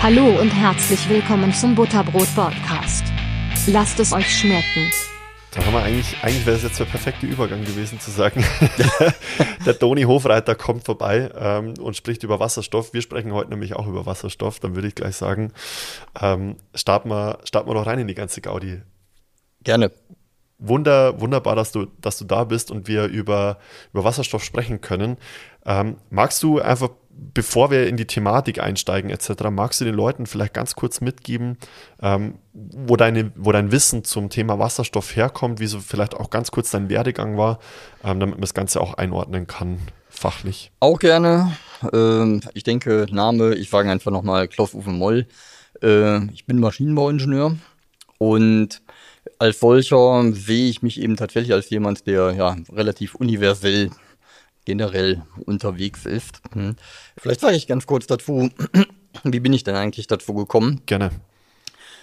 Hallo und herzlich willkommen zum Butterbrot Podcast. Lasst es euch schmecken. Da haben wir eigentlich, eigentlich wäre es jetzt der perfekte Übergang gewesen zu sagen, der Toni Hofreiter kommt vorbei ähm, und spricht über Wasserstoff. Wir sprechen heute nämlich auch über Wasserstoff. Dann würde ich gleich sagen, ähm, starten, wir, starten wir noch rein in die ganze Gaudi. Gerne. Wunder, wunderbar, dass du, dass du da bist und wir über, über Wasserstoff sprechen können. Ähm, magst du einfach bevor wir in die Thematik einsteigen etc., magst du den Leuten vielleicht ganz kurz mitgeben, ähm, wo, deine, wo dein Wissen zum Thema Wasserstoff herkommt, wie so vielleicht auch ganz kurz dein Werdegang war, ähm, damit man das Ganze auch einordnen kann, fachlich? Auch gerne. Ähm, ich denke, Name, ich sage einfach nochmal Klaus-Uwe Moll. Äh, ich bin Maschinenbauingenieur und als solcher sehe ich mich eben tatsächlich als jemand, der ja relativ universell generell unterwegs ist. Hm. Vielleicht sage ich ganz kurz dazu, wie bin ich denn eigentlich dazu gekommen? Gerne.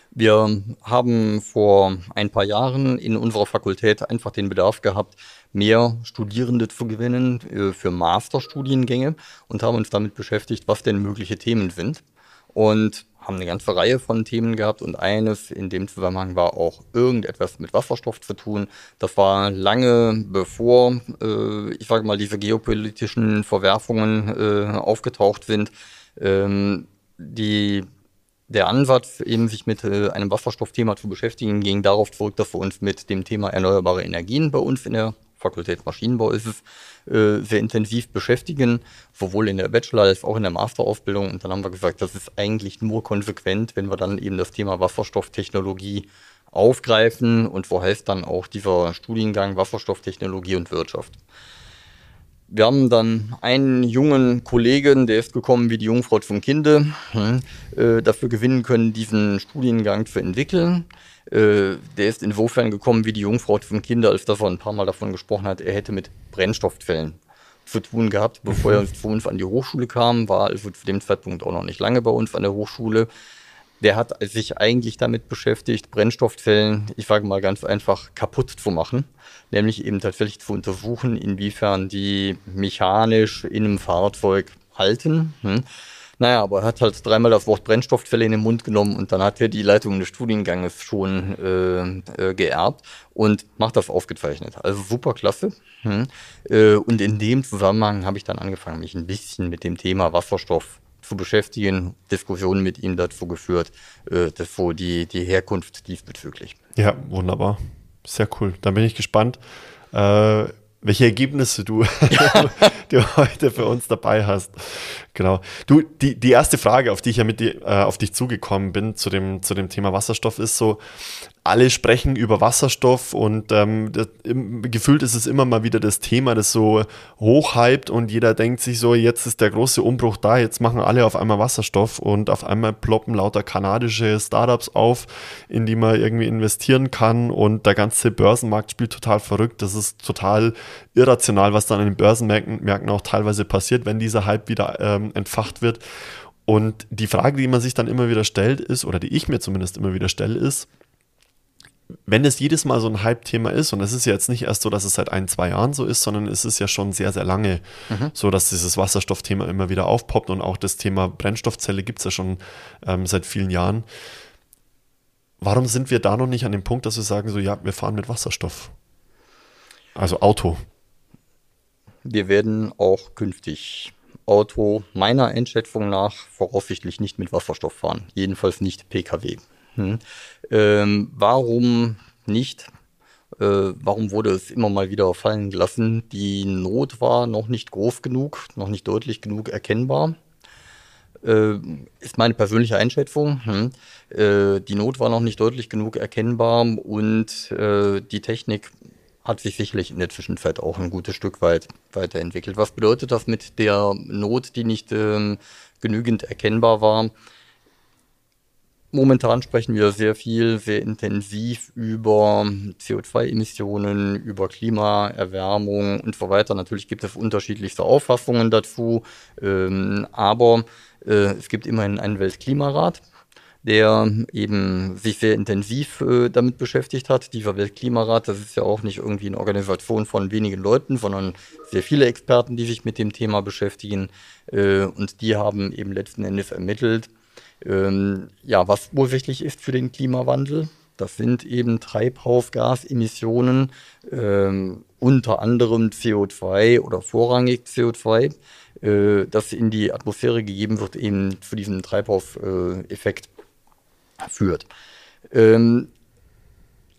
Wir haben vor ein paar Jahren in unserer Fakultät einfach den Bedarf gehabt, mehr Studierende zu gewinnen äh, für Masterstudiengänge und haben uns damit beschäftigt, was denn mögliche Themen sind. Und haben eine ganze Reihe von Themen gehabt und eines in dem Zusammenhang war auch irgendetwas mit Wasserstoff zu tun. Das war lange bevor, äh, ich sage mal, diese geopolitischen Verwerfungen äh, aufgetaucht sind. Ähm, die, der Ansatz, eben sich mit äh, einem Wasserstoffthema zu beschäftigen, ging darauf zurück, dass wir uns mit dem Thema erneuerbare Energien bei uns in der Fakultät Maschinenbau ist es, äh, sehr intensiv beschäftigen, sowohl in der Bachelor- als auch in der Masterausbildung. Und dann haben wir gesagt, das ist eigentlich nur konsequent, wenn wir dann eben das Thema Wasserstofftechnologie aufgreifen und wo heißt dann auch dieser Studiengang Wasserstofftechnologie und Wirtschaft. Wir haben dann einen jungen Kollegen, der ist gekommen wie die Jungfrau zum Kinde, hm, äh, dafür gewinnen können, diesen Studiengang zu entwickeln. Äh, der ist insofern gekommen wie die Jungfrau zum Kinder, als dass er ein paar Mal davon gesprochen hat, er hätte mit Brennstoffzellen zu tun gehabt, bevor er zu uns an die Hochschule kam, war also zu dem Zeitpunkt auch noch nicht lange bei uns an der Hochschule. Der hat sich eigentlich damit beschäftigt, Brennstoffzellen, ich sage mal ganz einfach, kaputt zu machen, nämlich eben tatsächlich zu untersuchen, inwiefern die mechanisch in einem Fahrzeug halten. Hm. Naja, aber er hat halt dreimal das Wort Brennstoffzelle in den Mund genommen und dann hat er die Leitung des Studienganges schon äh, äh, geerbt und macht das aufgezeichnet. Also super klasse. Hm. Äh, und in dem Zusammenhang habe ich dann angefangen, mich ein bisschen mit dem Thema Wasserstoff zu beschäftigen, Diskussionen mit ihm dazu geführt, äh, das so die, die Herkunft diesbezüglich. Ja, wunderbar. Sehr cool. Dann bin ich gespannt. Äh, welche Ergebnisse du, du heute für uns dabei hast. Genau. Du, die, die erste Frage, auf die ich ja mit die, äh, auf dich zugekommen bin zu dem, zu dem Thema Wasserstoff, ist so, alle sprechen über Wasserstoff und ähm, das, im, gefühlt ist es immer mal wieder das Thema, das so hochhypt und jeder denkt sich so, jetzt ist der große Umbruch da, jetzt machen alle auf einmal Wasserstoff und auf einmal ploppen lauter kanadische Startups auf, in die man irgendwie investieren kann und der ganze Börsenmarkt spielt total verrückt. Das ist total irrational, was dann an den Börsenmärkten auch teilweise passiert, wenn dieser Hype wieder ähm, entfacht wird. Und die Frage, die man sich dann immer wieder stellt, ist, oder die ich mir zumindest immer wieder stelle, ist, wenn es jedes Mal so ein Hype-Thema ist, und es ist ja jetzt nicht erst so, dass es seit ein, zwei Jahren so ist, sondern es ist ja schon sehr, sehr lange mhm. so, dass dieses Wasserstoffthema immer wieder aufpoppt und auch das Thema Brennstoffzelle gibt es ja schon ähm, seit vielen Jahren. Warum sind wir da noch nicht an dem Punkt, dass wir sagen, so ja, wir fahren mit Wasserstoff? Also Auto. Wir werden auch künftig Auto meiner Einschätzung nach voraussichtlich nicht mit Wasserstoff fahren. Jedenfalls nicht Pkw. Hm. Ähm, warum nicht? Äh, warum wurde es immer mal wieder fallen gelassen? Die Not war noch nicht groß genug, noch nicht deutlich genug erkennbar. Äh, ist meine persönliche Einschätzung. Hm. Äh, die Not war noch nicht deutlich genug erkennbar und äh, die Technik hat sich sicherlich in der Zwischenzeit auch ein gutes Stück weit weiterentwickelt. Was bedeutet das mit der Not, die nicht ähm, genügend erkennbar war? Momentan sprechen wir sehr viel, sehr intensiv über CO2-Emissionen, über Klimaerwärmung und so weiter. Natürlich gibt es unterschiedlichste Auffassungen dazu, ähm, aber äh, es gibt immerhin einen Weltklimarat, der eben sich sehr intensiv äh, damit beschäftigt hat. Dieser Weltklimarat, das ist ja auch nicht irgendwie eine Organisation von wenigen Leuten, sondern sehr viele Experten, die sich mit dem Thema beschäftigen. Äh, und die haben eben letzten Endes ermittelt, Ähm, ja, was ursächlich ist für den Klimawandel, das sind eben Treibhausgasemissionen, ähm, unter anderem CO2 oder vorrangig CO2, äh, das in die Atmosphäre gegeben wird, eben zu diesem Treibhauseffekt führt. Ähm,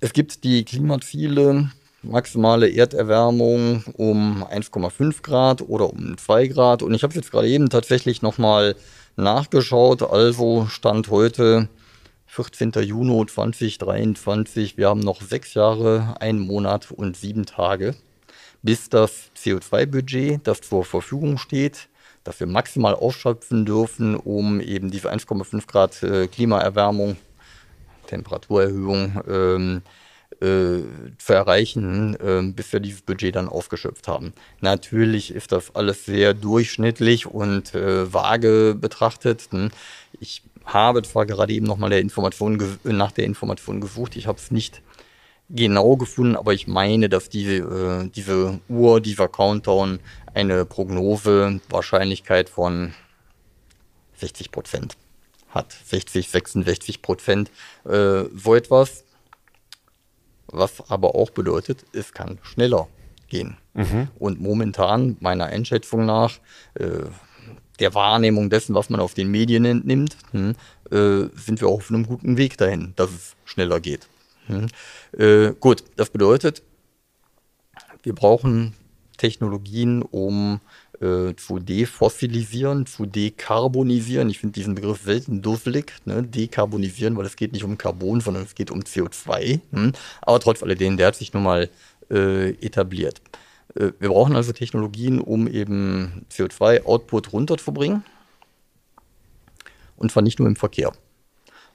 es gibt die Klimaziele, maximale Erderwärmung um 1,5 Grad oder um 2 Grad. Und ich habe jetzt gerade eben tatsächlich nochmal nachgeschaut. Also Stand heute 14. Juni 2023. Wir haben noch sechs Jahre, einen Monat und sieben Tage, bis das CO2-Budget, das zur Verfügung steht, das wir maximal ausschöpfen dürfen, um eben diese 1,5 Grad äh, Klimaerwärmung, Temperaturerhöhung ähm, äh, zu erreichen, äh, bis wir dieses Budget dann aufgeschöpft haben. Natürlich ist das alles sehr durchschnittlich und äh, vage betrachtet. Hm. Ich habe zwar gerade eben nochmal der Information nach der Information gesucht, ich habe es nicht genau gefunden, aber ich meine, dass diese, äh, diese Uhr, dieser Countdown eine Prognose Wahrscheinlichkeit von 60 Prozent hat. 60, 66 Prozent. Äh, so etwas. Was aber auch bedeutet, es kann schneller gehen. Mhm. Und momentan, meiner Einschätzung nach, äh, der Wahrnehmung dessen, was man auf den Medien entnimmt, hm, äh, sind wir auch auf einem guten Weg dahin, dass es schneller geht. Hm. Äh, gut, das bedeutet, wir brauchen Technologien, um äh, zu defossilisieren, zu dekarbonisieren. Ich finde diesen Begriff selten dusselig, ne? dekarbonisieren, weil es geht nicht um Carbon, sondern es geht um CO2. Hm? Aber trotz alledem, der hat sich nun mal äh, etabliert. Äh, wir brauchen also Technologien, um eben CO2-Output runterzubringen. Und zwar nicht nur im Verkehr,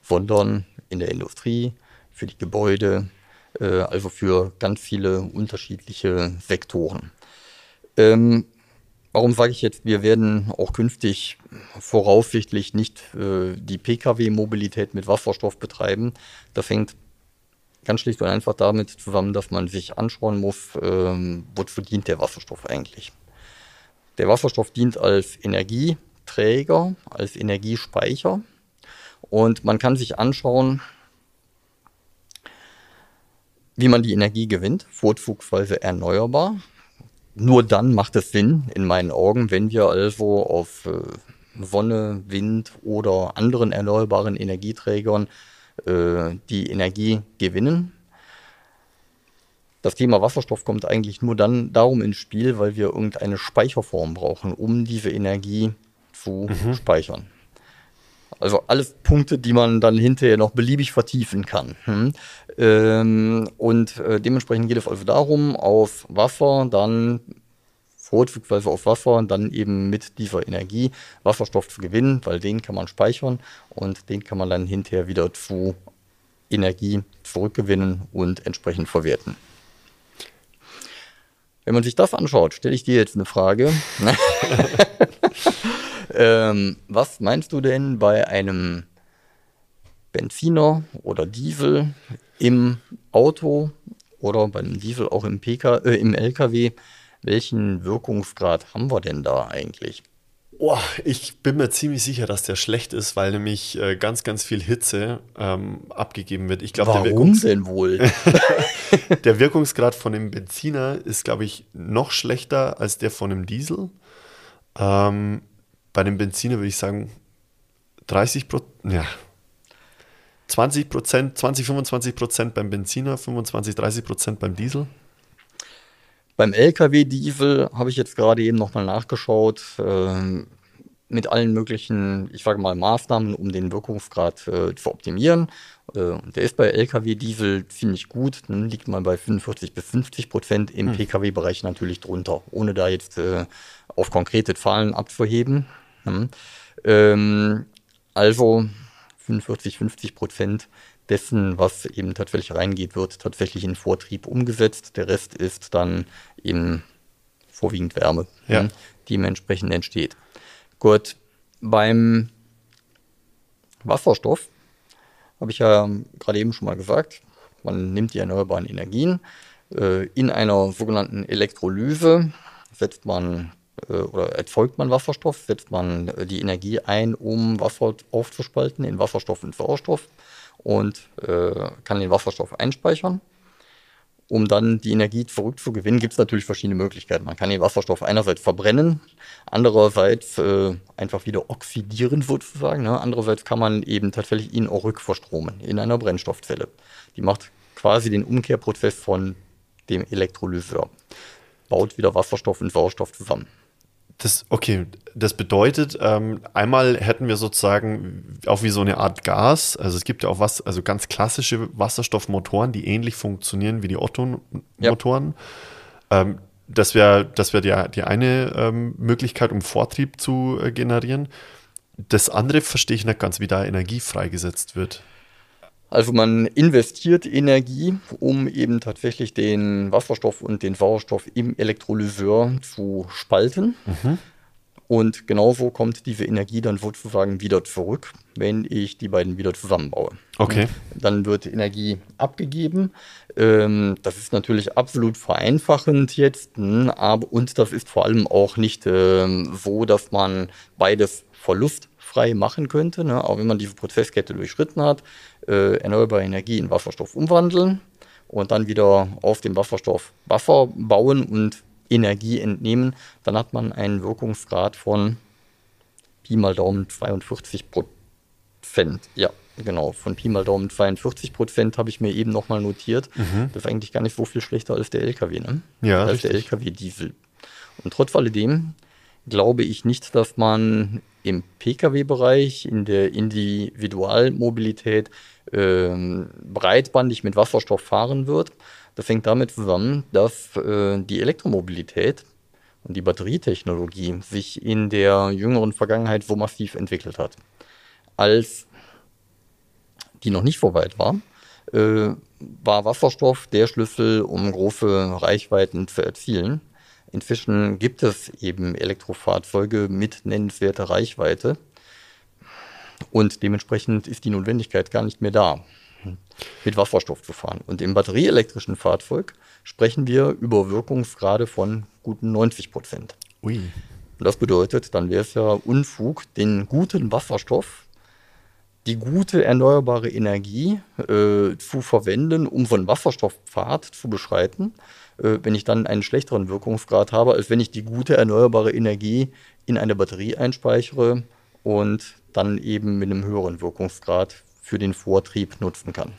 sondern in der Industrie, für die Gebäude, äh, also für ganz viele unterschiedliche Sektoren. Ähm, warum sage ich jetzt, wir werden auch künftig voraussichtlich nicht äh, die Pkw-Mobilität mit Wasserstoff betreiben? Das hängt ganz schlicht und einfach damit zusammen, dass man sich anschauen muss, ähm, wozu dient der Wasserstoff eigentlich. Der Wasserstoff dient als Energieträger, als Energiespeicher und man kann sich anschauen, wie man die Energie gewinnt, vorzugsweise erneuerbar. Nur dann macht es Sinn, in meinen Augen, wenn wir also auf äh, Sonne, Wind oder anderen erneuerbaren Energieträgern äh, die Energie gewinnen. Das Thema Wasserstoff kommt eigentlich nur dann darum ins Spiel, weil wir irgendeine Speicherform brauchen, um diese Energie zu mhm. speichern. Also alles Punkte, die man dann hinterher noch beliebig vertiefen kann. Hm. Ähm, und äh, dementsprechend geht es also darum, auf Wasser dann vorzugsweise auf Wasser und dann eben mit dieser Energie Wasserstoff zu gewinnen, weil den kann man speichern und den kann man dann hinterher wieder zu Energie zurückgewinnen und entsprechend verwerten. Wenn man sich das anschaut, stelle ich dir jetzt eine Frage. ähm, was meinst du denn bei einem Benziner oder Diesel im Auto oder beim Diesel auch im, PK, äh, im LKW welchen Wirkungsgrad haben wir denn da eigentlich? Oh, ich bin mir ziemlich sicher, dass der schlecht ist, weil nämlich äh, ganz, ganz viel Hitze ähm, abgegeben wird. Ich glaube, Warum der Wirkungs denn wohl? der Wirkungsgrad von dem Benziner ist, glaube ich, noch schlechter als der von dem Diesel. Ähm, bei dem Benziner würde ich sagen 30 Prozent, ja, 20 Prozent, 20, 25 Prozent beim Benziner, 25, 30 Prozent beim Diesel. Beim LKW-Diesel habe ich jetzt gerade eben nochmal nachgeschaut, äh, mit allen möglichen, ich sage mal, Maßnahmen, um den Wirkungsgrad äh, zu optimieren. Äh, der ist bei LKW-Diesel ziemlich gut, dann liegt man bei 45 bis 50 Prozent, im hm. Pkw-Bereich natürlich drunter, ohne da jetzt äh, auf konkrete Zahlen abzuheben. Hm. Ähm, also 45, 50 Prozent dessen, was eben tatsächlich reingeht, wird tatsächlich in Vortrieb umgesetzt. Der Rest ist dann eben vorwiegend Wärme, ja. die entsprechend entsteht. Gut, beim Wasserstoff habe ich ja gerade eben schon mal gesagt, man nimmt die erneuerbaren Energien. Äh, in einer sogenannten Elektrolyse setzt man oder erzeugt man Wasserstoff, setzt man äh, die Energie ein, um Wasser aufzuspalten in Wasserstoff und Sauerstoff und äh, kann den Wasserstoff einspeichern. Um dann die Energie zurückzugewinnen, gibt es natürlich verschiedene Möglichkeiten. Man kann den Wasserstoff einerseits verbrennen, andererseits äh, einfach wieder oxidieren sozusagen. Ne? Andererseits kann man eben tatsächlich ihn auch rückverstromen in einer Brennstoffzelle. Die macht quasi den Umkehrprozess von dem Elektrolyseur. Baut wieder Wasserstoff und Sauerstoff zusammen. Das, okay, das bedeutet, ähm, einmal hätten wir sozusagen auch wie so eine Art Gas, also es gibt ja auch was, also ganz klassische Wasserstoffmotoren, die ähnlich funktionieren wie die Otto-Motoren. Ja. Ähm, das wäre das wär die, die eine ähm, Möglichkeit, um Vortrieb zu äh, generieren. Das andere verstehe ich nicht ganz, wie da Energie freigesetzt wird. Also man investiert Energie, um eben tatsächlich den Wasserstoff und den Sauerstoff im Elektrolyseur zu spalten. Mhm. Und genauso kommt diese Energie dann sozusagen wieder zurück, wenn ich die beiden wieder zusammenbaue. Okay. Dann wird Energie abgegeben. Ähm, das ist natürlich absolut vereinfachend jetzt, hm, aber und das ist vor allem auch nicht ähm, so, dass man beides verlustfrei machen könnte. Ne? Auch wenn man diese Prozesskette durchschritten hat, äh, erneuerbare Energie in Wasserstoff umwandeln und dann wieder auf dem Wasserstoff Wasser bauen und Energie entnehmen, dann hat man einen Wirkungsgrad von Pi mal Daumen 42 Prozent. Ja, genau, von Pi mal Daumen 42 Prozent habe ich mir eben nochmal notiert. Mhm. Das ist eigentlich gar nicht so viel schlechter als der LKW, ne? Ja, als richtig. der LKW-Diesel. Und trotz alledem glaube ich nicht, dass man im Pkw-Bereich, in der Individualmobilität ähm, breitbandig mit Wasserstoff fahren wird. Das hängt damit zusammen, dass äh, die Elektromobilität und die Batterietechnologie sich in der jüngeren Vergangenheit so massiv entwickelt hat. Als die noch nicht weit war, äh, war Wasserstoff der Schlüssel, um große Reichweiten zu erzielen. Inzwischen gibt es eben Elektrofahrzeuge mit nennenswerter Reichweite und dementsprechend ist die Notwendigkeit gar nicht mehr da, mit Wasserstoff zu fahren. Und im batterieelektrischen Fahrzeug sprechen wir über Wirkungsgrade von guten 90 Prozent. Ui. Und das bedeutet, dann wäre es ja Unfug, den guten Wasserstoff, die gute erneuerbare Energie äh, zu verwenden, um so einen Wasserstoffpfad zu beschreiten, wenn ich dann einen schlechteren Wirkungsgrad habe, als wenn ich die gute erneuerbare Energie in eine Batterie einspeichere und dann eben mit einem höheren Wirkungsgrad für den Vortrieb nutzen kann.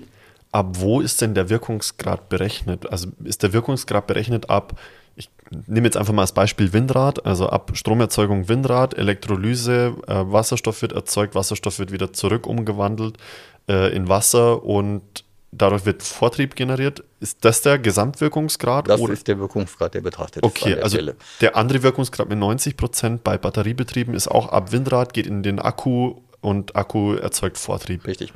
Ab wo ist denn der Wirkungsgrad berechnet? Also ist der Wirkungsgrad berechnet ab, ich nehme jetzt einfach mal als Beispiel Windrad, also ab Stromerzeugung Windrad, Elektrolyse, äh, Wasserstoff wird erzeugt, Wasserstoff wird wieder zurück umgewandelt äh, in Wasser und dadurch wird Vortrieb generiert. Ist das der Gesamtwirkungsgrad? Das oder? ist der Wirkungsgrad, der betrachtet okay, der also Stelle. der andere Wirkungsgrad mit 90 Prozent bei Batteriebetrieben ist auch ab Windrad, geht in den Akku und Akku erzeugt Vortrieb. Richtig.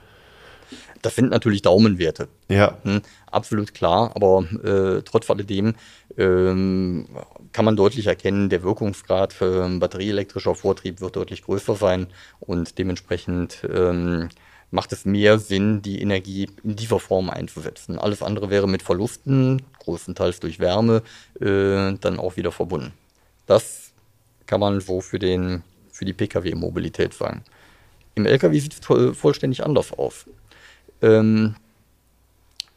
Das sind natürlich Daumenwerte. Ja. Hm, absolut klar, aber äh, trotz alledem ähm, kann man deutlich erkennen, der Wirkungsgrad für batterieelektrischer Vortrieb wird deutlich größer sein und dementsprechend ähm, macht es mehr Sinn, die Energie in dieser Form einzusetzen. Alles andere wäre mit Verlusten, größtenteils durch Wärme, äh, dann auch wieder verbunden. Das kann man so für, den, für die Pkw-Mobilität sagen. Im Lkw sieht es vollständig anders aus. Ähm,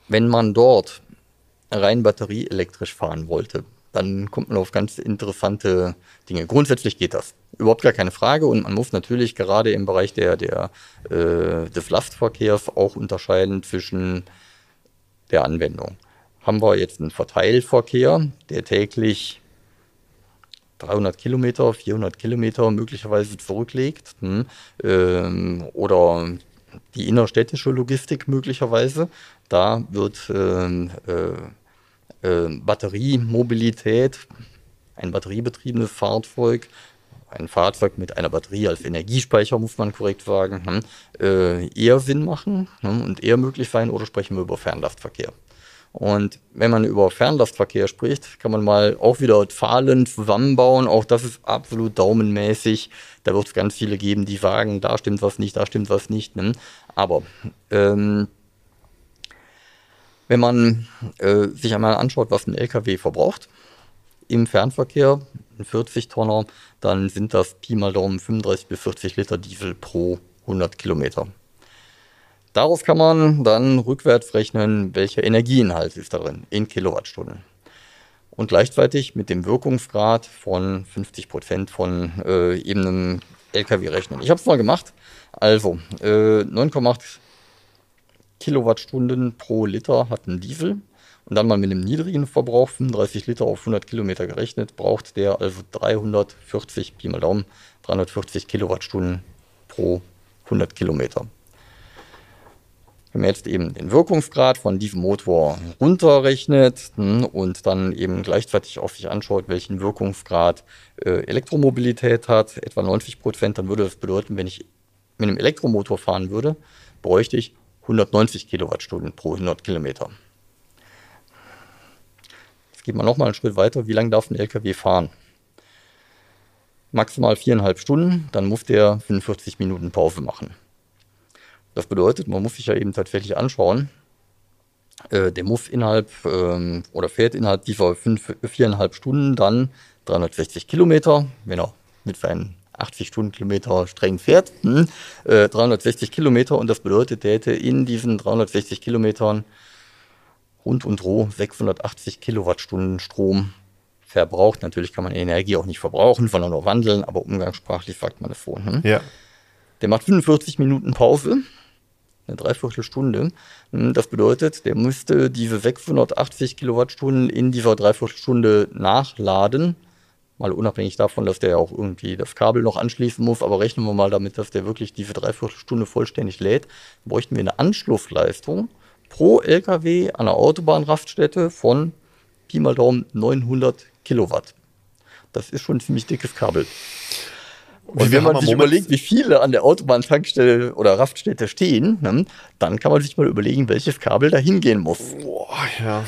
wenn man dort rein batterieelektrisch fahren wollte, dann kommt man auf ganz interessante Dinge. Grundsätzlich geht das. Überhaupt gar keine Frage. Und man muss natürlich gerade im Bereich der, der, äh, des Lastverkehrs auch unterscheiden zwischen der Anwendung. Haben wir jetzt einen Verteilverkehr, der täglich 300 Kilometer, 400 Kilometer möglicherweise zurücklegt hm, ähm, oder die innerstädtische Logistik möglicherweise. Da wird ähm, äh, äh, Batteriemobilität, ein batteriebetriebenes Fahrzeug, ein Fahrzeug mit einer Batterie als Energiespeicher, muss man korrekt sagen, hm, äh, eher Sinn machen hm, und eher möglich sein oder sprechen wir über Fernlastverkehr. Und wenn man über Fernlastverkehr spricht, kann man mal auch wieder Zahlen zusammenbauen. Auch das ist absolut daumenmäßig. Da wird es ganz viele geben, die sagen, da stimmt was nicht, da stimmt was nicht. Ne? Aber ähm, wenn man äh, sich einmal anschaut, was ein LKW verbraucht, im Fernverkehr, ein 40-Tonner, dann sind das Pi mal Daumen 35 bis 40 Liter Diesel pro 100 Kilometer. Daraus kann man dann rückwärts rechnen, welcher Energieinhalt ist da drin in Kilowattstunden. Und gleichzeitig mit dem Wirkungsgrad von 50 Prozent von äh, eben einem LKW rechnen. Ich habe es mal gemacht. Also äh, 9,8 Kilowattstunden pro Liter hat ein Diesel. Und dann mal mit einem niedrigen Verbrauch, 35 Liter auf 100 Kilometer gerechnet, braucht der also 340, Pi mal Daumen, 340 Kilowattstunden pro 100 Kilometer. Wenn man jetzt eben den Wirkungsgrad von diesem Motor runterrechnet hm, und dann eben gleichzeitig auf sich anschaut, welchen Wirkungsgrad äh, Elektromobilität hat, etwa 90 Prozent, dann würde das bedeuten, wenn ich mit einem Elektromotor fahren würde, bräuchte ich 190 Kilowattstunden pro 100 Kilometer. Jetzt geht man nochmal einen Schritt weiter. Wie lange darf ein LKW fahren? Maximal viereinhalb Stunden, dann muss der 45 Minuten Pause machen. Das bedeutet, man muss sich ja eben tatsächlich anschauen, äh, der muss innerhalb ähm, oder fährt innerhalb dieser fünf, viereinhalb Stunden dann 360 Kilometer, wenn er mit seinen 80 Stundenkilometer streng fährt, hm, äh, 360 Kilometer und das bedeutet, der hätte in diesen 360 Kilometern rund und roh 680 Kilowattstunden Strom verbraucht. Natürlich kann man Energie auch nicht verbrauchen, sondern nur wandeln, aber umgangssprachlich sagt man das so. Hm? Ja. Der macht 45 Minuten Pause, eine Dreiviertelstunde. Hm, das bedeutet, der müsste diese 680 Kilowattstunden in dieser Dreiviertelstunde nachladen. Mal unabhängig davon, dass der auch irgendwie das Kabel noch anschließen muss, aber rechnen wir mal damit, dass der wirklich diese Dreiviertelstunde vollständig lädt, bräuchten wir eine Anschlussleistung pro LKW an der Autobahnraststätte von Pi mal Daumen 900 Kilowatt. Das ist schon ein ziemlich dickes Kabel. Und wenn man sich überlegt, wie viele an der Autobahntankstelle oder Raststätte stehen, ne, dann kann man sich mal überlegen, welches Kabel da hingehen muss. Boah, ja.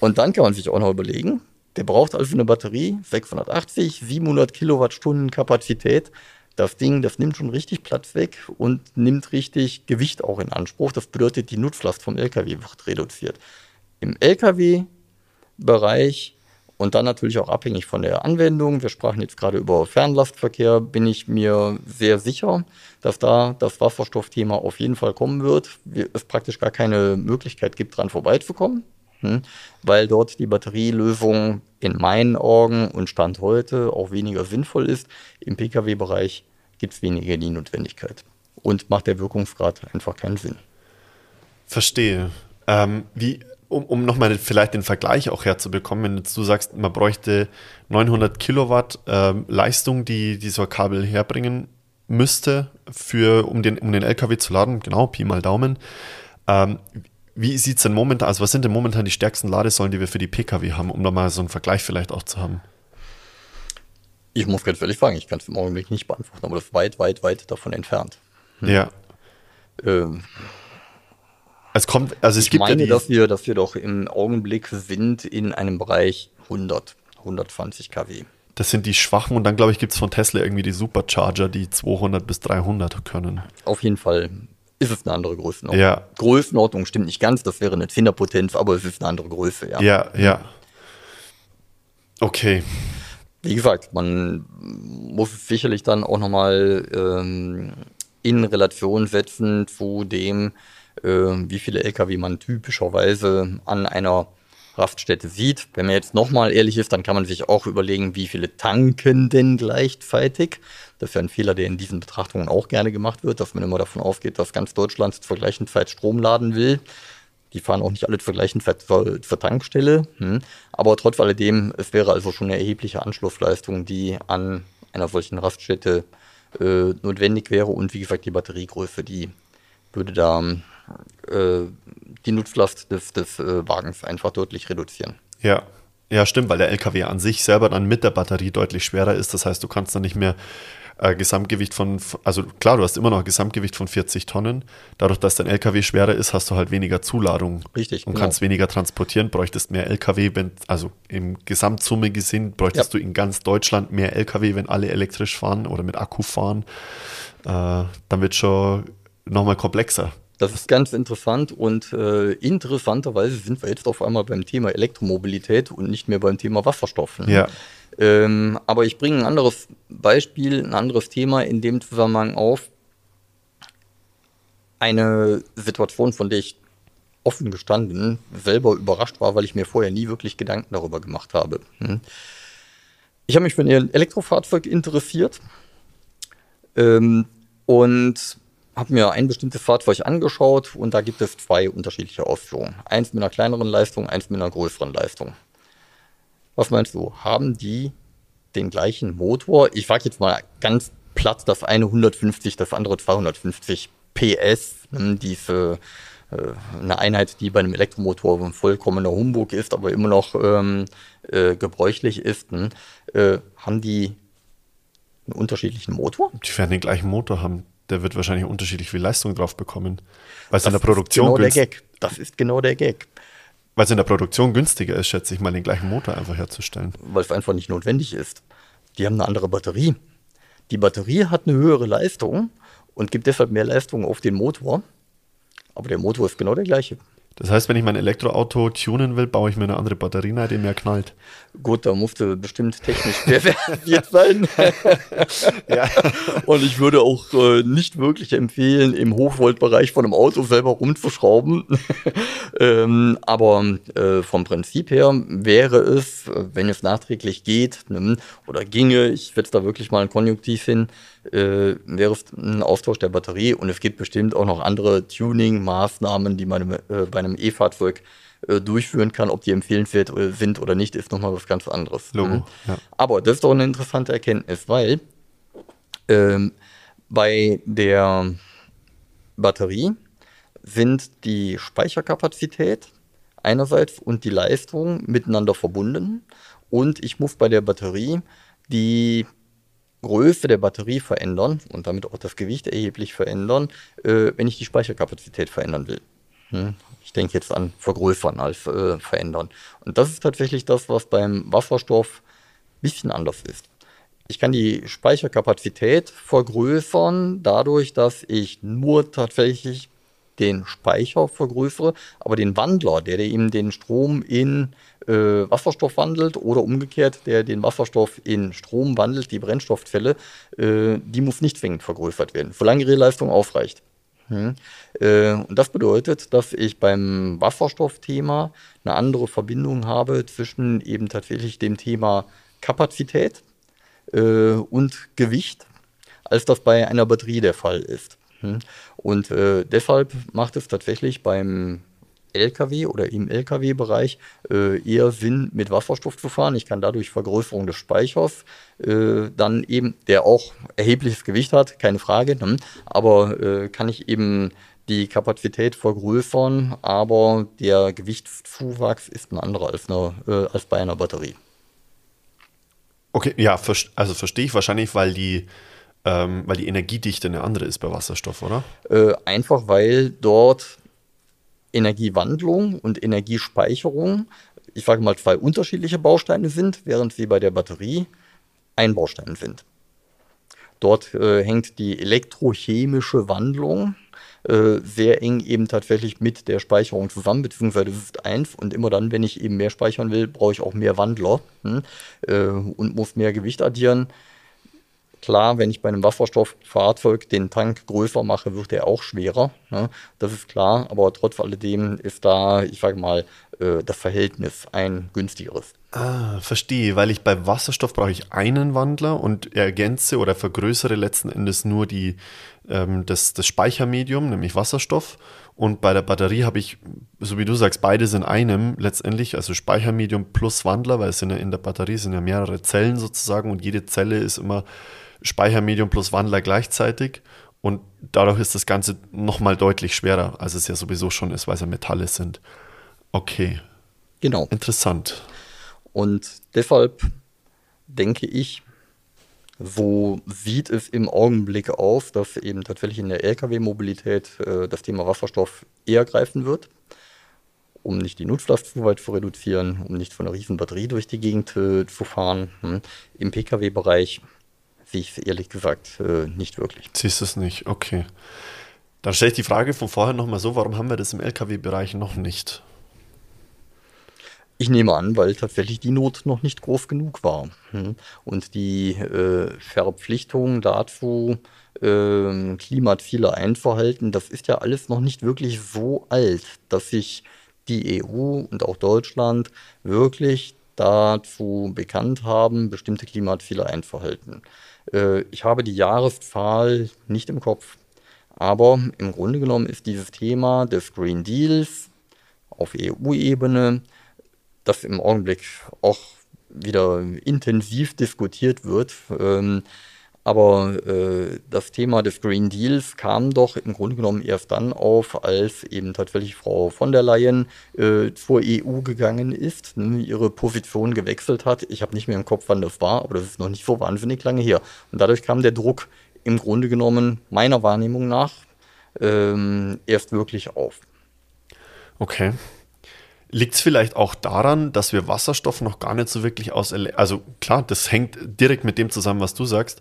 Und dann kann man sich auch noch überlegen, der braucht also eine Batterie, 680, 700 Kilowattstunden Kapazität. Das Ding, das nimmt schon richtig Platz weg und nimmt richtig Gewicht auch in Anspruch. Das bedeutet, die Nutzlast vom LKW wird reduziert. Im LKW-Bereich und dann natürlich auch abhängig von der Anwendung. Wir sprachen jetzt gerade über Fernlastverkehr, bin ich mir sehr sicher, dass da das Wasserstoffthema auf jeden Fall kommen wird. Es praktisch gar keine Möglichkeit gibt, dran vorbeizukommen, hm, weil dort die Batterielösung in meinen Augen und Stand heute auch weniger sinnvoll ist. Im Pkw-Bereich gibt es weniger die Notwendigkeit und macht der Wirkungsgrad einfach keinen Sinn. Verstehe. Ähm, wie, um, um nochmal vielleicht den Vergleich auch herzubekommen, wenn du sagst, man bräuchte 900 Kilowatt äh, Leistung, die, die so ein Kabel herbringen müsste, für, um, den, um den LKW zu laden, genau, Pi mal Daumen. Ähm, wie sieht es denn momentan, also was sind denn momentan die stärksten Ladesäulen, die wir für die Pkw haben, um da mal so einen Vergleich vielleicht auch zu haben? Ich muss ganz ehrlich sagen, ich kann es im Augenblick nicht beantworten, aber das ist weit, weit, weit davon entfernt. Hm. Ja. Ähm, es kommt, also es ich gibt meine, ja die, dass wir, dass wir doch im Augenblick sind in einem Bereich 100, 120 kW. das sind die schwachen und dann glaube ich gibt es von Tesla irgendwie die Supercharger, die 200 bis 300 können. Auf jeden Fall ist es eine andere Größenordnung. Ja. Größenordnung stimmt nicht ganz, das wäre eine Zehnerpotenz, aber es ist eine andere Größe, ja. Ja, ja. Okay. Wie gesagt, man muss es sicherlich dann auch nochmal ähm, in Relation setzen zu dem, äh, wie viele Lkw man typischerweise an einer Raststätte sieht. Wenn man jetzt nochmal ehrlich ist, dann kann man sich auch überlegen, wie viele tanken denn gleichzeitig. Das ist ja ein Fehler, der in diesen Betrachtungen auch gerne gemacht wird, dass man immer davon ausgeht, dass ganz Deutschland zur gleichen Zeit Strom laden will. Die fahren auch nicht alle zur gleichen Zeit zur, zur Tankstelle. Hm. Aber trotz alledem, es wäre also schon eine erhebliche Anschlussleistung, die an einer solchen Raststätte äh, notwendig wäre. Und wie gesagt, die Batteriegröße, die würde da äh, die Nutzlast des, des äh, Wagens einfach deutlich reduzieren. Ja. Ja, stimmt, weil der LKW an sich selber dann mit der Batterie deutlich schwerer ist. Das heißt, du kannst dann nicht mehr äh, Gesamtgewicht von, also klar, du hast immer noch ein Gesamtgewicht von 40 Tonnen. Dadurch, dass dein LKW schwerer ist, hast du halt weniger Zuladung. Richtig, Und genau. kannst weniger transportieren, bräuchtest mehr LKW, wenn, also im Gesamtsumme gesehen, bräuchtest Ja. du in ganz Deutschland mehr LKW, wenn alle elektrisch fahren oder mit Akku fahren. Äh, dann wird schon nochmal komplexer. Das ist ganz interessant und äh, interessanterweise sind wir jetzt auf einmal beim Thema Elektromobilität und nicht mehr beim Thema Wasserstoff. Ne? Ja. Ähm, aber ich bringe ein anderes Beispiel, ein anderes Thema in dem Zusammenhang auf. Eine Situation, von der ich offen gestanden selber überrascht war, weil ich mir vorher nie wirklich Gedanken darüber gemacht habe. Hm. Ich habe mich für ein Elektrofahrzeug interessiert ähm, und habe mir ein bestimmtes Fahrzeug angeschaut und da gibt es zwei unterschiedliche Ausführungen. Eins mit einer kleineren Leistung, eins mit einer größeren Leistung. Was meinst du? Haben die den gleichen Motor? Ich sage jetzt mal ganz platt, das eine 150, das andere 250 PS. Hm, diese äh, eine Einheit, die bei einem Elektromotor ein vollkommener Humbug ist, aber immer noch ähm, äh, gebräuchlich ist. Hm, äh, haben die einen unterschiedlichen Motor? Die werden den gleichen Motor haben. Der wird wahrscheinlich unterschiedlich viel Leistung drauf bekommen. Weil es in der Produktion ist genau der Gag. Das ist genau der Gag. weil es in der Produktion günstiger ist, schätze ich mal, den gleichen Motor einfach herzustellen. weil es einfach nicht notwendig ist. Die haben eine andere Batterie. Die Batterie hat eine höhere Leistung und gibt deshalb mehr Leistung auf den Motor. Aber der Motor ist genau der gleiche. Das heißt, wenn ich mein Elektroauto tunen will, baue ich mir eine andere Batterie rein, die mehr knallt. Gut, da musste bestimmt technisch versiert sein. Ja. Und ich würde auch äh, nicht wirklich empfehlen, im Hochvoltbereich von einem Auto selber rumzuschrauben. ähm, aber äh, vom Prinzip her wäre es, wenn es nachträglich geht ne, oder ginge, ich setze da wirklich mal ein Konjunktiv hin, äh, wäre es ein Austausch der Batterie und es gibt bestimmt auch noch andere Tuning-Maßnahmen, die man äh, bei einem E-Fahrzeug äh, durchführen kann. Ob die empfehlenswert sind oder nicht, ist nochmal was ganz anderes. Logo, Mhm. ja. Aber das ist doch eine interessante Erkenntnis, weil ähm, bei der Batterie sind die Speicherkapazität einerseits und die Leistung miteinander verbunden. Und ich muss bei der Batterie die Größe der Batterie verändern und damit auch das Gewicht erheblich verändern, äh, wenn ich die Speicherkapazität verändern will. Hm. Ich denke jetzt an vergrößern als äh, verändern. Und das ist tatsächlich das, was beim Wasserstoff ein bisschen anders ist. Ich kann die Speicherkapazität vergrößern, dadurch, dass ich nur tatsächlich den Speicher vergrößere, aber den Wandler, der, eben den Strom in äh, Wasserstoff wandelt oder umgekehrt, der den Wasserstoff in Strom wandelt, die Brennstoffzelle, äh, die muss nicht zwingend vergrößert werden, solange ihre Leistung ausreicht. Hm. Äh, und das bedeutet, dass ich beim Wasserstoffthema eine andere Verbindung habe zwischen eben tatsächlich dem Thema Kapazität äh, und Gewicht, als das bei einer Batterie der Fall ist. Hm. Und äh, deshalb macht es tatsächlich beim LKW oder im LKW-Bereich äh, eher Sinn, mit Wasserstoff zu fahren. Ich kann dadurch Vergrößerung des Speichers, äh, dann eben, der auch erhebliches Gewicht hat, keine Frage, ne? aber äh, kann ich eben die Kapazität vergrößern, aber der Gewichtszuwachs ist ein anderer als, eine, äh, als bei einer Batterie. Okay, ja, also verstehe ich wahrscheinlich, weil die, ähm, weil die Energiedichte eine andere ist bei Wasserstoff, oder? Äh, einfach weil dort Energiewandlung und Energiespeicherung, ich sage mal, zwei unterschiedliche Bausteine sind, während sie bei der Batterie ein Baustein sind. Dort äh, hängt die elektrochemische Wandlung äh, sehr eng eben tatsächlich mit der Speicherung zusammen, beziehungsweise es ist eins und immer dann, wenn ich eben mehr speichern will, brauche ich auch mehr Wandler hm, äh, und muss mehr Gewicht addieren. Klar, wenn ich bei einem Wasserstofffahrzeug den Tank größer mache, wird er auch schwerer. Ne? Das ist klar, aber trotz alledem ist da, ich sage mal, äh, das Verhältnis ein günstigeres. Ah, verstehe, weil ich bei Wasserstoff brauche ich einen Wandler und ergänze oder vergrößere letzten Endes nur die, ähm, das, das Speichermedium, nämlich Wasserstoff. Und bei der Batterie habe ich, so wie du sagst, beides in einem letztendlich, also Speichermedium plus Wandler, weil es sind ja in der Batterie sind ja mehrere Zellen sozusagen und jede Zelle ist immer Speichermedium plus Wandler gleichzeitig. Und dadurch ist das Ganze nochmal deutlich schwerer, als es ja sowieso schon ist, weil es ja Metalle sind. Okay, Genau. interessant. Und deshalb denke ich, so sieht es im Augenblick aus, dass eben tatsächlich in der Lkw-Mobilität äh, das Thema Wasserstoff eher greifen wird, um nicht die Nutzlast zu weit zu reduzieren, um nicht von einer riesen Batterie durch die Gegend äh, zu fahren. Hm. Im Pkw-Bereich sehe ich es ehrlich gesagt äh, nicht wirklich. Siehst du es nicht? Okay. Dann stelle ich die Frage von vorher nochmal so, warum haben wir das im Lkw-Bereich noch nicht? Ich nehme an, weil tatsächlich die Not noch nicht groß genug war. Hm. Und die äh, Verpflichtung dazu, äh, Klimaziele einzuhalten, das ist ja alles noch nicht wirklich so alt, dass sich die EU und auch Deutschland wirklich dazu bekannt haben, bestimmte Klimaziele einzuhalten. Äh, ich habe die Jahreszahl nicht im Kopf. Aber im Grunde genommen ist dieses Thema des Green Deals auf EU-Ebene, das im Augenblick auch wieder intensiv diskutiert wird. Ähm, aber äh, das Thema des Green Deals kam doch im Grunde genommen erst dann auf, als eben tatsächlich Frau von der Leyen äh, zur EU gegangen ist, ne, ihre Position gewechselt hat. Ich habe nicht mehr im Kopf, wann das war, aber das ist noch nicht so wahnsinnig lange her. Und dadurch kam der Druck im Grunde genommen meiner Wahrnehmung nach ähm, erst wirklich auf. Okay. Liegt es vielleicht auch daran, dass wir Wasserstoff noch gar nicht so wirklich aus, also klar, das hängt direkt mit dem zusammen, was du sagst,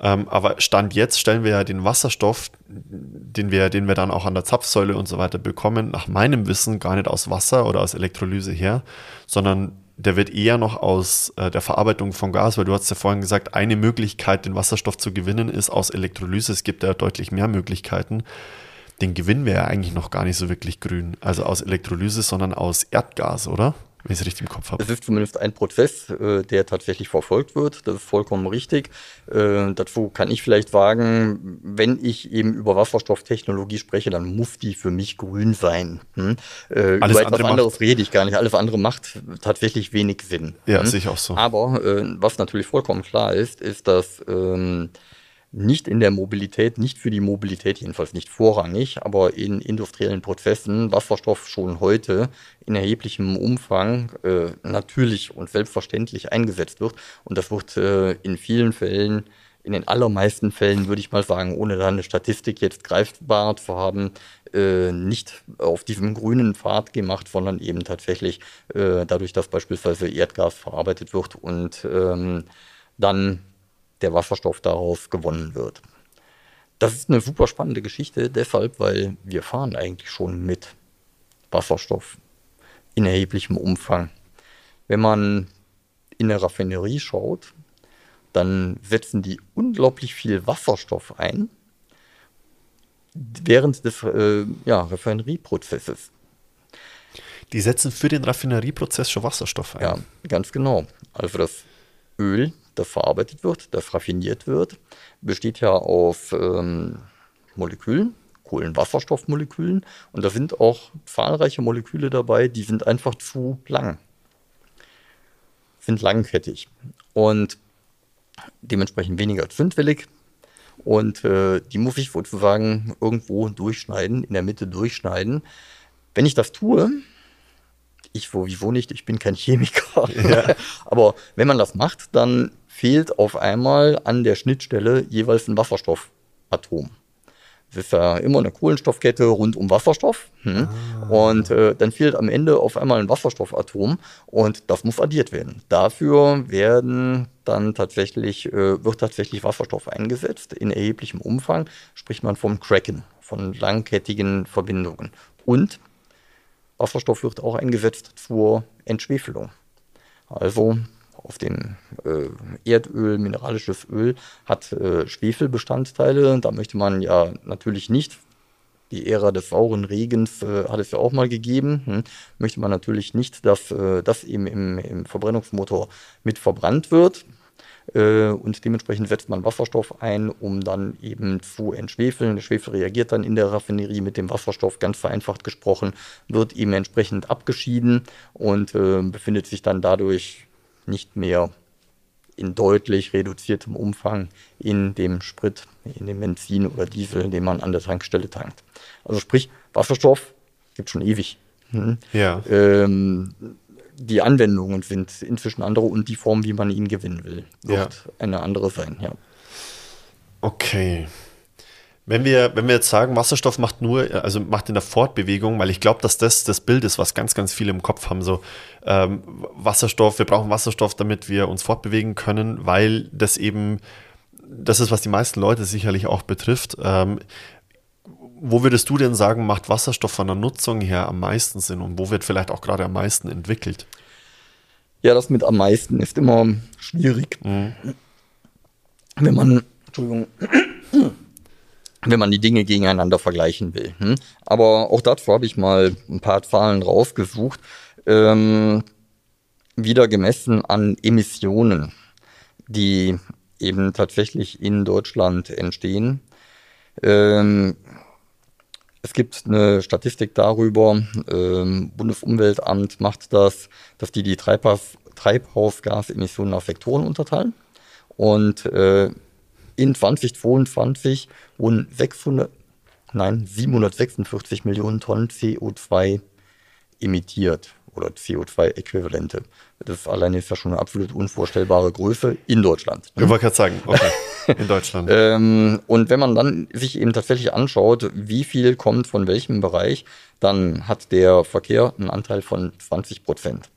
ähm, aber Stand jetzt stellen wir ja den Wasserstoff, den wir, den wir dann auch an der Zapfsäule und so weiter bekommen, nach meinem Wissen gar nicht aus Wasser oder aus Elektrolyse her, sondern der wird eher noch aus äh, der Verarbeitung von Gas, weil du hast ja vorhin gesagt, eine Möglichkeit, den Wasserstoff zu gewinnen, ist aus Elektrolyse. Es gibt ja deutlich mehr Möglichkeiten. Den gewinnen wir ja eigentlich noch gar nicht so wirklich grün. Also aus Elektrolyse, sondern aus Erdgas, oder? Wenn ich es richtig im Kopf habe. Es ist zumindest ein Prozess, äh, der tatsächlich verfolgt wird. Das ist vollkommen richtig. Äh, dazu kann ich vielleicht sagen, wenn ich eben über Wasserstofftechnologie spreche, dann muss die für mich grün sein. Hm? Äh, Alles über etwas anderes macht, rede ich gar nicht. Alles andere macht tatsächlich wenig Sinn. Ja, hm? sehe ich auch so. Aber was natürlich vollkommen klar ist, ist, dass ähm, nicht in der Mobilität, nicht für die Mobilität jedenfalls nicht vorrangig, aber in industriellen Prozessen Wasserstoff schon heute in erheblichem Umfang äh, natürlich und selbstverständlich eingesetzt wird. Und das wird äh, in vielen Fällen, in den allermeisten Fällen würde ich mal sagen, ohne da eine Statistik jetzt greifbar zu haben, äh, nicht auf diesem grünen Pfad gemacht, sondern eben tatsächlich äh, dadurch, dass beispielsweise Erdgas verarbeitet wird und ähm, dann der Wasserstoff daraus gewonnen wird. Das ist eine super spannende Geschichte, deshalb, weil wir fahren eigentlich schon mit Wasserstoff in erheblichem Umfang. Wenn man in der Raffinerie schaut, dann setzen die unglaublich viel Wasserstoff ein während des äh, ja, Raffinerieprozesses. Die setzen für den Raffinerieprozess schon Wasserstoff ein. Ja, ganz genau. Also das Öl, das verarbeitet wird, das raffiniert wird, besteht ja aus ähm, Molekülen, Kohlenwasserstoffmolekülen. Und da sind auch zahlreiche Moleküle dabei, die sind einfach zu lang. Sind langkettig. Und dementsprechend weniger zündwillig. Und äh, die muss ich sozusagen irgendwo durchschneiden, in der Mitte durchschneiden. Wenn ich das tue, ich sowieso nicht, ich bin kein Chemiker. Ja. Aber wenn man das macht, dann fehlt auf einmal an der Schnittstelle jeweils ein Wasserstoffatom. Es ist ja immer eine Kohlenstoffkette rund um Wasserstoff. Hm? Ah. Und äh, dann fehlt am Ende auf einmal ein Wasserstoffatom und das muss addiert werden. Dafür werden dann tatsächlich, äh, wird tatsächlich Wasserstoff eingesetzt in erheblichem Umfang, spricht man vom Cracken, von langkettigen Verbindungen. Und Wasserstoff wird auch eingesetzt zur Entschwefelung. Also auf dem äh, Erdöl, mineralisches Öl, hat äh, Schwefelbestandteile. Da möchte man ja natürlich nicht, die Ära des sauren Regens äh, hat es ja auch mal gegeben, hm, möchte man natürlich nicht, dass äh, das eben im, im Verbrennungsmotor mit verbrannt wird. Äh, und dementsprechend setzt man Wasserstoff ein, um dann eben zu entschwefeln. Der Schwefel reagiert dann in der Raffinerie mit dem Wasserstoff, ganz vereinfacht gesprochen, wird eben entsprechend abgeschieden und äh, befindet sich dann dadurch nicht mehr in deutlich reduziertem Umfang in dem Sprit, in dem Benzin oder Diesel, den man an der Tankstelle tankt. Also sprich, Wasserstoff gibt schon ewig. Hm? Ja. Ähm, die Anwendungen sind inzwischen andere und die Form, wie man ihn gewinnen will, wird ja. eine andere sein, ja. Okay. Wenn wir, wenn wir jetzt sagen, Wasserstoff macht nur, also macht in der Fortbewegung, weil ich glaube, dass das das Bild ist, was ganz, ganz viele im Kopf haben, so ähm, Wasserstoff, wir brauchen Wasserstoff, damit wir uns fortbewegen können, weil das eben, das ist, was die meisten Leute sicherlich auch betrifft. Ähm, wo würdest du denn sagen, macht Wasserstoff von der Nutzung her am meisten Sinn und wo wird vielleicht auch gerade am meisten entwickelt? Ja, das mit am meisten ist immer schwierig. Mhm. Wenn man, Entschuldigung, wenn man die Dinge gegeneinander vergleichen will. Hm? Aber auch dazu habe ich mal ein paar Zahlen rausgesucht. Ähm, wieder gemessen an Emissionen, die eben tatsächlich in Deutschland entstehen. Ähm, es gibt eine Statistik darüber, ähm, Bundesumweltamt macht das, dass die die Treibhaus, Treibhausgasemissionen nach Sektoren unterteilen. Und äh, in 2022 wurden 600, nein, 746 Millionen Tonnen CO2 emittiert oder CO2-Äquivalente. Das alleine ist ja schon eine absolut unvorstellbare Größe in Deutschland. Ich wollte gerade sagen, okay, in Deutschland. ähm, und wenn man dann sich eben tatsächlich anschaut, wie viel kommt von welchem Bereich, dann hat der Verkehr einen Anteil von 20 Prozent.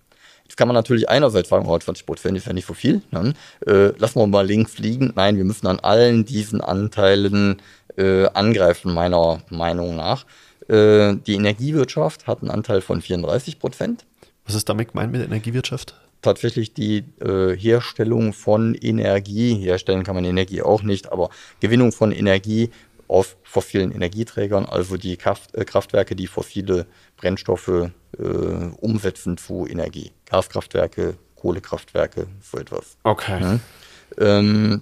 Jetzt kann man natürlich einerseits sagen, oh, 20 Prozent ist ja nicht so viel. Ne? Äh, lassen wir mal links liegen. Nein, wir müssen an allen diesen Anteilen äh, angreifen, meiner Meinung nach. Äh, die Energiewirtschaft hat einen Anteil von 34 Prozent. Was ist damit gemeint mit Energiewirtschaft? Tatsächlich die äh, Herstellung von Energie, herstellen kann man Energie auch nicht, aber Gewinnung von Energie auf fossilen Energieträgern, also die Kraft, äh, Kraftwerke, die fossile Brennstoffe äh, umsetzen zu Energie. Gaskraftwerke, Kohlekraftwerke, so etwas. Okay. Ja. Ähm,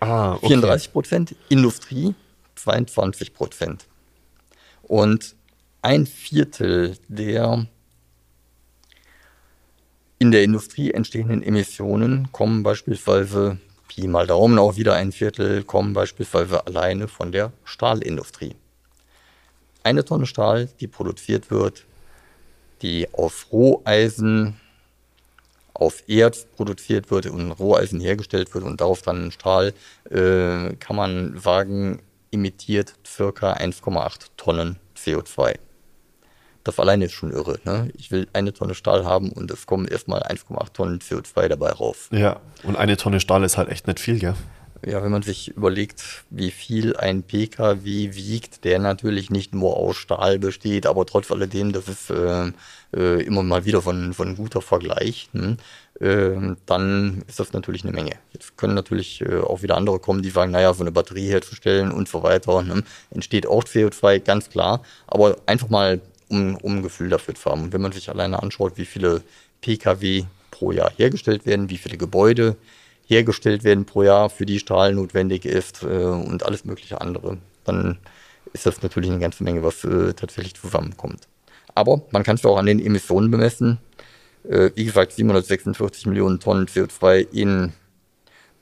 ah, okay. 34 Prozent, Industrie 22 Prozent. Und ein Viertel der in der Industrie entstehenden Emissionen kommen beispielsweise, Pi mal Daumen auch wieder ein Viertel, kommen beispielsweise alleine von der Stahlindustrie. Eine Tonne Stahl, die produziert wird, die auf Roheisen, auf Erz produziert wird und Roheisen hergestellt wird und darauf dann Stahl, äh, kann man sagen, emittiert circa 1,8 Tonnen CO2. Das alleine ist schon irre. Ne? Ich will eine Tonne Stahl haben und es kommen erstmal 1,8 Tonnen CO2 dabei raus. Ja, und eine Tonne Stahl ist halt echt nicht viel, gell? Ja, wenn man sich überlegt, wie viel ein PKW wiegt, der natürlich nicht nur aus Stahl besteht, aber trotz alledem, das ist äh, äh, immer mal wieder von, von guter Vergleich, hm? äh, dann ist das natürlich eine Menge. Jetzt können natürlich äh, auch wieder andere kommen, die sagen, naja, so eine Batterie herzustellen und so weiter, ne? entsteht auch CO2, ganz klar, aber einfach mal, um, um ein Gefühl dafür zu haben. Und wenn man sich alleine anschaut, wie viele PKW pro Jahr hergestellt werden, wie viele Gebäude hergestellt werden pro Jahr, für die Stahl notwendig ist äh, und alles mögliche andere, dann ist das natürlich eine ganze Menge, was äh, tatsächlich zusammenkommt. Aber man kann es auch an den Emissionen bemessen. Äh, wie gesagt, 746 Millionen Tonnen CO2 in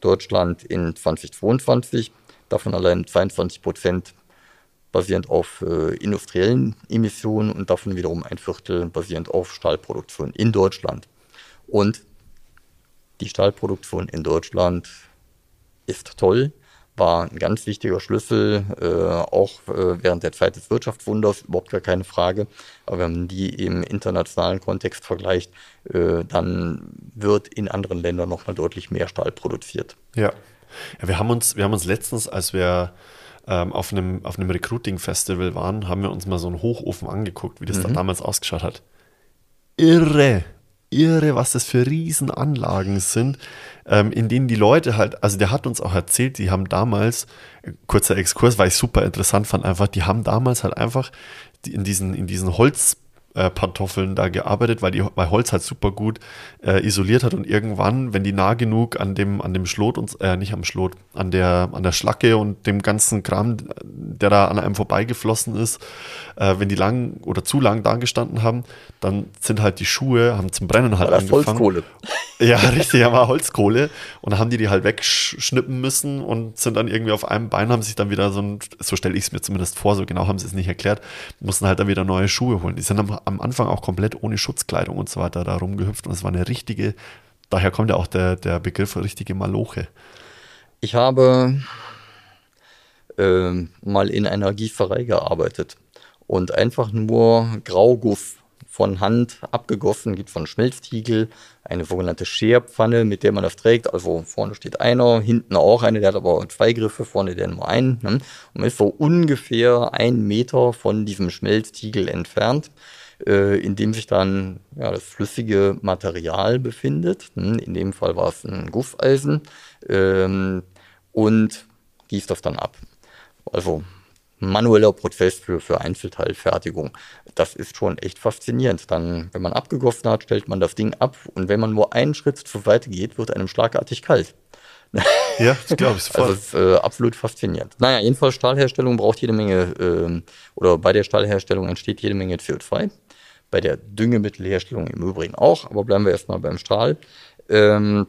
Deutschland in 2022, davon allein 22 Prozent basierend auf äh, industriellen Emissionen und davon wiederum ein Viertel basierend auf Stahlproduktion in Deutschland. Und die Stahlproduktion in Deutschland ist toll, war ein ganz wichtiger Schlüssel, äh, auch äh, während der Zeit des Wirtschaftswunders, überhaupt gar keine Frage. Aber wenn man die im internationalen Kontext vergleicht, äh, dann wird in anderen Ländern nochmal deutlich mehr Stahl produziert. Ja. ja, wir haben uns, wir haben uns letztens, als wir ähm, auf einem, auf einem Recruiting-Festival waren, haben wir uns mal so einen Hochofen angeguckt, wie das mhm. da damals ausgeschaut hat. Irre, irre, was das für Riesenanlagen sind, ähm, in denen die Leute halt, also der hat uns auch erzählt, die haben damals, kurzer Exkurs, weil ich super interessant fand, einfach, die haben damals halt einfach in diesen, in diesen Holz äh, Pantoffeln da gearbeitet, weil, die, weil Holz halt super gut äh, isoliert hat und irgendwann, wenn die nah genug an dem, an dem Schlot und äh, nicht am Schlot, an der, an der Schlacke und dem ganzen Kram, der da an einem vorbeigeflossen ist, äh, wenn die lang oder zu lang da gestanden haben, dann sind halt die Schuhe, haben zum Brennen halt war angefangen. Holzkohle. Ja, richtig, ja, war Holzkohle. Und dann haben die die halt wegschnippen müssen und sind dann irgendwie auf einem Bein, haben sich dann wieder so ein, so stelle ich es mir zumindest vor, so genau haben sie es nicht erklärt, mussten halt dann wieder neue Schuhe holen. Die sind am, am Anfang auch komplett ohne Schutzkleidung und so weiter da rumgehüpft und es war eine richtige, daher kommt ja auch der, der Begriff richtige Maloche. Ich habe äh, mal in einer Gießerei gearbeitet und einfach nur Grauguss von Hand abgegossen, gibt von Schmelztiegel eine sogenannte Scherpfanne, mit der man das trägt. Also vorne steht einer, hinten auch einer, der hat aber zwei Griffe, vorne der nur einen. Ne? Und man ist so ungefähr einen Meter von diesem Schmelztiegel entfernt, äh, in dem sich dann ja, das flüssige Material befindet. Ne? In dem Fall war es ein Guffeisen. Ähm, und gießt das dann ab. Also manueller Prozess für, für Einzelteilfertigung. Das ist schon echt faszinierend. Dann, wenn man abgegossen hat, stellt man das Ding ab und wenn man nur einen Schritt zur Seite geht, wird einem schlagartig kalt. Ja, das glaube ich sofort. Also ist, äh, absolut faszinierend. Naja, jedenfalls Stahlherstellung braucht jede Menge, äh, oder bei der Stahlherstellung entsteht jede Menge CO2. Bei der Düngemittelherstellung im Übrigen auch, aber bleiben wir erstmal beim Stahl. Ähm,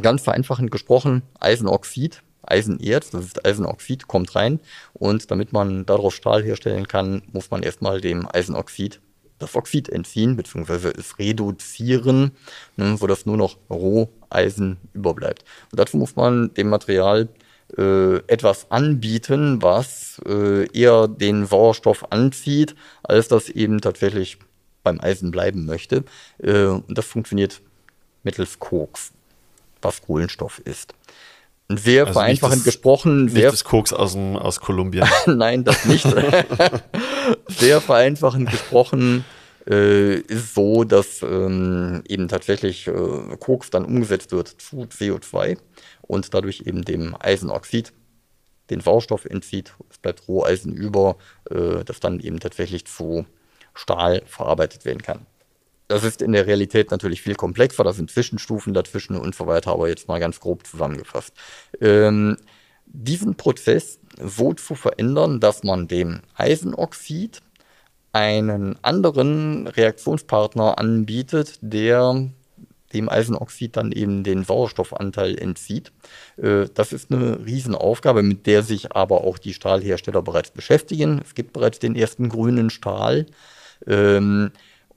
ganz vereinfachend gesprochen, Eisenoxid Eisenerz, das ist Eisenoxid, kommt rein und damit man daraus Stahl herstellen kann, muss man erstmal dem Eisenoxid das Oxid entziehen, beziehungsweise es reduzieren, ne, sodass nur noch Roheisen überbleibt. Und dazu muss man dem Material etwas anbieten, was äh, eher den Sauerstoff anzieht, als das eben tatsächlich beim Eisen bleiben möchte. Äh, und das funktioniert mittels Koks, was Kohlenstoff ist sehr also vereinfachend das, gesprochen. Nicht sehr das Koks aus, dem, aus Kolumbien. Nein, das nicht. sehr vereinfachend gesprochen äh, ist so, dass ähm, eben tatsächlich äh, Koks dann umgesetzt wird zu CO2 und dadurch eben dem Eisenoxid den Sauerstoff entzieht. Es bleibt Roheisen über, äh, das dann eben tatsächlich zu Stahl verarbeitet werden kann. Das ist in der Realität natürlich viel komplexer, da sind Zwischenstufen dazwischen und so weiter, aber jetzt mal ganz grob zusammengefasst. Ähm, diesen Prozess so zu verändern, dass man dem Eisenoxid einen anderen Reaktionspartner anbietet, der dem Eisenoxid dann eben den Sauerstoffanteil entzieht. Äh, das ist eine Riesenaufgabe, mit der sich aber auch die Stahlhersteller bereits beschäftigen. Es gibt bereits den ersten grünen Stahl. Ähm,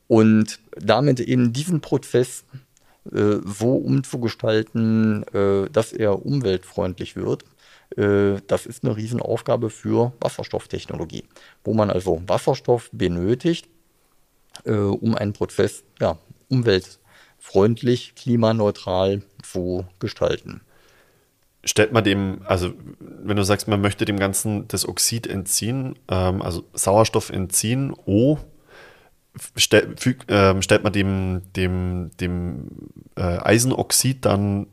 und damit eben diesen Prozess äh, so umzugestalten, äh, dass er umweltfreundlich wird, das ist eine Riesenaufgabe für Wasserstofftechnologie, wo man also Wasserstoff benötigt, um einen Prozess ja, umweltfreundlich, klimaneutral zu gestalten stellt man dem, also wenn du sagst, man möchte dem Ganzen das Oxid entziehen, ähm, also Sauerstoff entziehen, O, stell, füg, äh, stellt man dem, dem, dem äh, Eisenoxid dann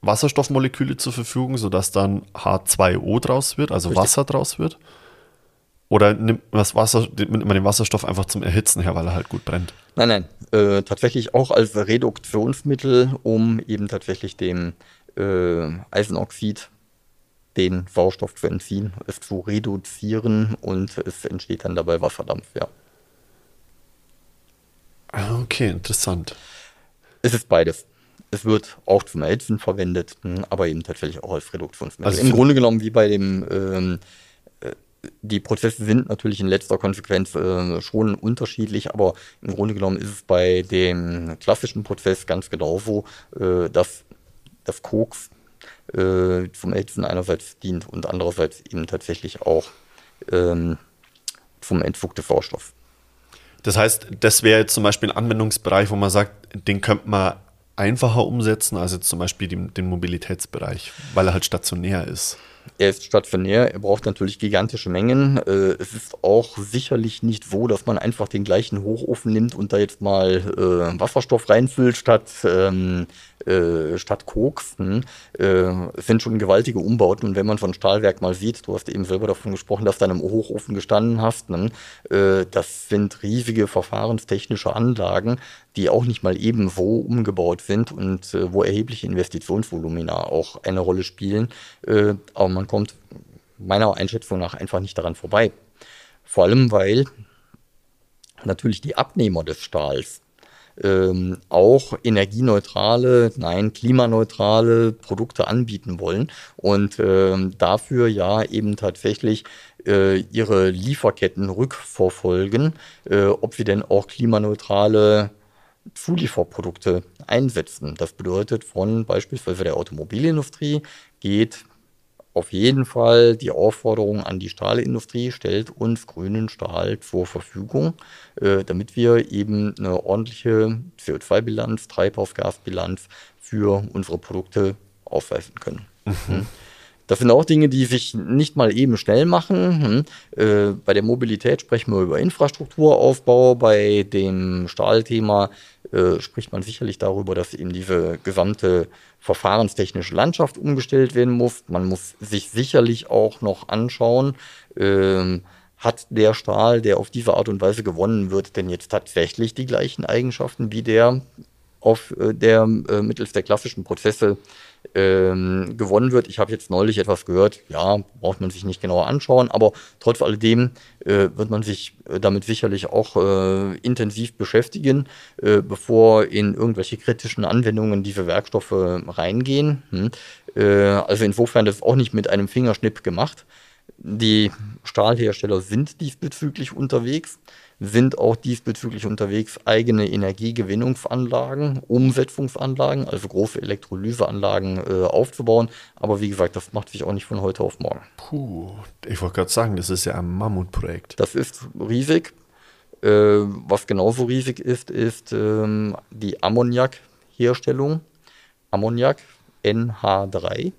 Wasserstoffmoleküle zur Verfügung, sodass dann H2O draus wird, also Richtig. Wasser draus wird? Oder nimmt man, das Wasser, nimmt man den Wasserstoff einfach zum Erhitzen her, weil er halt gut brennt? Nein, nein. Äh, tatsächlich auch als Reduktionsmittel, um eben tatsächlich dem äh, Eisenoxid den Sauerstoff zu entziehen, es zu reduzieren und es entsteht dann dabei Wasserdampf, ja. Ah, okay, interessant. Es ist beides. Es wird auch zum Erhitzen verwendet, hm, aber eben tatsächlich auch als Reduktionsmittel. Also Im Grunde genommen wie bei dem, ähm, äh, die Prozesse sind natürlich in letzter Konsequenz äh, schon unterschiedlich, aber im Grunde genommen ist es bei dem klassischen Prozess ganz genauso, äh, dass das Koks äh, zum Erhitzen einerseits dient und andererseits eben tatsächlich auch ähm, zum Entfug des Sauerstoffs. Das heißt, das wäre jetzt zum Beispiel ein Anwendungsbereich, wo man sagt, den könnte man einfacher umsetzen als jetzt zum Beispiel den, den Mobilitätsbereich, weil er halt stationär ist. Er ist stationär, er braucht natürlich gigantische Mengen. Äh, es ist auch sicherlich nicht so, dass man einfach den gleichen Hochofen nimmt und da jetzt mal äh, Wasserstoff reinfüllt statt ähm, äh, statt Koks. Hm? Äh, sind schon gewaltige Umbauten und wenn man von Stahlwerk mal sieht, du hast eben selber davon gesprochen, dass du in einem Hochofen gestanden hast, ne? äh, das sind riesige verfahrenstechnische Anlagen, die auch nicht mal eben so umgebaut sind und äh, wo erhebliche Investitionsvolumina auch eine Rolle spielen. Äh, aber man kommt meiner Einschätzung nach einfach nicht daran vorbei. Vor allem, weil natürlich die Abnehmer des Stahls ähm, auch energieneutrale, nein, klimaneutrale Produkte anbieten wollen und ähm, dafür ja eben tatsächlich äh, ihre Lieferketten rückverfolgen, äh, ob sie denn auch klimaneutrale Zulieferprodukte einsetzen. Das bedeutet, von beispielsweise der Automobilindustrie geht auf jeden Fall die Aufforderung an die Stahlindustrie, stellt uns grünen Stahl zur Verfügung, äh, damit wir eben eine ordentliche CO2-Bilanz, Treibhausgasbilanz für unsere Produkte aufweisen können. Mhm. Hm? Das sind auch Dinge, die sich nicht mal eben schnell machen. Hm? Äh, bei der Mobilität sprechen wir über Infrastrukturaufbau. Bei dem Stahlthema äh, spricht man sicherlich darüber, dass eben diese gesamte verfahrenstechnische Landschaft umgestellt werden muss. Man muss sich sicherlich auch noch anschauen, ähm, hat der Stahl, der auf diese Art und Weise gewonnen wird, denn jetzt tatsächlich die gleichen Eigenschaften wie der auf äh, der äh, mittels der klassischen Prozesse ähm, gewonnen wird. Ich habe jetzt neulich etwas gehört, ja, braucht man sich nicht genauer anschauen, aber trotz alledem äh, wird man sich äh, damit sicherlich auch äh, intensiv beschäftigen, äh, bevor in irgendwelche kritischen Anwendungen diese Werkstoffe reingehen. Hm. Also insofern das auch nicht mit einem Fingerschnipp gemacht. Die Stahlhersteller sind diesbezüglich unterwegs sind auch diesbezüglich unterwegs eigene Energiegewinnungsanlagen, Umsetzungsanlagen, also große Elektrolyseanlagen äh, aufzubauen. Aber wie gesagt, das macht sich auch nicht von heute auf morgen. Puh, ich wollte gerade sagen, das ist ja ein Mammutprojekt. Das ist riesig. Äh, was genauso riesig ist, ist ähm, die Ammoniakherstellung. Ammoniak NH3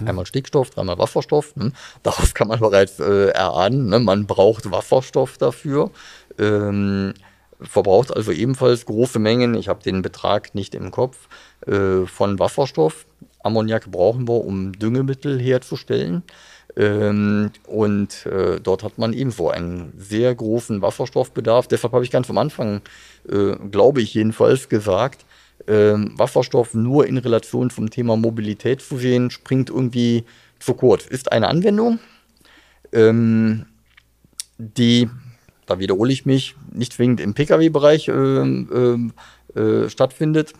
Mhm. Einmal Stickstoff, dreimal Wasserstoff. Ne? Daraus kann man bereits äh, erahnen, ne? man braucht Wasserstoff dafür. Ähm, verbraucht also ebenfalls große Mengen, ich habe den Betrag nicht im Kopf, äh, von Wasserstoff. Ammoniak brauchen wir, um Düngemittel herzustellen. Ähm, und äh, dort hat man ebenso einen sehr großen Wasserstoffbedarf. Deshalb habe ich ganz am Anfang, äh, glaube ich jedenfalls, gesagt, ähm, Wasserstoff nur in Relation zum Thema Mobilität zu sehen, springt irgendwie zu kurz. Ist eine Anwendung, ähm, die, da wiederhole ich mich, nicht zwingend im Pkw-Bereich äh, äh, stattfindet,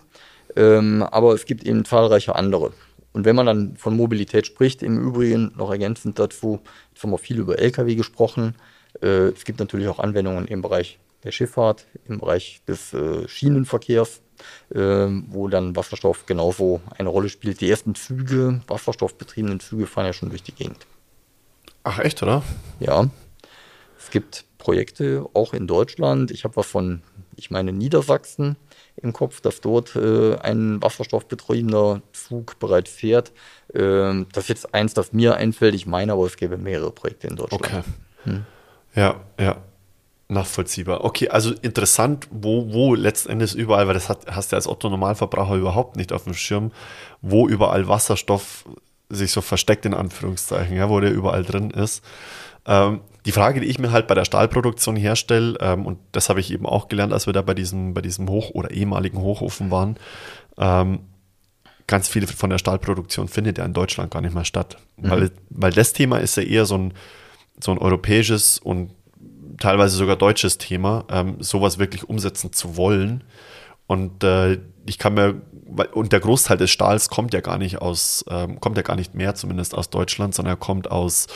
ähm, aber es gibt eben zahlreiche andere. Und wenn man dann von Mobilität spricht, im Übrigen noch ergänzend dazu, jetzt haben wir viel über Lkw gesprochen, äh, es gibt natürlich auch Anwendungen im Bereich der Schifffahrt, im Bereich des äh, Schienenverkehrs, ähm, wo dann Wasserstoff genauso eine Rolle spielt. Die ersten Züge, wasserstoffbetriebenen Züge, fahren ja schon durch die Gegend. Ach echt, oder? Ja. Es gibt Projekte auch in Deutschland. Ich habe was von, ich meine, Niedersachsen im Kopf, dass dort äh, ein wasserstoffbetriebener Zug bereits fährt. Ähm, das ist jetzt eins, das mir einfällt. Ich meine aber, es gäbe mehrere Projekte in Deutschland. Okay. Hm. Ja, ja. Nachvollziehbar. Okay, also interessant, wo, wo letztendlich überall, weil das hat, hast du als Otto-Normalverbraucher überhaupt nicht auf dem Schirm, wo überall Wasserstoff sich so versteckt, in Anführungszeichen, ja, wo der überall drin ist. Ähm, die Frage, die ich mir halt bei der Stahlproduktion herstelle, ähm, und das habe ich eben auch gelernt, als wir da bei diesem, bei diesem Hoch- oder ehemaligen Hochofen waren, ähm, ganz viel von der Stahlproduktion findet ja in Deutschland gar nicht mehr statt. Mhm. Weil, weil das Thema ist ja eher so ein, so ein europäisches und teilweise sogar deutsches Thema, ähm, sowas wirklich umsetzen zu wollen. Und äh, ich kann mir, und der Großteil des Stahls kommt ja gar nicht aus, ähm, kommt ja gar nicht mehr zumindest aus Deutschland, sondern er kommt aus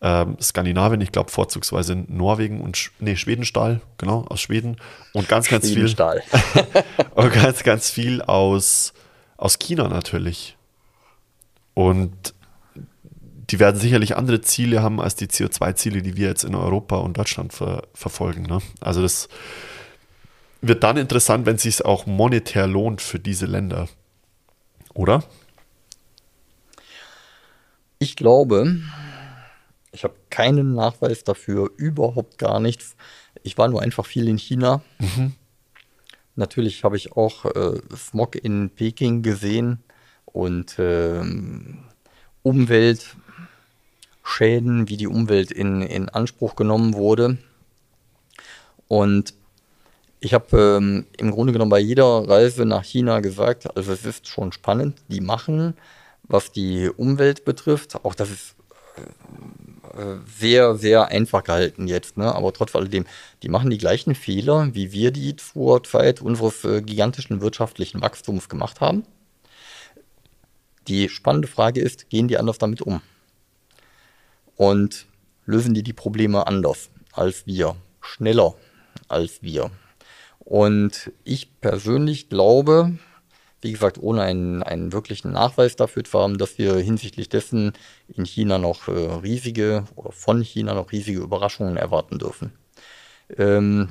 ähm, Skandinavien, ich glaube vorzugsweise Norwegen und nee, Schwedenstahl, genau, aus Schweden. Und ganz, ganz viel. und ganz, ganz viel aus, aus China natürlich. Und die werden sicherlich andere Ziele haben als die CO2-Ziele, die wir jetzt in Europa und Deutschland ver verfolgen. Ne? Also das wird dann interessant, wenn es sich auch monetär lohnt für diese Länder. Oder? Ich glaube, ich habe keinen Nachweis dafür, überhaupt gar nichts. Ich war nur einfach viel in China. Mhm. Natürlich habe ich auch äh, Smog in Peking gesehen und ähm, Umwelt Schäden, wie die Umwelt in, in Anspruch genommen wurde. Und ich habe ähm, im Grunde genommen bei jeder Reise nach China gesagt, also es ist schon spannend, die machen, was die Umwelt betrifft, auch das ist äh, sehr, sehr einfach gehalten jetzt, ne? aber trotz alledem, die machen die gleichen Fehler, wie wir die zur Zeit unseres äh, gigantischen wirtschaftlichen Wachstums gemacht haben. Die spannende Frage ist, gehen die anders damit um? Und lösen die die Probleme anders als wir, schneller als wir. Und ich persönlich glaube, wie gesagt, ohne einen, einen wirklichen Nachweis dafür zu haben, dass wir hinsichtlich dessen in China noch äh, riesige oder von China noch riesige Überraschungen erwarten dürfen. Ähm,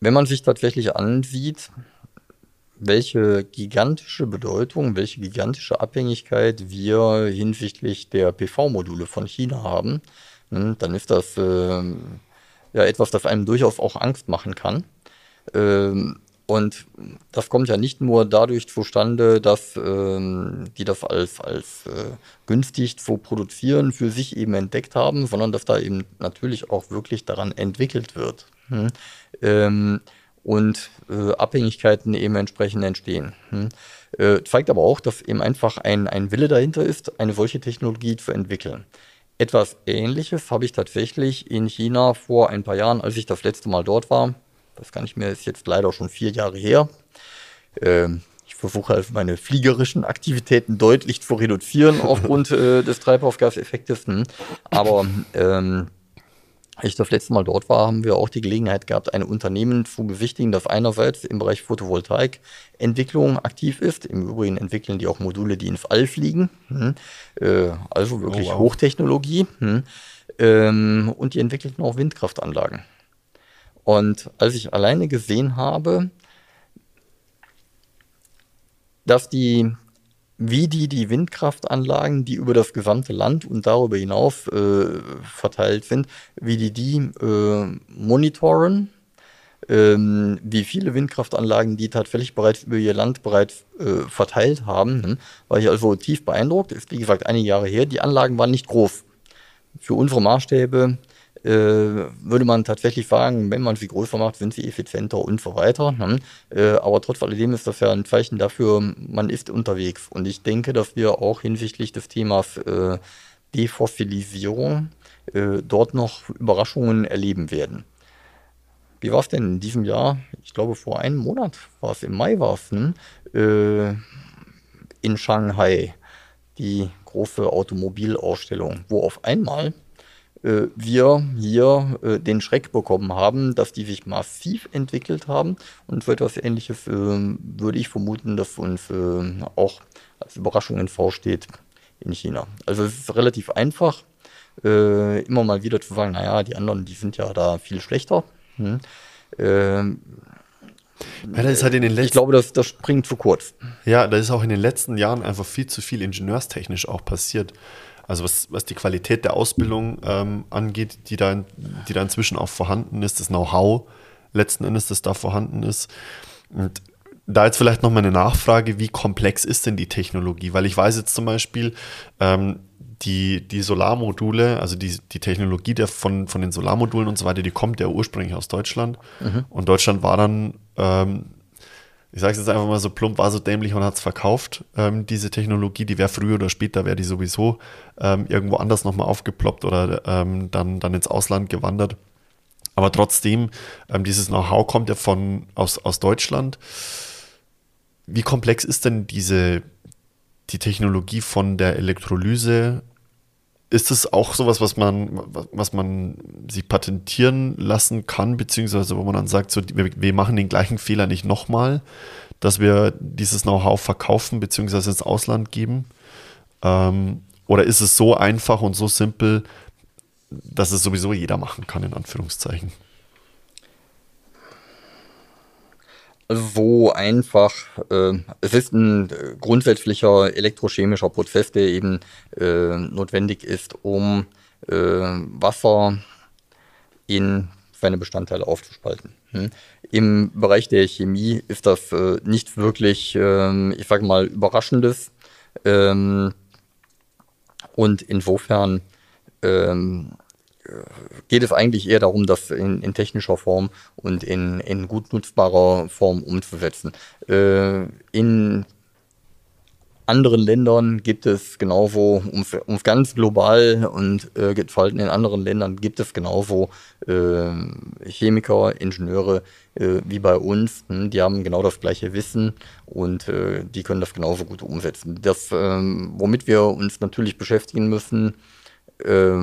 wenn man sich tatsächlich ansieht, welche gigantische Bedeutung, welche gigantische Abhängigkeit wir hinsichtlich der PV-Module von China haben, hm, dann ist das äh, ja etwas, das einem durchaus auch Angst machen kann. Ähm, und das kommt ja nicht nur dadurch zustande, dass ähm, die das als, als äh, günstig zu produzieren für sich eben entdeckt haben, sondern dass da eben natürlich auch wirklich daran entwickelt wird. Hm? Ähm, und äh, Abhängigkeiten eben entsprechend entstehen. Hm? Äh, zeigt aber auch, dass eben einfach ein, ein Wille dahinter ist, eine solche Technologie zu entwickeln. Etwas Ähnliches habe ich tatsächlich in China vor ein paar Jahren, als ich das letzte Mal dort war, das kann ich mir, ist jetzt leider schon vier Jahre her. Ähm, ich versuche halt meine fliegerischen Aktivitäten deutlich zu reduzieren aufgrund äh, des Treibhausgaseffektes. Hm. Aber ähm, ich das letzte Mal dort war, haben wir auch die Gelegenheit gehabt, ein Unternehmen zu besichtigen, das einerseits im Bereich Photovoltaik-Entwicklung aktiv ist. Im Übrigen entwickeln die auch Module, die ins All fliegen. Hm. Äh, also wirklich oh, wow. Hochtechnologie. Hm. Ähm, und die entwickelten auch Windkraftanlagen. Und als ich alleine gesehen habe, dass die, wie die die Windkraftanlagen, die über das gesamte Land und darüber hinaus äh, verteilt sind, wie die die äh, monitoren, ähm, wie viele Windkraftanlagen die tatsächlich bereits über ihr Land bereits äh, verteilt haben, hm, war ich also tief beeindruckt. Ist wie gesagt einige Jahre her. Die Anlagen waren nicht groß. Für unsere Maßstäbe äh, würde man tatsächlich sagen, wenn man sie größer macht, sind sie effizienter und so weiter. Ne? Äh, aber trotz alledem ist das ja ein Zeichen dafür, man ist unterwegs. Und ich denke, dass wir auch hinsichtlich des Themas äh, Defossilisierung äh, dort noch Überraschungen erleben werden. Wie war es denn in diesem Jahr? Ich glaube, vor einem Monat war es, im Mai war es, ne? Äh, in Shanghai, die große Automobilausstellung, wo auf einmal wir hier äh, den Schreck bekommen haben, dass die sich massiv entwickelt haben. Und für etwas Ähnliches äh, würde ich vermuten, dass uns äh, auch als Überraschung in V steht in China. Also es ist relativ einfach, äh, immer mal wieder zu sagen, naja, die anderen, die sind ja da viel schlechter. Hm. Ähm, ja, das ist halt in den letzten, ich glaube, das, das springt zu kurz. Ja, da ist auch in den letzten Jahren einfach viel zu viel ingenieurstechnisch auch passiert. Also was, was die Qualität der Ausbildung ähm, angeht, die da, die da inzwischen auch vorhanden ist, das Know-how letzten Endes, das da vorhanden ist. Und da jetzt vielleicht noch mal eine Nachfrage, wie komplex ist denn die Technologie? Weil ich weiß jetzt zum Beispiel, ähm, die, die Solarmodule, also die, die Technologie der von, von den Solarmodulen und so weiter, die kommt ja ursprünglich aus Deutschland. Mhm. Und Deutschland war dann ähm, ich sage es jetzt einfach mal so plump, war so dämlich und hat es verkauft. Ähm, diese Technologie, die wäre früher oder später, wäre die sowieso ähm, irgendwo anders nochmal aufgeploppt oder ähm, dann, dann ins Ausland gewandert. Aber trotzdem, ähm, dieses Know-how kommt ja von, aus, aus Deutschland. Wie komplex ist denn diese, die Technologie von der Elektrolyse ist es auch sowas, was man, was man sich patentieren lassen kann, beziehungsweise wo man dann sagt, so, wir, wir machen den gleichen Fehler nicht nochmal, dass wir dieses Know-how verkaufen, beziehungsweise ins Ausland geben? Ähm, oder ist es so einfach und so simpel, dass es sowieso jeder machen kann, in Anführungszeichen? So einfach. Äh, es ist ein äh, grundsätzlicher elektrochemischer Prozess, der eben äh, notwendig ist, um äh, Wasser in seine Bestandteile aufzuspalten. Hm. Im Bereich der Chemie ist das äh, nicht wirklich, ähm, ich sage mal, überraschendes. Ähm, und insofern ähm, geht es eigentlich eher darum, das in, in technischer Form und in, in gut nutzbarer Form umzusetzen. Äh, in anderen Ländern gibt es genauso, um, um ganz global und äh, gefalten in anderen Ländern gibt es genauso äh, Chemiker, Ingenieure äh, wie bei uns. Hm, die haben genau das gleiche Wissen und äh, die können das genauso gut umsetzen. Das, ähm, womit wir uns natürlich beschäftigen müssen, äh,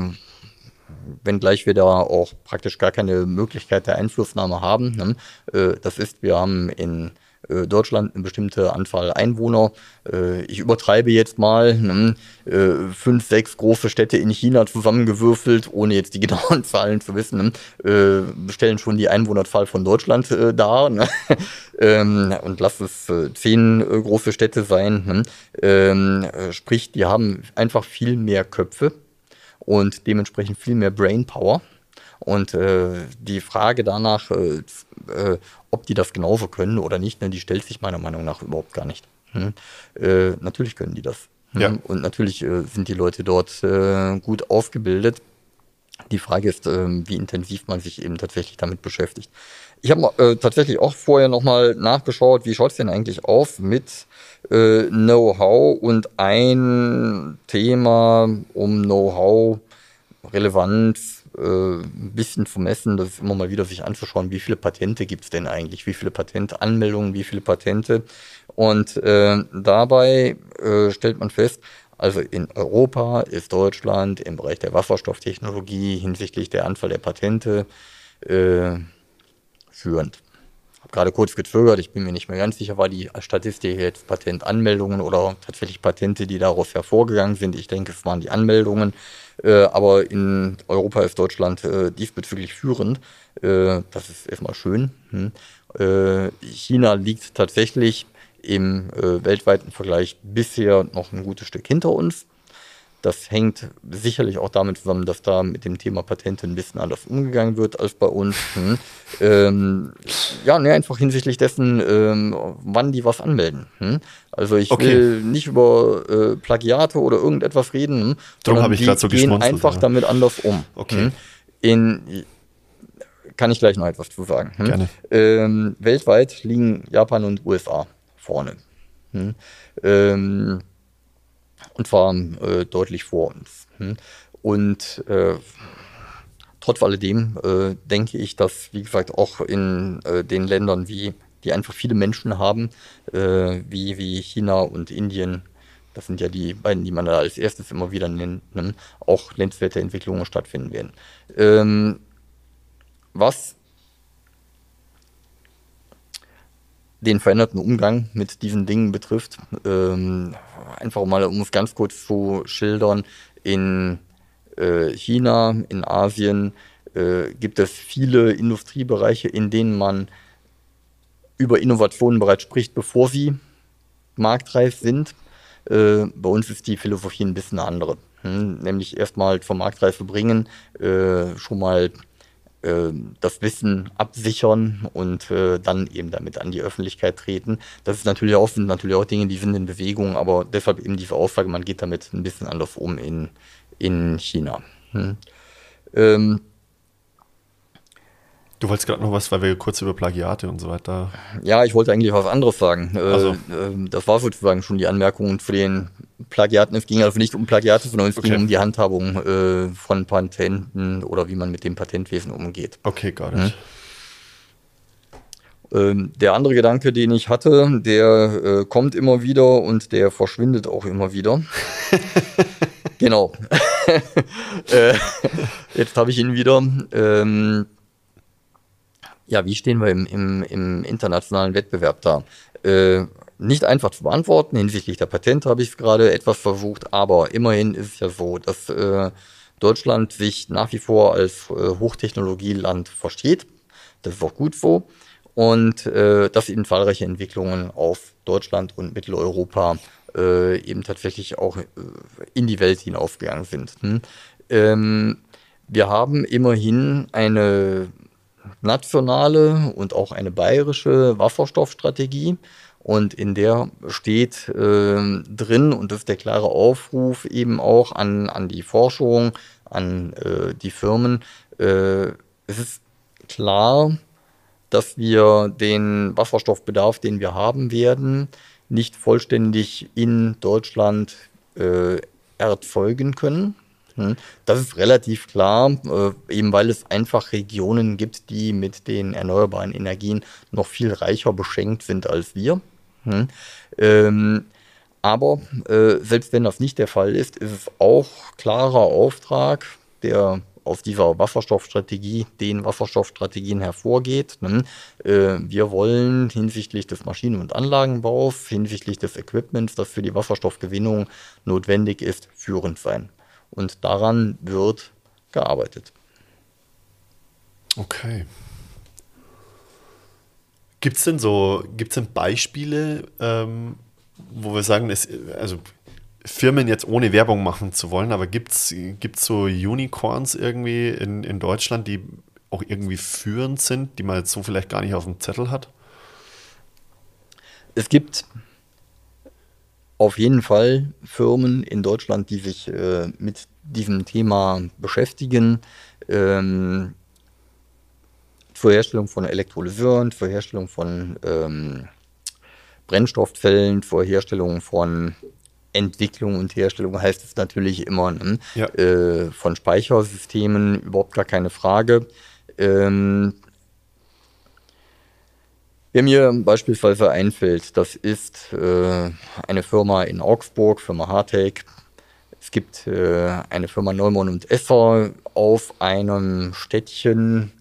wenngleich wir da auch praktisch gar keine Möglichkeit der Einflussnahme haben. Ne? Äh, das ist, wir haben in äh, Deutschland eine bestimmte Anzahl Einwohner. Äh, ich übertreibe jetzt mal ne, fünf, sechs große Städte in China zusammengewürfelt, ohne jetzt die genauen Zahlen zu wissen, ne, stellen schon die Einwohnerzahl von Deutschland dar. Ne? ähm, und lass es zehn große Städte sein. Ne? Ähm, äh, sprich, die haben einfach viel mehr Köpfe und dementsprechend viel mehr Brainpower. Und äh, die Frage danach, äh, äh, ob die das genauso können oder nicht, ne, die stellt sich meiner Meinung nach überhaupt gar nicht. Hm? Äh, natürlich können die das. Hm? Ja. Und natürlich äh, sind die Leute dort äh, gut ausgebildet. Die Frage ist, wie intensiv man sich eben tatsächlich damit beschäftigt. Ich habe äh, tatsächlich auch vorher nochmal nachgeschaut, wie schaut es denn eigentlich auf mit äh, Know-how und ein Thema um Know-how, Relevanz, äh, ein bisschen zu messen, das ist immer mal wieder sich anzuschauen, wie viele Patente gibt es denn eigentlich, wie viele Patentanmeldungen, wie viele Patente. Und äh, dabei äh, stellt man fest, also in Europa ist Deutschland im Bereich der Wasserstofftechnologie hinsichtlich der Anzahl der Patente äh, führend. Gerade kurz gezögert, ich bin mir nicht mehr ganz sicher, war die Statistik jetzt Patentanmeldungen oder tatsächlich Patente, die daraus hervorgegangen sind. Ich denke, es waren die Anmeldungen. Äh, aber in Europa ist Deutschland äh, diesbezüglich führend. Äh, das ist erstmal schön. Hm. Äh, China liegt tatsächlich im äh, weltweiten Vergleich bisher noch ein gutes Stück hinter uns. Das hängt sicherlich auch damit zusammen, dass da mit dem Thema Patente ein bisschen anders umgegangen wird als bei uns. Hm. Ähm, ja, ne, einfach hinsichtlich dessen, ähm, wann die was anmelden. Hm. Also ich okay. will nicht über äh, Plagiate oder irgendetwas reden, hm, Darum habe ich gerade so gehen einfach ja. damit anders um. Okay. Hm. In, kann ich gleich noch etwas zu sagen. Hm. Gerne. Ähm, weltweit liegen Japan und USA vorne. Hm. Ähm, und zwar äh, deutlich vor uns. Hm? Und äh, trotz alledem äh, denke ich, dass, wie gesagt, auch in äh, den Ländern, wie, die einfach viele Menschen haben, äh, wie, wie China und Indien, das sind ja die beiden, die man da als erstes immer wieder nennt, ne? auch nennenswerte Entwicklungen stattfinden werden. Ähm, was den veränderten Umgang mit diesen Dingen betrifft. Ähm, einfach mal, um es ganz kurz zu schildern, in äh, China, in Asien äh, gibt es viele Industriebereiche, in denen man über Innovationen bereits spricht, bevor sie marktreif sind. Äh, bei uns ist die Philosophie ein bisschen eine andere. Hm? Nämlich erstmal zur Marktreife bringen, äh, schon mal das Wissen absichern und äh, dann eben damit an die Öffentlichkeit treten. Das ist natürlich auch, sind natürlich auch Dinge, die sind in Bewegung, aber deshalb eben diese Aussage, man geht damit ein bisschen anders um in, in China. Hm. Ähm, Du wolltest gerade noch was, weil wir kurz über Plagiate und so weiter. Ja, ich wollte eigentlich was anderes sagen. Äh, also. Äh, das war sozusagen schon die Anmerkung zu den Plagiaten. Es ging also nicht um Plagiate, sondern es okay. ging um die Handhabung äh, von Patenten oder wie man mit dem Patentwesen umgeht. Okay, got it. Mhm. der andere Gedanke, den ich hatte, der äh, kommt immer wieder und der verschwindet auch immer wieder. genau. äh, jetzt habe ich ihn wieder. Ähm, ja, wie stehen wir im, im, im internationalen Wettbewerb da? Äh, nicht einfach zu beantworten, hinsichtlich der Patente habe ich es gerade etwas versucht, aber immerhin ist es ja so, dass äh, Deutschland sich nach wie vor als äh, Hochtechnologieland versteht. Das ist auch gut so. Und äh, dass eben zahlreiche Entwicklungen auf Deutschland und Mitteleuropa äh, eben tatsächlich auch äh, in die Welt hinaufgegangen sind. Hm? Ähm, wir haben immerhin eine nationale und auch eine bayerische Wasserstoffstrategie. Und in der steht äh, drin, und ist der klare Aufruf eben auch an, an die Forschung, an äh, die Firmen, äh, es ist klar, dass wir den Wasserstoffbedarf, den wir haben werden, nicht vollständig in Deutschland äh, erzeugen können. Hm. Das ist relativ klar, äh, eben weil es einfach Regionen gibt, die mit den erneuerbaren Energien noch viel reicher beschenkt sind als wir. Hm. Ähm, aber äh, selbst wenn das nicht der Fall ist, ist es auch klarer Auftrag der aus dieser Wasserstoffstrategie, den Wasserstoffstrategien hervorgeht. Ne? Äh, wir wollen hinsichtlich des Maschinen- und Anlagenbaus, hinsichtlich des Equipments, das für die Wasserstoffgewinnung notwendig ist, führend sein. Und daran wird gearbeitet. Okay. Gibt es denn so, gibt es denn Beispiele, ähm, wo wir sagen, es, also Firmen jetzt ohne Werbung machen zu wollen, aber gibt es so Unicorns irgendwie in, in Deutschland, die auch irgendwie führend sind, die man jetzt so vielleicht gar nicht auf dem Zettel hat? Es gibt auf jeden Fall Firmen in Deutschland, die sich äh, mit diesem Thema beschäftigen. Ähm, zur Herstellung von Elektrolyseuren, zur Herstellung von ähm, Brennstoffzellen, zur Herstellung von Entwicklung und Herstellung heißt es natürlich immer, ne? ja. äh, von Speichersystemen überhaupt gar keine Frage. Ähm, Wer mir beispielsweise einfällt, das ist äh, eine Firma in Augsburg, Firma Hartec. Es gibt äh, eine Firma Neumann und Esser auf einem Städtchen,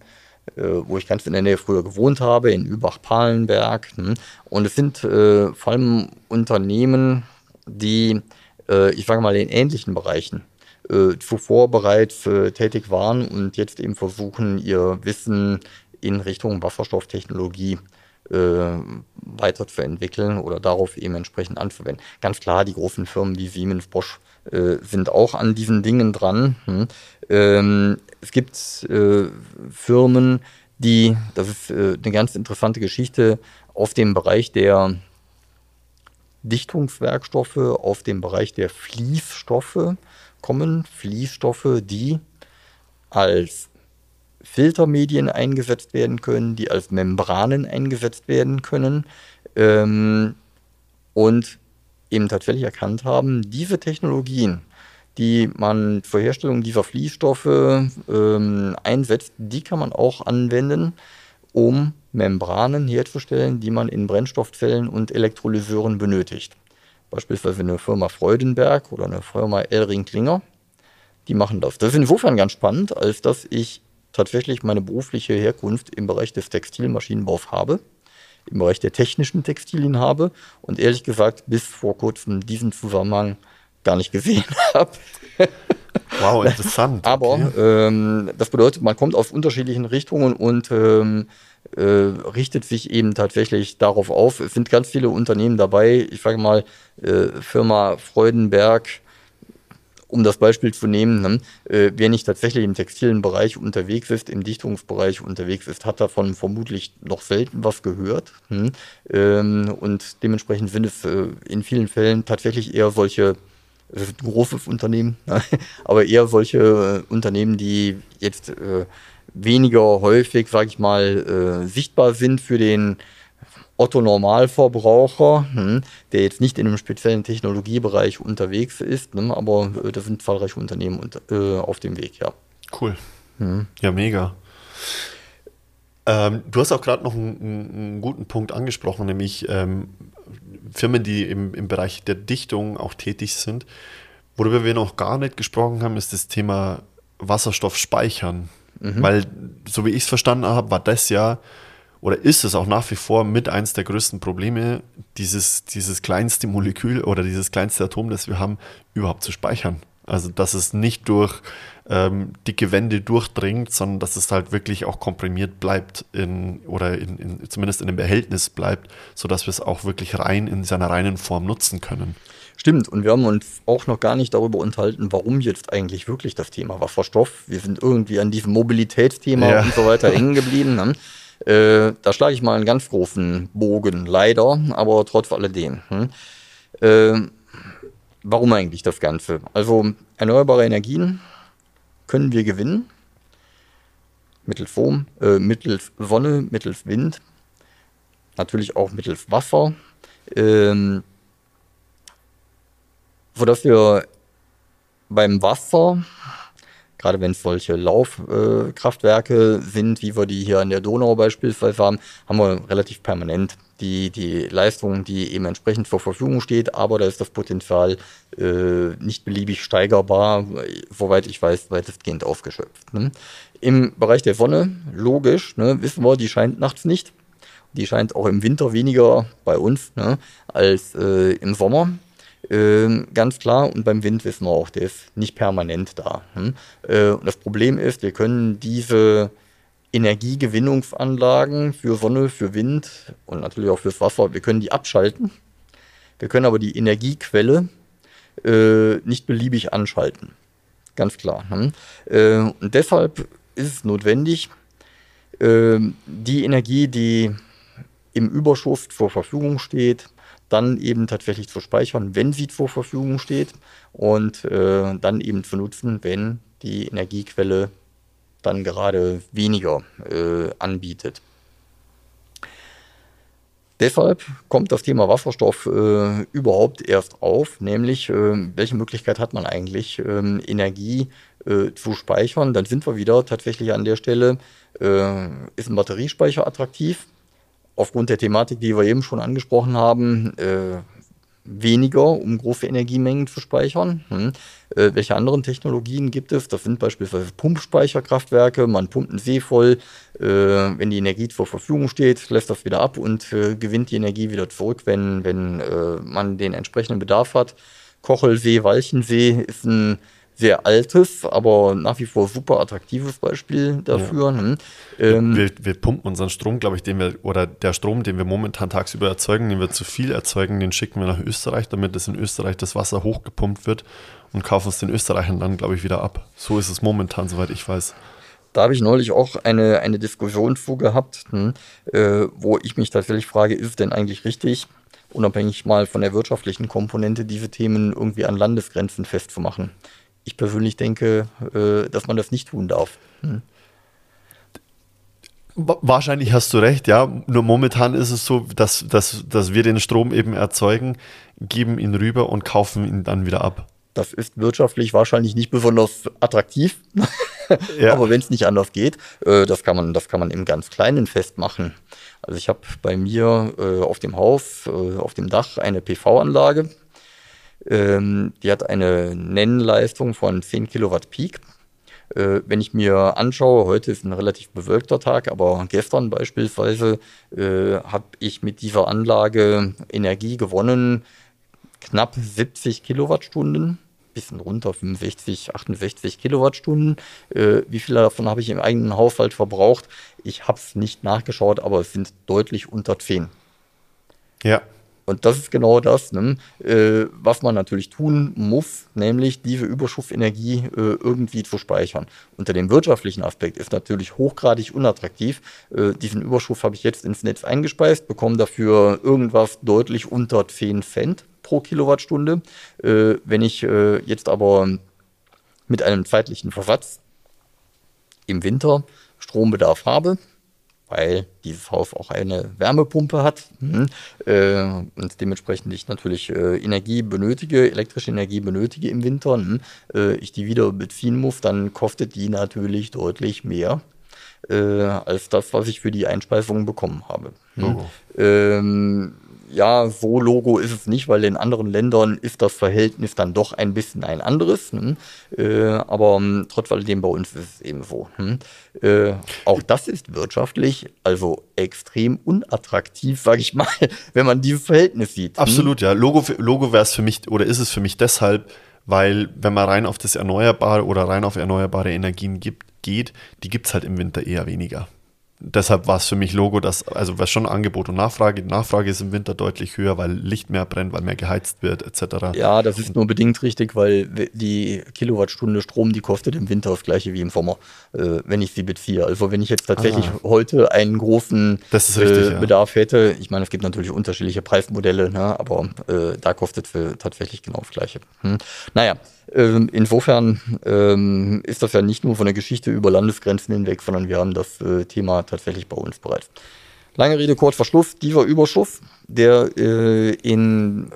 äh, wo ich ganz in der Nähe früher gewohnt habe, in Übach-Palenberg. Hm. Und es sind äh, vor allem Unternehmen, die, äh, ich sage mal, in ähnlichen Bereichen äh, zuvor bereits tätig waren und jetzt eben versuchen, ihr Wissen in Richtung Wasserstofftechnologie äh, weiterzuentwickeln oder darauf eben entsprechend anzuwenden. Ganz klar, die großen Firmen wie Siemens, Bosch äh, sind auch an diesen Dingen dran. Hm. Ähm, es gibt äh, Firmen, die, das ist äh, eine ganz interessante Geschichte, auf dem Bereich der Dichtungswerkstoffe, auf dem Bereich der Fließstoffe kommen. Fließstoffe, die als Filtermedien eingesetzt werden können, die als Membranen eingesetzt werden können ähm, und eben tatsächlich erkannt haben, diese Technologien, die man zur Herstellung dieser Fließstoffe ähm, einsetzt, die kann man auch anwenden, um Membranen herzustellen, die man in Brennstoffzellen und Elektrolyseuren benötigt. Beispielsweise eine Firma Freudenberg oder eine Firma Elring-Klinger, die machen das. Das ist insofern ganz spannend, als dass ich tatsächlich meine berufliche Herkunft im Bereich des Textilmaschinenbaus habe, im Bereich der technischen Textilien habe und ehrlich gesagt bis vor kurzem diesen Zusammenhang gar nicht gesehen habe. Wow, interessant. Aber okay. ähm, das bedeutet, man kommt aus unterschiedlichen Richtungen und ähm, äh, richtet sich eben tatsächlich darauf auf. Es sind ganz viele Unternehmen dabei. Ich sage mal, äh, Firma Freudenberg, um das Beispiel zu nehmen, ne, äh, wer nicht tatsächlich im textilen Bereich unterwegs ist, im Dichtungsbereich unterwegs ist, hat davon vermutlich noch selten was gehört. Hm? Ähm, und dementsprechend sind es äh, in vielen Fällen tatsächlich eher solche, es ist ein großes Unternehmen, ne, aber eher solche äh, Unternehmen, die jetzt äh, weniger häufig, sage ich mal, äh, sichtbar sind für den Otto Normalverbraucher, hm, der jetzt nicht in einem speziellen Technologiebereich unterwegs ist, ne, aber äh, da sind zahlreiche Unternehmen unter, äh, auf dem Weg, ja. Cool. Hm. Ja, mega. Ähm, du hast auch gerade noch einen, einen, guten Punkt angesprochen, nämlich ähm, Firmen, die im, im Bereich der Dichtung auch tätig sind. Worüber wir noch gar nicht gesprochen haben, ist das Thema Wasserstoff speichern. Mhm. Weil, so wie ich es verstanden habe, war das ja oder ist es auch nach wie vor mit eins der größten Probleme, dieses, dieses kleinste Molekül oder dieses kleinste Atom, das wir haben, überhaupt zu speichern. Also, dass es nicht durch ähm, dicke Wände durchdringt, sondern dass es halt wirklich auch komprimiert bleibt in, oder in, in, zumindest in einem Behältnis bleibt, sodass wir es auch wirklich rein in seiner reinen Form nutzen können. Stimmt, und wir haben uns auch noch gar nicht darüber unterhalten, warum jetzt eigentlich wirklich das Thema Wasserstoff. Wir sind irgendwie an diesem Mobilitätsthema ja. und so weiter hängen geblieben. Ne? Äh, da schlage ich mal einen ganz großen Bogen, leider, aber trotz alledem. Hm. Äh, warum eigentlich das Ganze? Also erneuerbare Energien können wir gewinnen. Mittels Strom, äh, mittels Sonne, mittels Wind, natürlich auch mittels Wasser, ähm, sodass wir beim Wasser gerade wenn es solche Laufkraftwerke äh, sind, wie wir die hier an der Donau beispielsweise haben, haben wir relativ permanent die, die Leistung, die eben entsprechend zur Verfügung steht, aber da ist das Potenzial äh, nicht beliebig steigerbar, soweit ich weiß, weitestgehend aufgeschöpft. Ne? Im Bereich der Sonne, logisch, ne, wissen wir, die scheint nachts nicht. Die scheint auch im Winter weniger bei uns ne, als äh, im Sommer. Ähm, ganz klar. Und beim Wind wissen wir auch, der ist nicht permanent da. Hm? Äh, und das Problem ist, wir können diese Energiegewinnungsanlagen für Sonne, für Wind und natürlich auch fürs Wasser, wir können die abschalten. Wir können aber die Energiequelle äh, nicht beliebig anschalten. Ganz klar. Hm? Äh, und deshalb ist es notwendig, äh, die Energie, die im Überschuss zur Verfügung steht, dann eben tatsächlich zu speichern, wenn sie zur Verfügung steht und äh, dann eben zu nutzen, wenn die Energiequelle dann gerade weniger äh, anbietet. Deshalb kommt das Thema Wasserstoff äh, überhaupt erst auf, nämlich äh, welche Möglichkeit hat man eigentlich, ähm, Energie äh, zu speichern. Dann sind wir wieder tatsächlich an der Stelle, äh, ist ein Batteriespeicher attraktiv? Aufgrund der Thematik, die wir eben schon angesprochen haben, äh, weniger, um große Energiemengen zu speichern. Hm. Äh, welche anderen Technologien gibt es? Das sind beispielsweise Pumpspeicherkraftwerke. Man pumpt einen See voll, äh, wenn die Energie zur Verfügung steht, lässt das wieder ab und äh, gewinnt die Energie wieder zurück, wenn, wenn äh, man den entsprechenden Bedarf hat. Kochelsee, Walchensee ist ein sehr altes, aber nach wie vor super attraktives Beispiel dafür. Ja. Hm. Ähm, wir, wir, pumpen unseren Strom, glaube ich, den wir, oder der Strom, den wir momentan tagsüber erzeugen, den wir zu viel erzeugen, den schicken wir nach Österreich, damit es in Österreich das Wasser hochgepumpt wird und kaufen es den Österreichern dann, glaube ich, wieder ab. So ist es momentan, soweit ich weiß. Da habe ich neulich auch eine, eine Diskussion zu gehabt, hm, äh, wo ich mich tatsächlich frage, ist es denn eigentlich richtig, unabhängig mal von der wirtschaftlichen Komponente, diese Themen irgendwie an Landesgrenzen festzumachen? Ich persönlich denke, äh, dass man das nicht tun darf. Hm. Wahrscheinlich hast du recht, ja. Nur momentan ist es so, dass, dass, dass wir den Strom eben erzeugen, geben ihn rüber und kaufen ihn dann wieder ab. Das ist wirtschaftlich wahrscheinlich nicht besonders attraktiv. ja. Aber wenn es nicht anders geht, äh, das, kann man, das kann man im ganz Kleinen festmachen. Also ich habe bei mir äh, auf dem Haus, äh, auf dem Dach eine PV-Anlage ähm, die hat eine Nennleistung von 10 Kilowatt Peak. Äh, wenn ich mir anschaue, heute ist ein relativ bewölkter Tag, aber gestern beispielsweise äh, habe ich mit dieser Anlage Energie gewonnen, knapp 70 Kilowattstunden bisschen runter, 65, 68 Kilowattstunden. Äh, wie viele davon habe ich im eigenen Haushalt verbraucht? Ich habe es nicht nachgeschaut, aber es sind deutlich unter 10. Ja. Und das ist genau das, ne, äh, was man natürlich tun muss, nämlich diese Überschussenergie äh, irgendwie zu speichern. Unter dem wirtschaftlichen Aspekt ist natürlich hochgradig unattraktiv. Äh, diesen Überschuss habe ich jetzt ins Netz eingespeist, bekomme dafür irgendwas deutlich unter 10 Cent pro Kilowattstunde. Äh, wenn ich äh, jetzt aber mit einem zeitlichen Versatz im Winter Strombedarf habe, weil dieses Haus auch eine Wärmepumpe hat mhm. äh, und dementsprechend ich natürlich äh, Energie benötige, elektrische Energie benötige im Winter, mhm. äh, ich die wieder beziehen muss, dann kostet die natürlich deutlich mehr äh, als das, was ich für die Einspeisung bekommen habe. Mhm. Ähm, ja, so Logo ist es nicht, weil in anderen Ländern ist das Verhältnis dann doch ein bisschen ein anderes. Hm? Äh, aber ähm, trotz alledem bei uns ist es eben so. Hm? Äh, auch das ist wirtschaftlich also extrem unattraktiv, sage ich mal, wenn man dieses Verhältnis sieht. Hm? Absolut, hm? ja. Logo, Logo wäre es für mich oder ist es für mich deshalb, weil wenn man rein auf das Erneuerbare oder rein auf erneuerbare Energien gibt, geht, die gibt es halt im Winter eher weniger deshalb war es für mich Logo, dass, also was schon Angebot und Nachfrage, die Nachfrage ist im Winter deutlich höher, weil Licht mehr brennt, weil mehr geheizt wird, etc. Ja, das ist nur bedingt richtig, weil die Kilowattstunde Strom, die kostet im Winter das gleiche wie im Sommer, äh, wenn ich sie beziehe. Also wenn ich jetzt tatsächlich ah. heute einen großen richtig, äh, ja. Bedarf hätte, ich meine, es gibt natürlich unterschiedliche Preismodelle, ne, aber äh, da kostet es tatsächlich genau das gleiche. Hm. Naja, ähm, insofern ähm, ist das ja nicht nur von der Geschichte über Landesgrenzen hinweg, sondern wir haben das äh, Thema tatsächlich bei uns bereits. Lange Rede, kurz Verschluss. Dieser Überschuss, der äh, in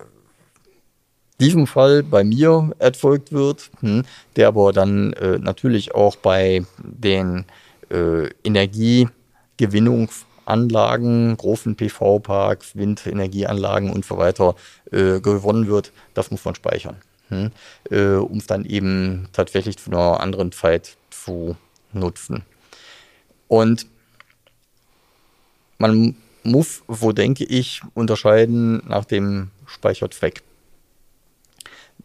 diesem Fall bei mir erzeugt wird, hm, der aber dann äh, natürlich auch bei den äh, Energiegewinnungsanlagen, großen PV-Parks, Windenergieanlagen und so weiter äh, gewonnen wird, das muss man speichern, hm, äh, um es dann eben tatsächlich zu einer anderen Zeit zu nutzen. Und man muss, wo denke ich, unterscheiden nach dem Speicherzweck.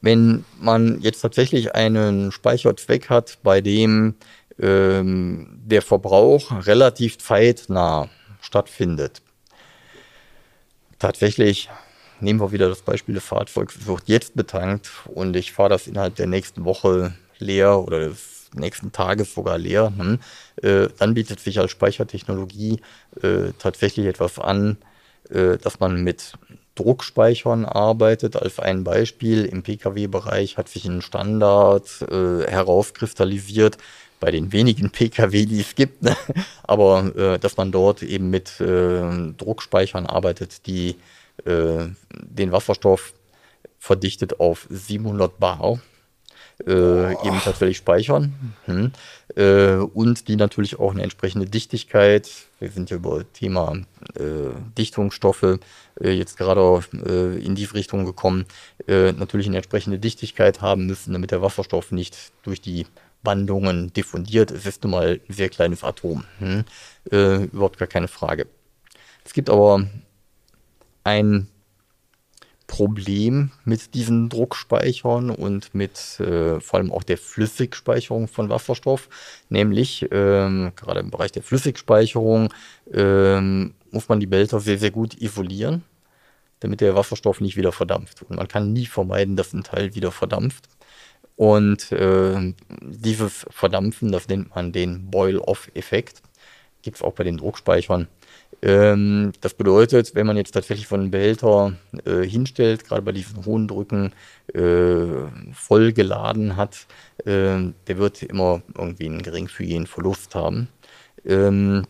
Wenn man jetzt tatsächlich einen Speicherzweck hat, bei dem ähm, der Verbrauch relativ zeitnah stattfindet, tatsächlich nehmen wir wieder das Beispiel, das Fahrzeug wird jetzt betankt und ich fahre das innerhalb der nächsten Woche leer oder des nächsten Tages sogar leer, hm, äh, dann bietet sich als Speichertechnologie äh, tatsächlich etwas an, äh, dass man mit Druckspeichern arbeitet. Als ein Beispiel im Pkw-Bereich hat sich ein Standard äh, herauskristallisiert, bei den wenigen Pkw, die es gibt, ne? aber äh, dass man dort eben mit äh, Druckspeichern arbeitet, die äh, den Wasserstoff verdichtet auf 700 Bar äh, eben tatsächlich speichern. Mhm. Äh, und die natürlich auch eine entsprechende Dichtigkeit, wir sind ja über Thema äh, Dichtungsstoffe äh, jetzt gerade äh, in die Richtung gekommen, natürlich eine entsprechende Dichtigkeit haben müssen, damit der Wasserstoff nicht durch die Wandungen diffundiert. Es ist nun mal ein sehr kleines Atom. Hm? überhaupt gar keine Frage. Es gibt aber ein Problem mit diesen Druckspeichern und mit äh, vor allem auch der Flüssigspeicherung von Wasserstoff. Nämlich, ähm, gerade im Bereich der Flüssigspeicherung, ähm, muss man die Behälter sehr, sehr gut isolieren, damit der Wasserstoff nicht wieder verdampft. Und man kann nie vermeiden, dass ein Teil wieder verdampft. Und äh, dieses Verdampfen, das nennt man den Boil-Off-Effekt, gibt es auch bei den Druckspeichern. Ähm, das bedeutet, wenn man jetzt tatsächlich von einem Behälter äh, hinstellt, gerade bei diesen hohen Drücken, äh, voll geladen hat, äh, der wird immer irgendwie einen geringfügigen Verlust haben. Ähm,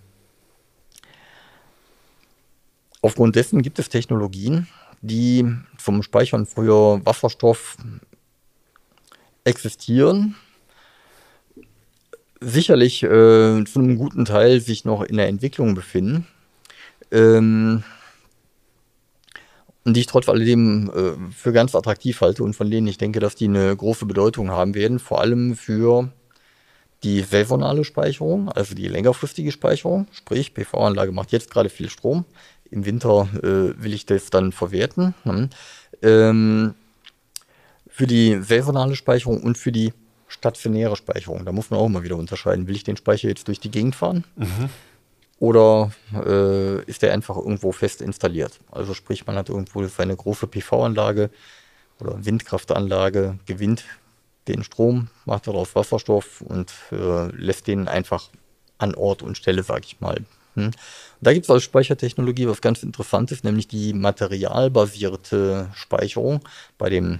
aufgrund dessen gibt es Technologien, die zum Speichern für Wasserstoff existieren, sicherlich äh, zu einem guten Teil sich noch in der Entwicklung befinden ähm, die ich trotz alledem äh, für ganz attraktiv halte und von denen ich denke, dass die eine große Bedeutung haben werden, vor allem für die saisonale Speicherung, also die längerfristige Speicherung, sprich PV-Anlage macht jetzt gerade viel Strom, im Winter äh, will ich das dann verwerten. Hm. Ähm, für die saisonale Speicherung und für die stationäre Speicherung, da muss man auch mal wieder unterscheiden. Will ich den Speicher jetzt durch die Gegend fahren? Mhm. Oder äh, ist der einfach irgendwo fest installiert? Also sprich, man hat irgendwo seine große PV-Anlage oder Windkraftanlage, gewinnt den Strom, macht daraus Wasserstoff und äh, lässt den einfach an Ort und Stelle, sag ich mal. Hm. Da gibt es als Speichertechnologie was ganz Interessantes, nämlich die materialbasierte Speicherung. Bei dem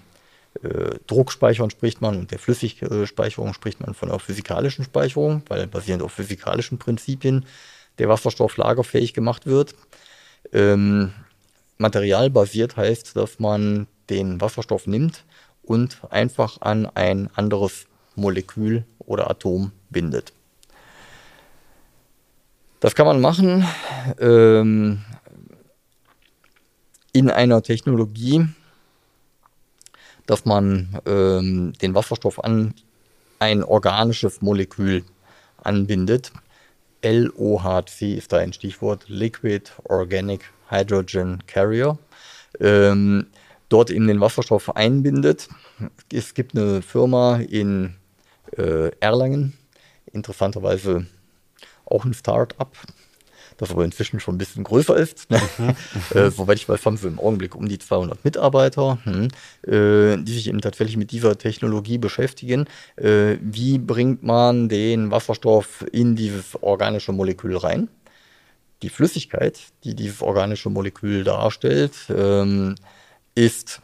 äh, Druckspeichern spricht man und der Flüssigspeicherung spricht man von der physikalischen Speicherung, weil basierend auf physikalischen Prinzipien der Wasserstoff lagerfähig gemacht wird. Ähm, materialbasiert heißt, dass man den Wasserstoff nimmt und einfach an ein anderes Molekül oder Atom bindet. Das kann man machen ähm, in einer Technologie, dass man ähm, den Wasserstoff an ein organisches Molekül anbindet. LOHC ist da ein Stichwort, Liquid Organic Hydrogen Carrier, ähm, dort in den Wasserstoff einbindet. Es gibt eine Firma in äh, Erlangen, interessanterweise auch ein Start-up, das aber inzwischen schon ein bisschen größer ist. Ne? Mhm, äh, soweit ich weiß, haben sie im Augenblick um die 200 Mitarbeiter, hm, äh, die sich eben tatsächlich mit dieser Technologie beschäftigen. Äh, wie bringt man den Wasserstoff in dieses organische Molekül rein? Die Flüssigkeit, die dieses organische Molekül darstellt, ähm, ist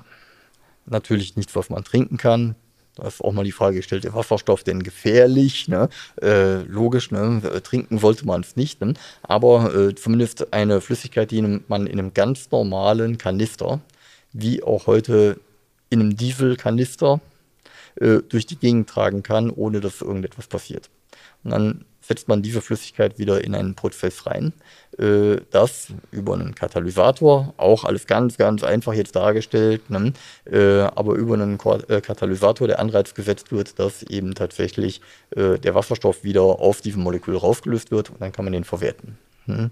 natürlich nichts, was man trinken kann. Da ist auch mal die Frage gestellt, ist Wasserstoff denn gefährlich? Ne? Äh, logisch, ne? trinken sollte man es nicht. Ne? Aber äh, zumindest eine Flüssigkeit, die man in einem ganz normalen Kanister, wie auch heute in einem Dieselkanister äh, durch die Gegend tragen kann, ohne dass irgendetwas passiert. Und dann setzt man diese Flüssigkeit wieder in einen Prozess rein, äh, das über einen Katalysator, auch alles ganz, ganz einfach jetzt dargestellt, ne, äh, aber über einen äh, Katalysator der Anreiz gesetzt wird, dass eben tatsächlich äh, der Wasserstoff wieder auf diesem Molekül rausgelöst wird und dann kann man den verwerten. Hm.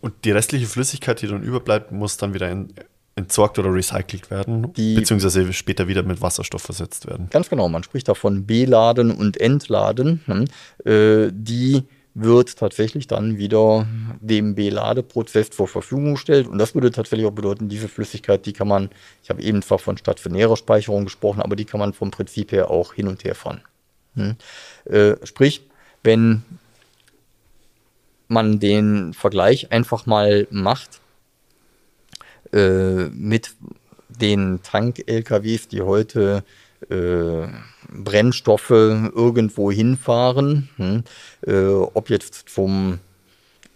und die restliche Flüssigkeit, die dann überbleibt, muss dann wieder in entsorgt oder recycelt werden, die, beziehungsweise später wieder mit Wasserstoff versetzt werden. Ganz genau, man spricht da von Beladen und Entladen. Ne? Äh, die wird tatsächlich dann wieder dem Beladeprozess zur Verfügung gestellt. Und das würde tatsächlich auch bedeuten, diese Flüssigkeit, die kann man, ich habe eben zwar von stationärer Speicherung gesprochen, aber die kann man vom Prinzip her auch hin und her fahren. Hm? Äh, sprich, wenn man den Vergleich einfach mal macht, äh, mit den Tank-LKWs, die heute äh, Brennstoffe irgendwo hinfahren, hm, äh, ob jetzt vom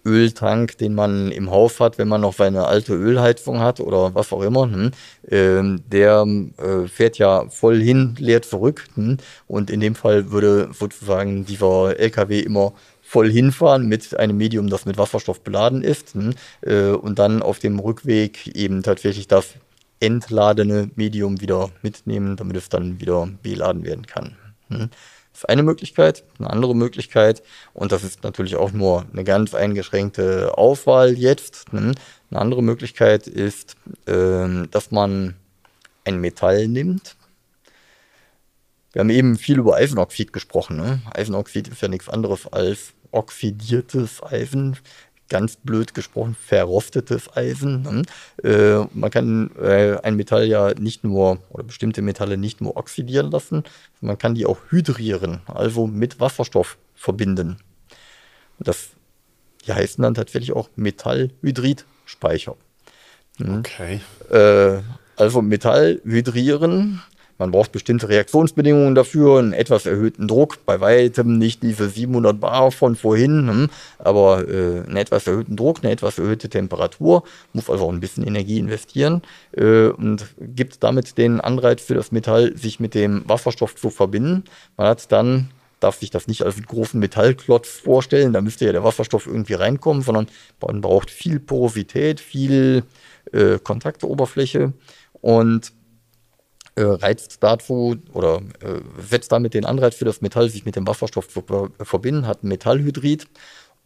Öltank, den man im Haus hat, wenn man noch seine alte Ölheizung hat oder was auch immer, hm, äh, der äh, fährt ja voll hin, leert zurück. Hm, und in dem Fall würde sozusagen dieser LKW immer voll hinfahren mit einem Medium, das mit Wasserstoff beladen ist hm, äh, und dann auf dem Rückweg eben tatsächlich das entladene Medium wieder mitnehmen, damit es dann wieder beladen werden kann. Hm. Das ist eine Möglichkeit. Eine andere Möglichkeit, und das ist natürlich auch nur eine ganz eingeschränkte Auswahl jetzt, hm. eine andere Möglichkeit ist, äh, dass man ein Metall nimmt, wir haben eben viel über Eisenoxid gesprochen. Ne? Eisenoxid ist ja nichts anderes als oxidiertes Eisen, ganz blöd gesprochen, verrostetes Eisen. Ne? Äh, man kann äh, ein Metall ja nicht nur, oder bestimmte Metalle nicht nur oxidieren lassen, man kann die auch hydrieren, also mit Wasserstoff verbinden. Das, die heißen dann tatsächlich auch Metallhydridspeicher. Hm? Okay. Äh, also Metall hydrieren man braucht bestimmte Reaktionsbedingungen dafür, einen etwas erhöhten Druck, bei weitem nicht diese 700 Bar von vorhin, hm, aber äh, einen etwas erhöhten Druck, eine etwas erhöhte Temperatur, muss also auch ein bisschen Energie investieren äh, und gibt damit den Anreiz für das Metall, sich mit dem Wasserstoff zu verbinden. Man hat dann darf sich das nicht als einen großen Metallklotz vorstellen, da müsste ja der Wasserstoff irgendwie reinkommen, sondern man braucht viel Porosität, viel äh, Kontaktoberfläche und äh, reizt dazu oder äh, setzt damit den Anreiz für das Metall, sich mit dem Wasserstoff zu verbinden, hat Metallhydrid.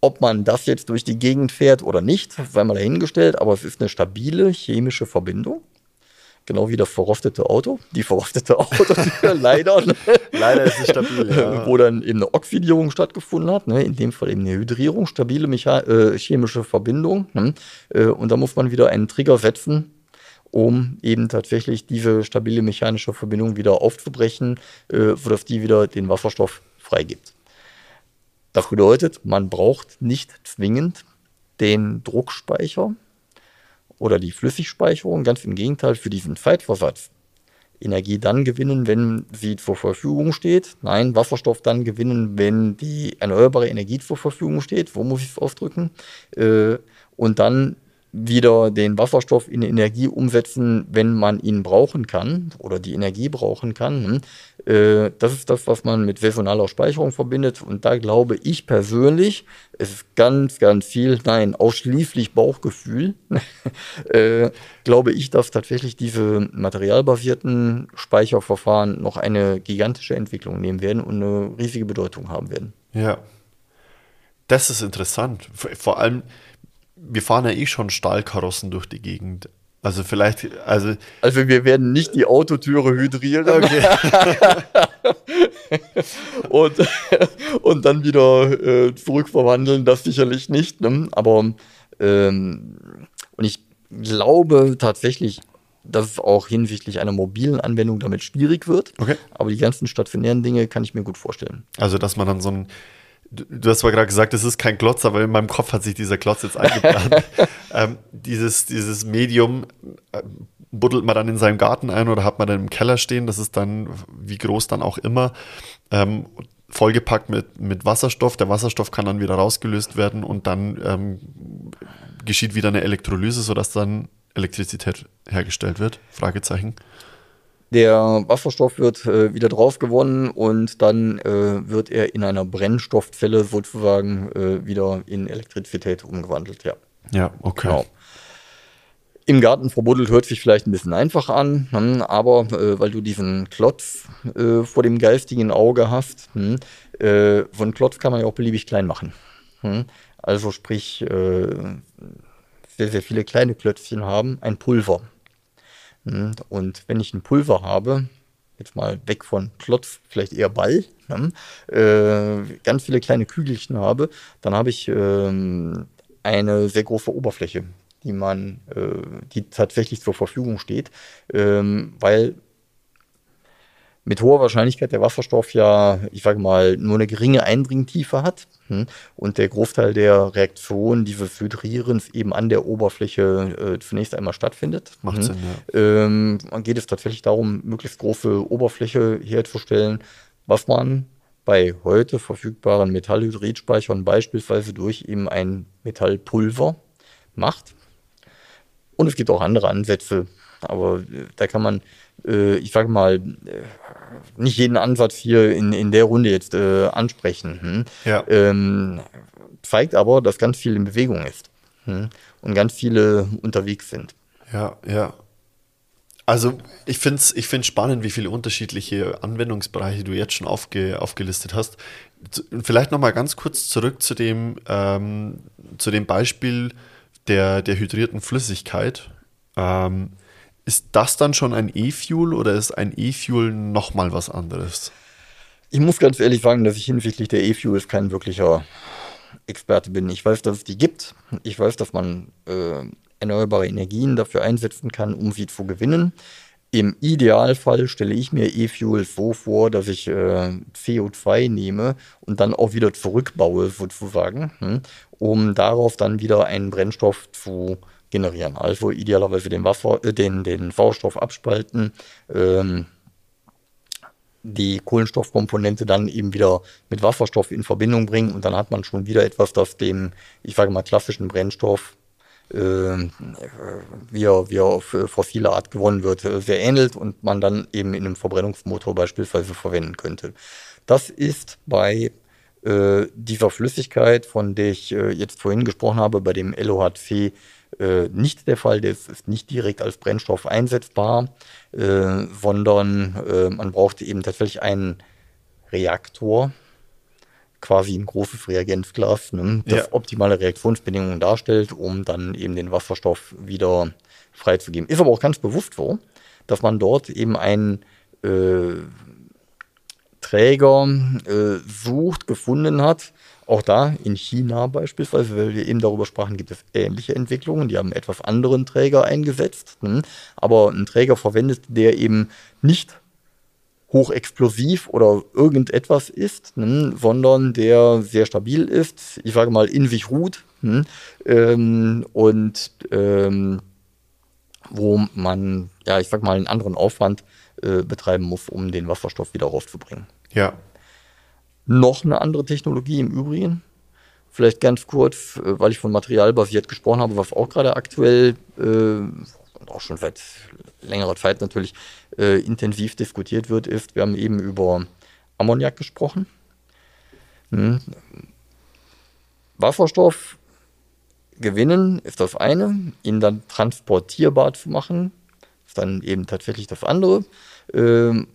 Ob man das jetzt durch die Gegend fährt oder nicht, sei mal dahingestellt, aber es ist eine stabile chemische Verbindung. Genau wie das verrostete Auto. Die verrostete Autotür, leider. Ne? leider ist es stabil. Ja. Wo dann eben eine Oxidierung stattgefunden hat. Ne? In dem Fall eben eine Hydrierung, stabile Mecha äh, chemische Verbindung. Ne? Äh, und da muss man wieder einen Trigger setzen, um eben tatsächlich diese stabile mechanische Verbindung wieder aufzubrechen, äh, sodass die wieder den Wasserstoff freigibt. Das bedeutet, man braucht nicht zwingend den Druckspeicher oder die Flüssigspeicherung, ganz im Gegenteil, für diesen Zeitversatz. Energie dann gewinnen, wenn sie zur Verfügung steht. Nein, Wasserstoff dann gewinnen, wenn die erneuerbare Energie zur Verfügung steht. Wo muss ich es ausdrücken? Äh, und dann wieder den Wasserstoff in Energie umsetzen, wenn man ihn brauchen kann oder die Energie brauchen kann. Äh, das ist das, was man mit saisonaler Speicherung verbindet. Und da glaube ich persönlich, es ist ganz, ganz viel, nein, ausschließlich Bauchgefühl, äh, glaube ich, dass tatsächlich diese materialbasierten Speicherverfahren noch eine gigantische Entwicklung nehmen werden und eine riesige Bedeutung haben werden. Ja, das ist interessant. Vor allem, wir fahren ja eh schon Stahlkarossen durch die Gegend. Also vielleicht, also. Also wir werden nicht die Autotüre hydrieren. Okay. und, und dann wieder äh, zurückverwandeln, das sicherlich nicht. Ne? Aber ähm, und ich glaube tatsächlich, dass es auch hinsichtlich einer mobilen Anwendung damit schwierig wird. Okay. Aber die ganzen stationären Dinge kann ich mir gut vorstellen. Also, dass man dann so ein Du, hast zwar gerade gesagt, es ist kein Klotz, aber in meinem Kopf hat sich dieser Klotz jetzt eingeplant. ähm, dieses, dieses Medium äh, buddelt man dann in seinem Garten ein oder hat man dann im Keller stehen. Das ist dann, wie groß dann auch immer, ähm, vollgepackt mit, mit Wasserstoff. Der Wasserstoff kann dann wieder rausgelöst werden und dann ähm, geschieht wieder eine Elektrolyse, sodass dann Elektrizität hergestellt wird? Fragezeichen. Der Wasserstoff wird äh, wieder drauf gewonnen und dann äh, wird er in einer Brennstoffzelle sozusagen äh, wieder in Elektrizität umgewandelt, ja. Ja, okay. Genau. Im Garten verbuddelt hört sich vielleicht ein bisschen einfach an, hm, aber äh, weil du diesen Klotz äh, vor dem geistigen Auge hast, hm, äh, so einen Klotz kann man ja auch beliebig klein machen. Hm. Also sprich, sehr, sehr viele kleine Klötzchen haben ein Pulver. Hm. Und wenn ich ein Pulver habe, jetzt mal weg von Klotz, vielleicht eher Ball, ne, äh, ganz viele kleine Kügelchen habe, dann habe ich ähm, eine sehr große Oberfläche, die man, äh, die tatsächlich zur Verfügung steht, ähm, weil mit hoher Wahrscheinlichkeit der Wasserstoff ja, ich sage mal, nur eine geringe Eindringtiefe hat hm, und der Großteil der Reaktion dieses Hydrierens eben an der Oberfläche äh, zunächst einmal stattfindet. Macht hm. Sinn, ja. Ähm, geht es tatsächlich darum, möglichst große Oberfläche herzustellen, was man bei heute verfügbaren Metallhydridspeichern beispielsweise durch eben ein Metallpulver macht. Und es gibt auch andere Ansätze, aber äh, da kann man, äh, ich sage mal, äh, nicht jeden Ansatz hier in, in der Runde jetzt ansprechen. Hm? Ja. Ähm, zeigt aber, dass ganz viel in Bewegung ist hm? und ganz viele unterwegs sind. Ja, ja. Also ich finde es ich find's spannend, wie viele unterschiedliche Anwendungsbereiche du jetzt schon aufge, aufgelistet hast. Vielleicht nochmal ganz kurz zurück zu dem, ähm, zu dem Beispiel, der, der hydrierten Flüssigkeit. Ähm, ist das dann schon ein E-Fuel oder ist ein E-Fuel nochmal was anderes? Ich muss ganz ehrlich sagen, dass ich hinsichtlich der E-Fuels kein wirklicher Experte bin. Ich weiß, dass es die gibt. Ich weiß, dass man äh, erneuerbare Energien dafür einsetzen kann, um sie zu gewinnen. Im Idealfall stelle ich mir E-Fuels so vor, dass ich äh, CO2 nehme und dann auch wieder zurückbaue, sozusagen, hm, um darauf dann wieder einen Brennstoff zu generieren. Also idealerweise den, Wasser, äh, den, den Sauerstoff abspalten, ähm, die Kohlenstoffkomponente dann eben wieder mit Wasserstoff in Verbindung bringen und dann hat man schon wieder etwas, das dem, ich sage mal, klassischen Brennstoff äh, wie, er, auf fossile Art gewonnen wird, äh, sehr ähnelt und man dann eben in einem Verbrennungsmotor beispielsweise verwenden könnte. Das ist bei äh, dieser Flüssigkeit, von der ich äh, jetzt vorhin gesprochen habe, bei dem LOHC äh, nicht der Fall. Das ist nicht direkt als Brennstoff einsetzbar, äh, sondern man braucht eben tatsächlich einen Reaktor, quasi ein großes Reagenzglas, ne, das ja. optimale Reaktionsbedingungen darstellt, um dann eben den Wasserstoff wieder freizugeben. Ist aber auch ganz bewusst so, dass man dort eben einen äh, Träger äh, sucht, gefunden hat. Auch da in China beispielsweise, weil wir eben darüber sprachen, gibt es ähnliche Entwicklungen. Die haben etwas anderen Träger eingesetzt, ne, aber einen Träger verwendet, der eben nicht hochexplosiv oder irgendetwas ist, ne, sondern der sehr stabil ist, ich sage mal in sich ruht ne, ähm, und ähm, wo man, ja, ich sage mal, einen anderen Aufwand äh, betreiben muss, um den Wasserstoff wieder raufzubringen. Ja. Noch eine andere Technologie im Übrigen, vielleicht ganz kurz, äh, weil ich von materialbasiert gesprochen habe, was auch gerade aktuell äh, auch schon seit längerer Zeit natürlich äh, intensiv diskutiert wird, ist, wir haben eben über Ammoniak gesprochen. Hm. Wasserstoff gewinnen ist das eine, ihn dann transportierbar zu machen, ist dann eben tatsächlich das andere. Ähm,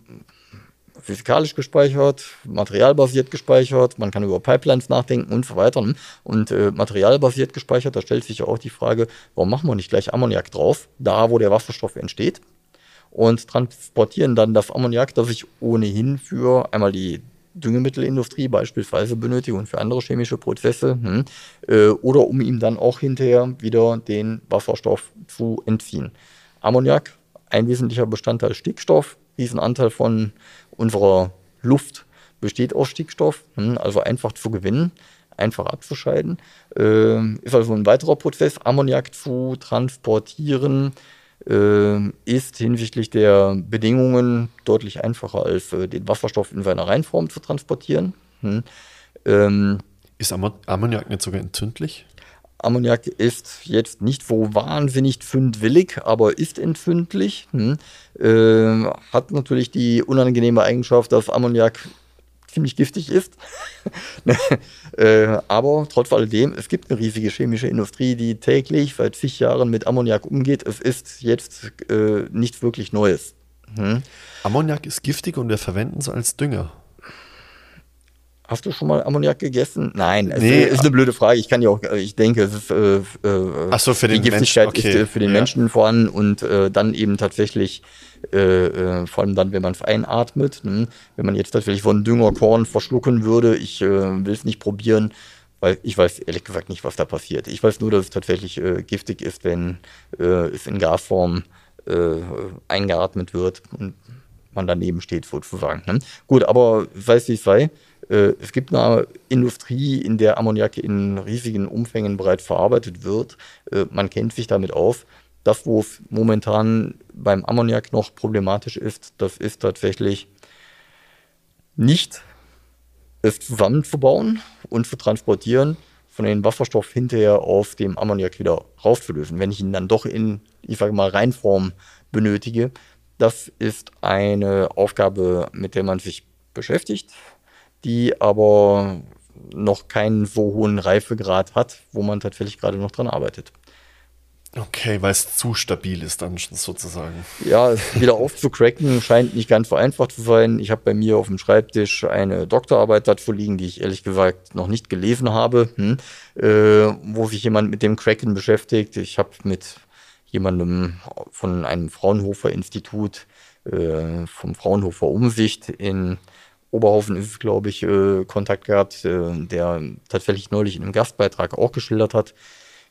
physikalisch gespeichert, materialbasiert gespeichert, man kann über Pipelines nachdenken und so weiter. Und äh, materialbasiert gespeichert, da stellt sich ja auch die Frage, warum machen wir nicht gleich Ammoniak drauf, da wo der Wasserstoff entsteht, und transportieren dann das Ammoniak, das ich ohnehin für einmal die Düngemittelindustrie beispielsweise benötige und für andere chemische Prozesse, hm, äh, oder um ihm dann auch hinterher wieder den Wasserstoff zu entziehen. Ammoniak, ein wesentlicher Bestandteil Stickstoff, Riesenanteil von unserer Luft besteht aus Stickstoff, hm, also einfach zu gewinnen, einfach abzuscheiden. Ähm, ist also ein weiterer Prozess, Ammoniak zu transportieren, ähm, ist hinsichtlich der Bedingungen deutlich einfacher als äh, den Wasserstoff in seiner Reinform zu transportieren. Hm. Ähm, ist Ammoniak nicht sogar entzündlich? Ammoniak ist jetzt nicht so wahnsinnig fündwillig, aber ist entzündlich. Hm. Äh, hat natürlich die unangenehme Eigenschaft, dass Ammoniak ziemlich giftig ist. äh, aber trotz alledem, es gibt eine riesige chemische Industrie, die täglich seit zig Jahren mit Ammoniak umgeht. Es ist jetzt äh, nichts wirklich Neues. Hm? Ammoniak ist giftig und wir verwenden es als Dünger. Hast du schon mal Ammoniak gegessen? Nein, es nee, ist eine blöde Frage. Ich kann ja auch, ich denke, es ist, äh, äh Ach so, für die den Giftigkeit Menschen, okay. ist äh, für den ja. Menschen vorhanden und äh, dann eben tatsächlich, äh, äh, vor allem dann, wenn man es einatmet, ne? wenn man jetzt tatsächlich von Düngerkorn verschlucken würde, ich äh, will es nicht probieren, weil ich weiß ehrlich gesagt nicht, was da passiert. Ich weiß nur, dass es tatsächlich äh, giftig ist, wenn äh, es in Gasform äh, eingeatmet wird und man daneben steht sozusagen. Ne? Gut, aber sei es wie es sei, äh, es gibt eine Industrie, in der Ammoniak in riesigen Umfängen bereits verarbeitet wird. Äh, man kennt sich damit auf. Das, wo es momentan beim Ammoniak noch problematisch ist, das ist tatsächlich nicht es zusammenzubauen und zu transportieren, von dem Wasserstoff hinterher auf dem Ammoniak wieder rauszulösen. Wenn ich ihn dann doch in, ich sage mal, Reinform benötige, das ist eine Aufgabe, mit der man sich beschäftigt die aber noch keinen so hohen Reifegrad hat, wo man tatsächlich gerade noch dran arbeitet. Okay, weil es zu stabil ist dann sozusagen. Ja, wieder aufzucracken scheint nicht ganz so einfach zu sein. Ich habe bei mir auf dem Schreibtisch eine Doktorarbeit dazu liegen, die ich ehrlich gesagt noch nicht gelesen habe, hm, äh, wo sich jemand mit dem Cracken beschäftigt. Ich habe mit jemandem von einem Fraunhofer Institut, äh, vom Fraunhofer Umsicht in Oberhaufen ist es, glaube ich, äh, Kontakt gehabt, äh, der tatsächlich neulich in einem Gastbeitrag auch geschildert hat,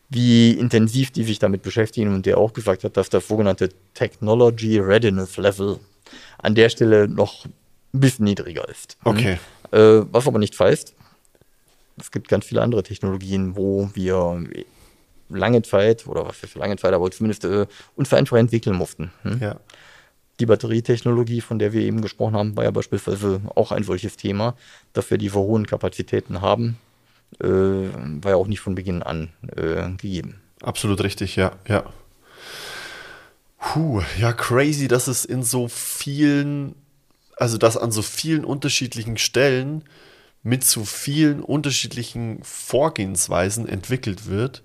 wie intensiv die sich damit beschäftigen und der auch gesagt hat, dass das sogenannte Technology Readiness Level an der Stelle noch ein bisschen niedriger ist. Okay. Äh, was aber nicht heißt, es gibt ganz viele andere Technologien, wo wir lange Zeit, oder was für lange Zeit, aber zumindest äh, uns einfach entwickeln mussten. Hm? Ja. Die Batterietechnologie, von der wir eben gesprochen haben, war ja beispielsweise auch ein solches Thema, dass wir diese hohen Kapazitäten haben, äh, war ja auch nicht von Beginn an äh, gegeben. Absolut richtig, ja, ja. Puh, ja, crazy, dass es in so vielen, also dass an so vielen unterschiedlichen Stellen mit so vielen unterschiedlichen Vorgehensweisen entwickelt wird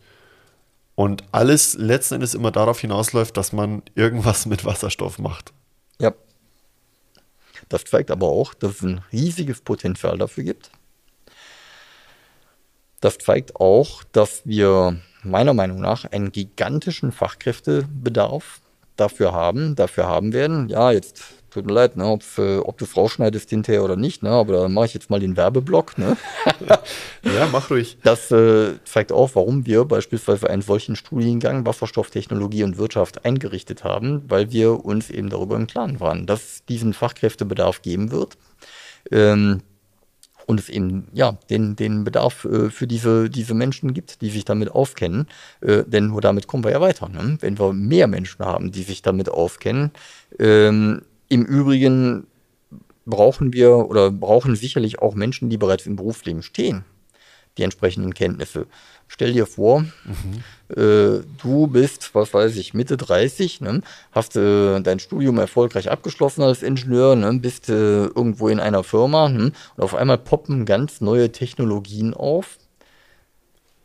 und alles letzten Endes immer darauf hinausläuft, dass man irgendwas mit Wasserstoff macht. Ja. Das zeigt aber auch, dass es ein riesiges Potenzial dafür gibt. Das zeigt auch, dass wir meiner Meinung nach einen gigantischen Fachkräftebedarf dafür haben, dafür haben werden. Ja, jetzt tut mir leid, ne, ob, äh, ob du es rausschneidest hinterher oder nicht, ne, aber da mache ich jetzt mal den Werbeblock. Ne? ja, mach ruhig. Das äh, zeigt auch, warum wir beispielsweise einen solchen Studiengang Wasserstofftechnologie und Wirtschaft eingerichtet haben, weil wir uns eben darüber im Klaren waren, dass es diesen Fachkräftebedarf geben wird. Ähm, und es eben ja den, den Bedarf äh, für diese, diese Menschen gibt, die sich damit auskennen. Äh, denn nur damit kommen wir ja weiter. Ne? Wenn wir mehr Menschen haben, die sich damit auskennen, ähm, im Übrigen brauchen wir oder brauchen sicherlich auch Menschen, die bereits im Berufsleben stehen, die entsprechenden Kenntnisse. Stell dir vor, mhm. äh, du bist, was weiß ich, Mitte 30, ne, hast äh, dein Studium erfolgreich abgeschlossen als Ingenieur, ne, bist äh, irgendwo in einer Firma ne, und auf einmal poppen ganz neue Technologien auf,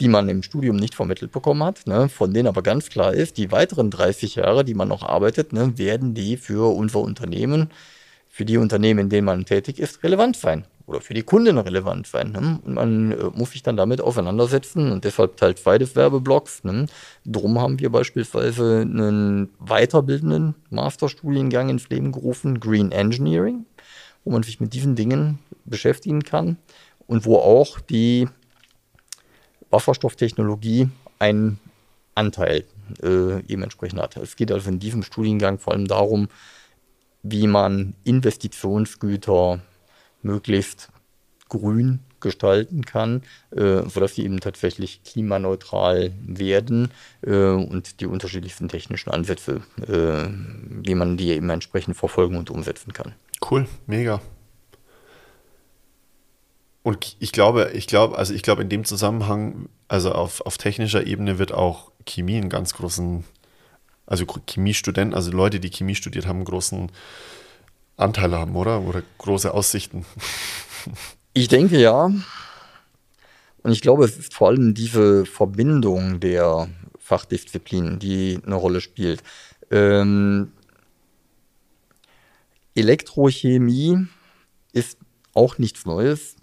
die man im Studium nicht vermittelt bekommen hat, ne, von denen aber ganz klar ist, die weiteren 30 Jahre, die man noch arbeitet, ne, werden die für unser Unternehmen, für die Unternehmen, in denen man tätig ist, relevant sein oder für die Kunden relevant sein. Ne? Und man äh, muss sich dann damit auseinandersetzen und deshalb Teil 2 des Werbeblocks. Ne? Drum haben wir beispielsweise einen weiterbildenden Masterstudiengang ins Leben gerufen, Green Engineering, wo man sich mit diesen Dingen beschäftigen kann und wo auch die Wasserstofftechnologie einen Anteil äh, eben entsprechend hat. Es geht also in diesem Studiengang vor allem darum, wie man Investitionsgüter möglichst grün gestalten kann, äh, sodass sie eben tatsächlich klimaneutral werden äh, und die unterschiedlichsten technischen Ansätze, äh, wie man die eben entsprechend verfolgen und umsetzen kann. Cool, mega. Und ich glaube, ich glaube, also ich glaube, in dem Zusammenhang also auf, auf technischer Ebene wird auch Chemie einen ganz großen, also Chemiestudenten, also Leute, die Chemie studiert haben, einen großen Anteil haben, oder? Oder große Aussichten. Ich denke ja. Und ich glaube, vor allem diese Verbindung der Fachdisziplinen, die eine Rolle spielt. Ähm, Elektrochemie ist auch nichts Neues.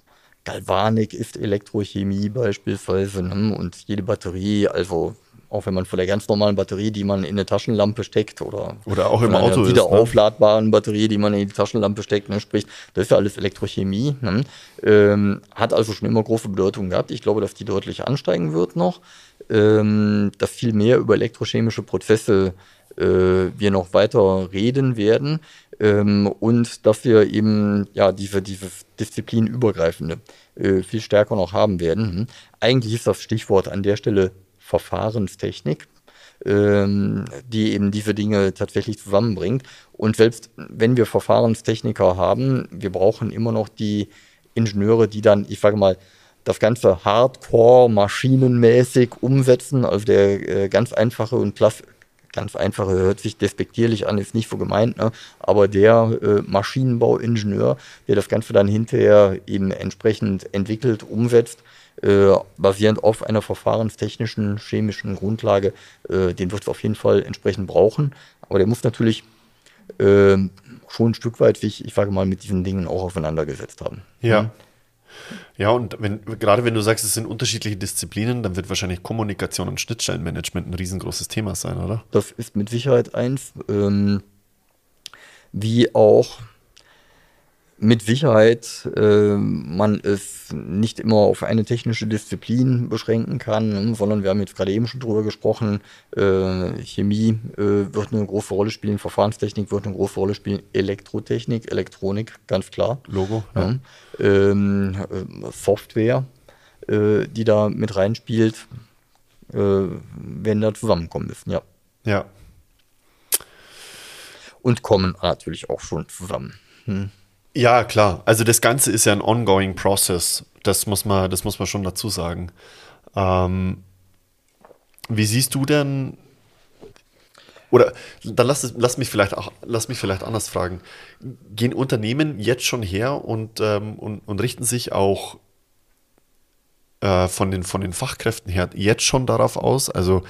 Galvanik ist Elektrochemie beispielsweise ne? und jede Batterie, also auch wenn man von der ganz normalen Batterie, die man in eine Taschenlampe steckt oder, oder auch im Auto wieder ist, ne? aufladbaren Batterie, die man in die Taschenlampe steckt, ne? sprich, das ist ja alles Elektrochemie. Ne? Ähm, hat also schon immer große Bedeutung gehabt. Ich glaube, dass die deutlich ansteigen wird noch, ähm, dass viel mehr über elektrochemische Prozesse äh, wir noch weiter reden werden ähm, und dass wir eben ja diese dieses disziplinübergreifende äh, viel stärker noch haben werden. Hm. Eigentlich ist das Stichwort an der Stelle Verfahrenstechnik, ähm, die eben diese Dinge tatsächlich zusammenbringt. Und selbst wenn wir Verfahrenstechniker haben, wir brauchen immer noch die Ingenieure, die dann, ich sage mal, das Ganze hardcore maschinenmäßig umsetzen. Also der äh, ganz einfache und ganz einfache hört sich despektierlich an, ist nicht so gemeint, ne? aber der äh, Maschinenbauingenieur, der das Ganze dann hinterher eben entsprechend entwickelt, umsetzt, äh, basierend auf einer verfahrenstechnischen, chemischen Grundlage, äh, den wird es auf jeden Fall entsprechend brauchen. Aber der muss natürlich äh, schon ein Stück weit sich, ich sage mal, mit diesen Dingen auch auseinandergesetzt haben. Ja. Ja, und wenn, gerade wenn du sagst, es sind unterschiedliche Disziplinen, dann wird wahrscheinlich Kommunikation und Schnittstellenmanagement ein riesengroßes Thema sein, oder? Das ist mit Sicherheit eins. Ähm, wie auch mit Sicherheit äh, man es nicht immer auf eine technische Disziplin beschränken kann, ne, sondern wir haben jetzt gerade eben schon drüber gesprochen, äh, Chemie äh, wird eine große Rolle spielen, Verfahrenstechnik wird eine große Rolle spielen, Elektrotechnik, Elektronik, ganz klar. Logo. Ja. Ähm, äh, Software, äh, die da mit reinspielt, äh, werden da zusammenkommen müssen, ja. Ja. Und kommen natürlich auch schon zusammen. Hm. Ja, klar. Also das Ganze ist ja ein ongoing process. Das muss man, das muss man schon dazu sagen. Ähm, wie siehst du denn, oder dann lass, lass, mich vielleicht auch, lass mich vielleicht anders fragen. Gehen Unternehmen jetzt schon her und, ähm, und, und richten sich auch äh, von, den, von den Fachkräften her jetzt schon darauf aus? Also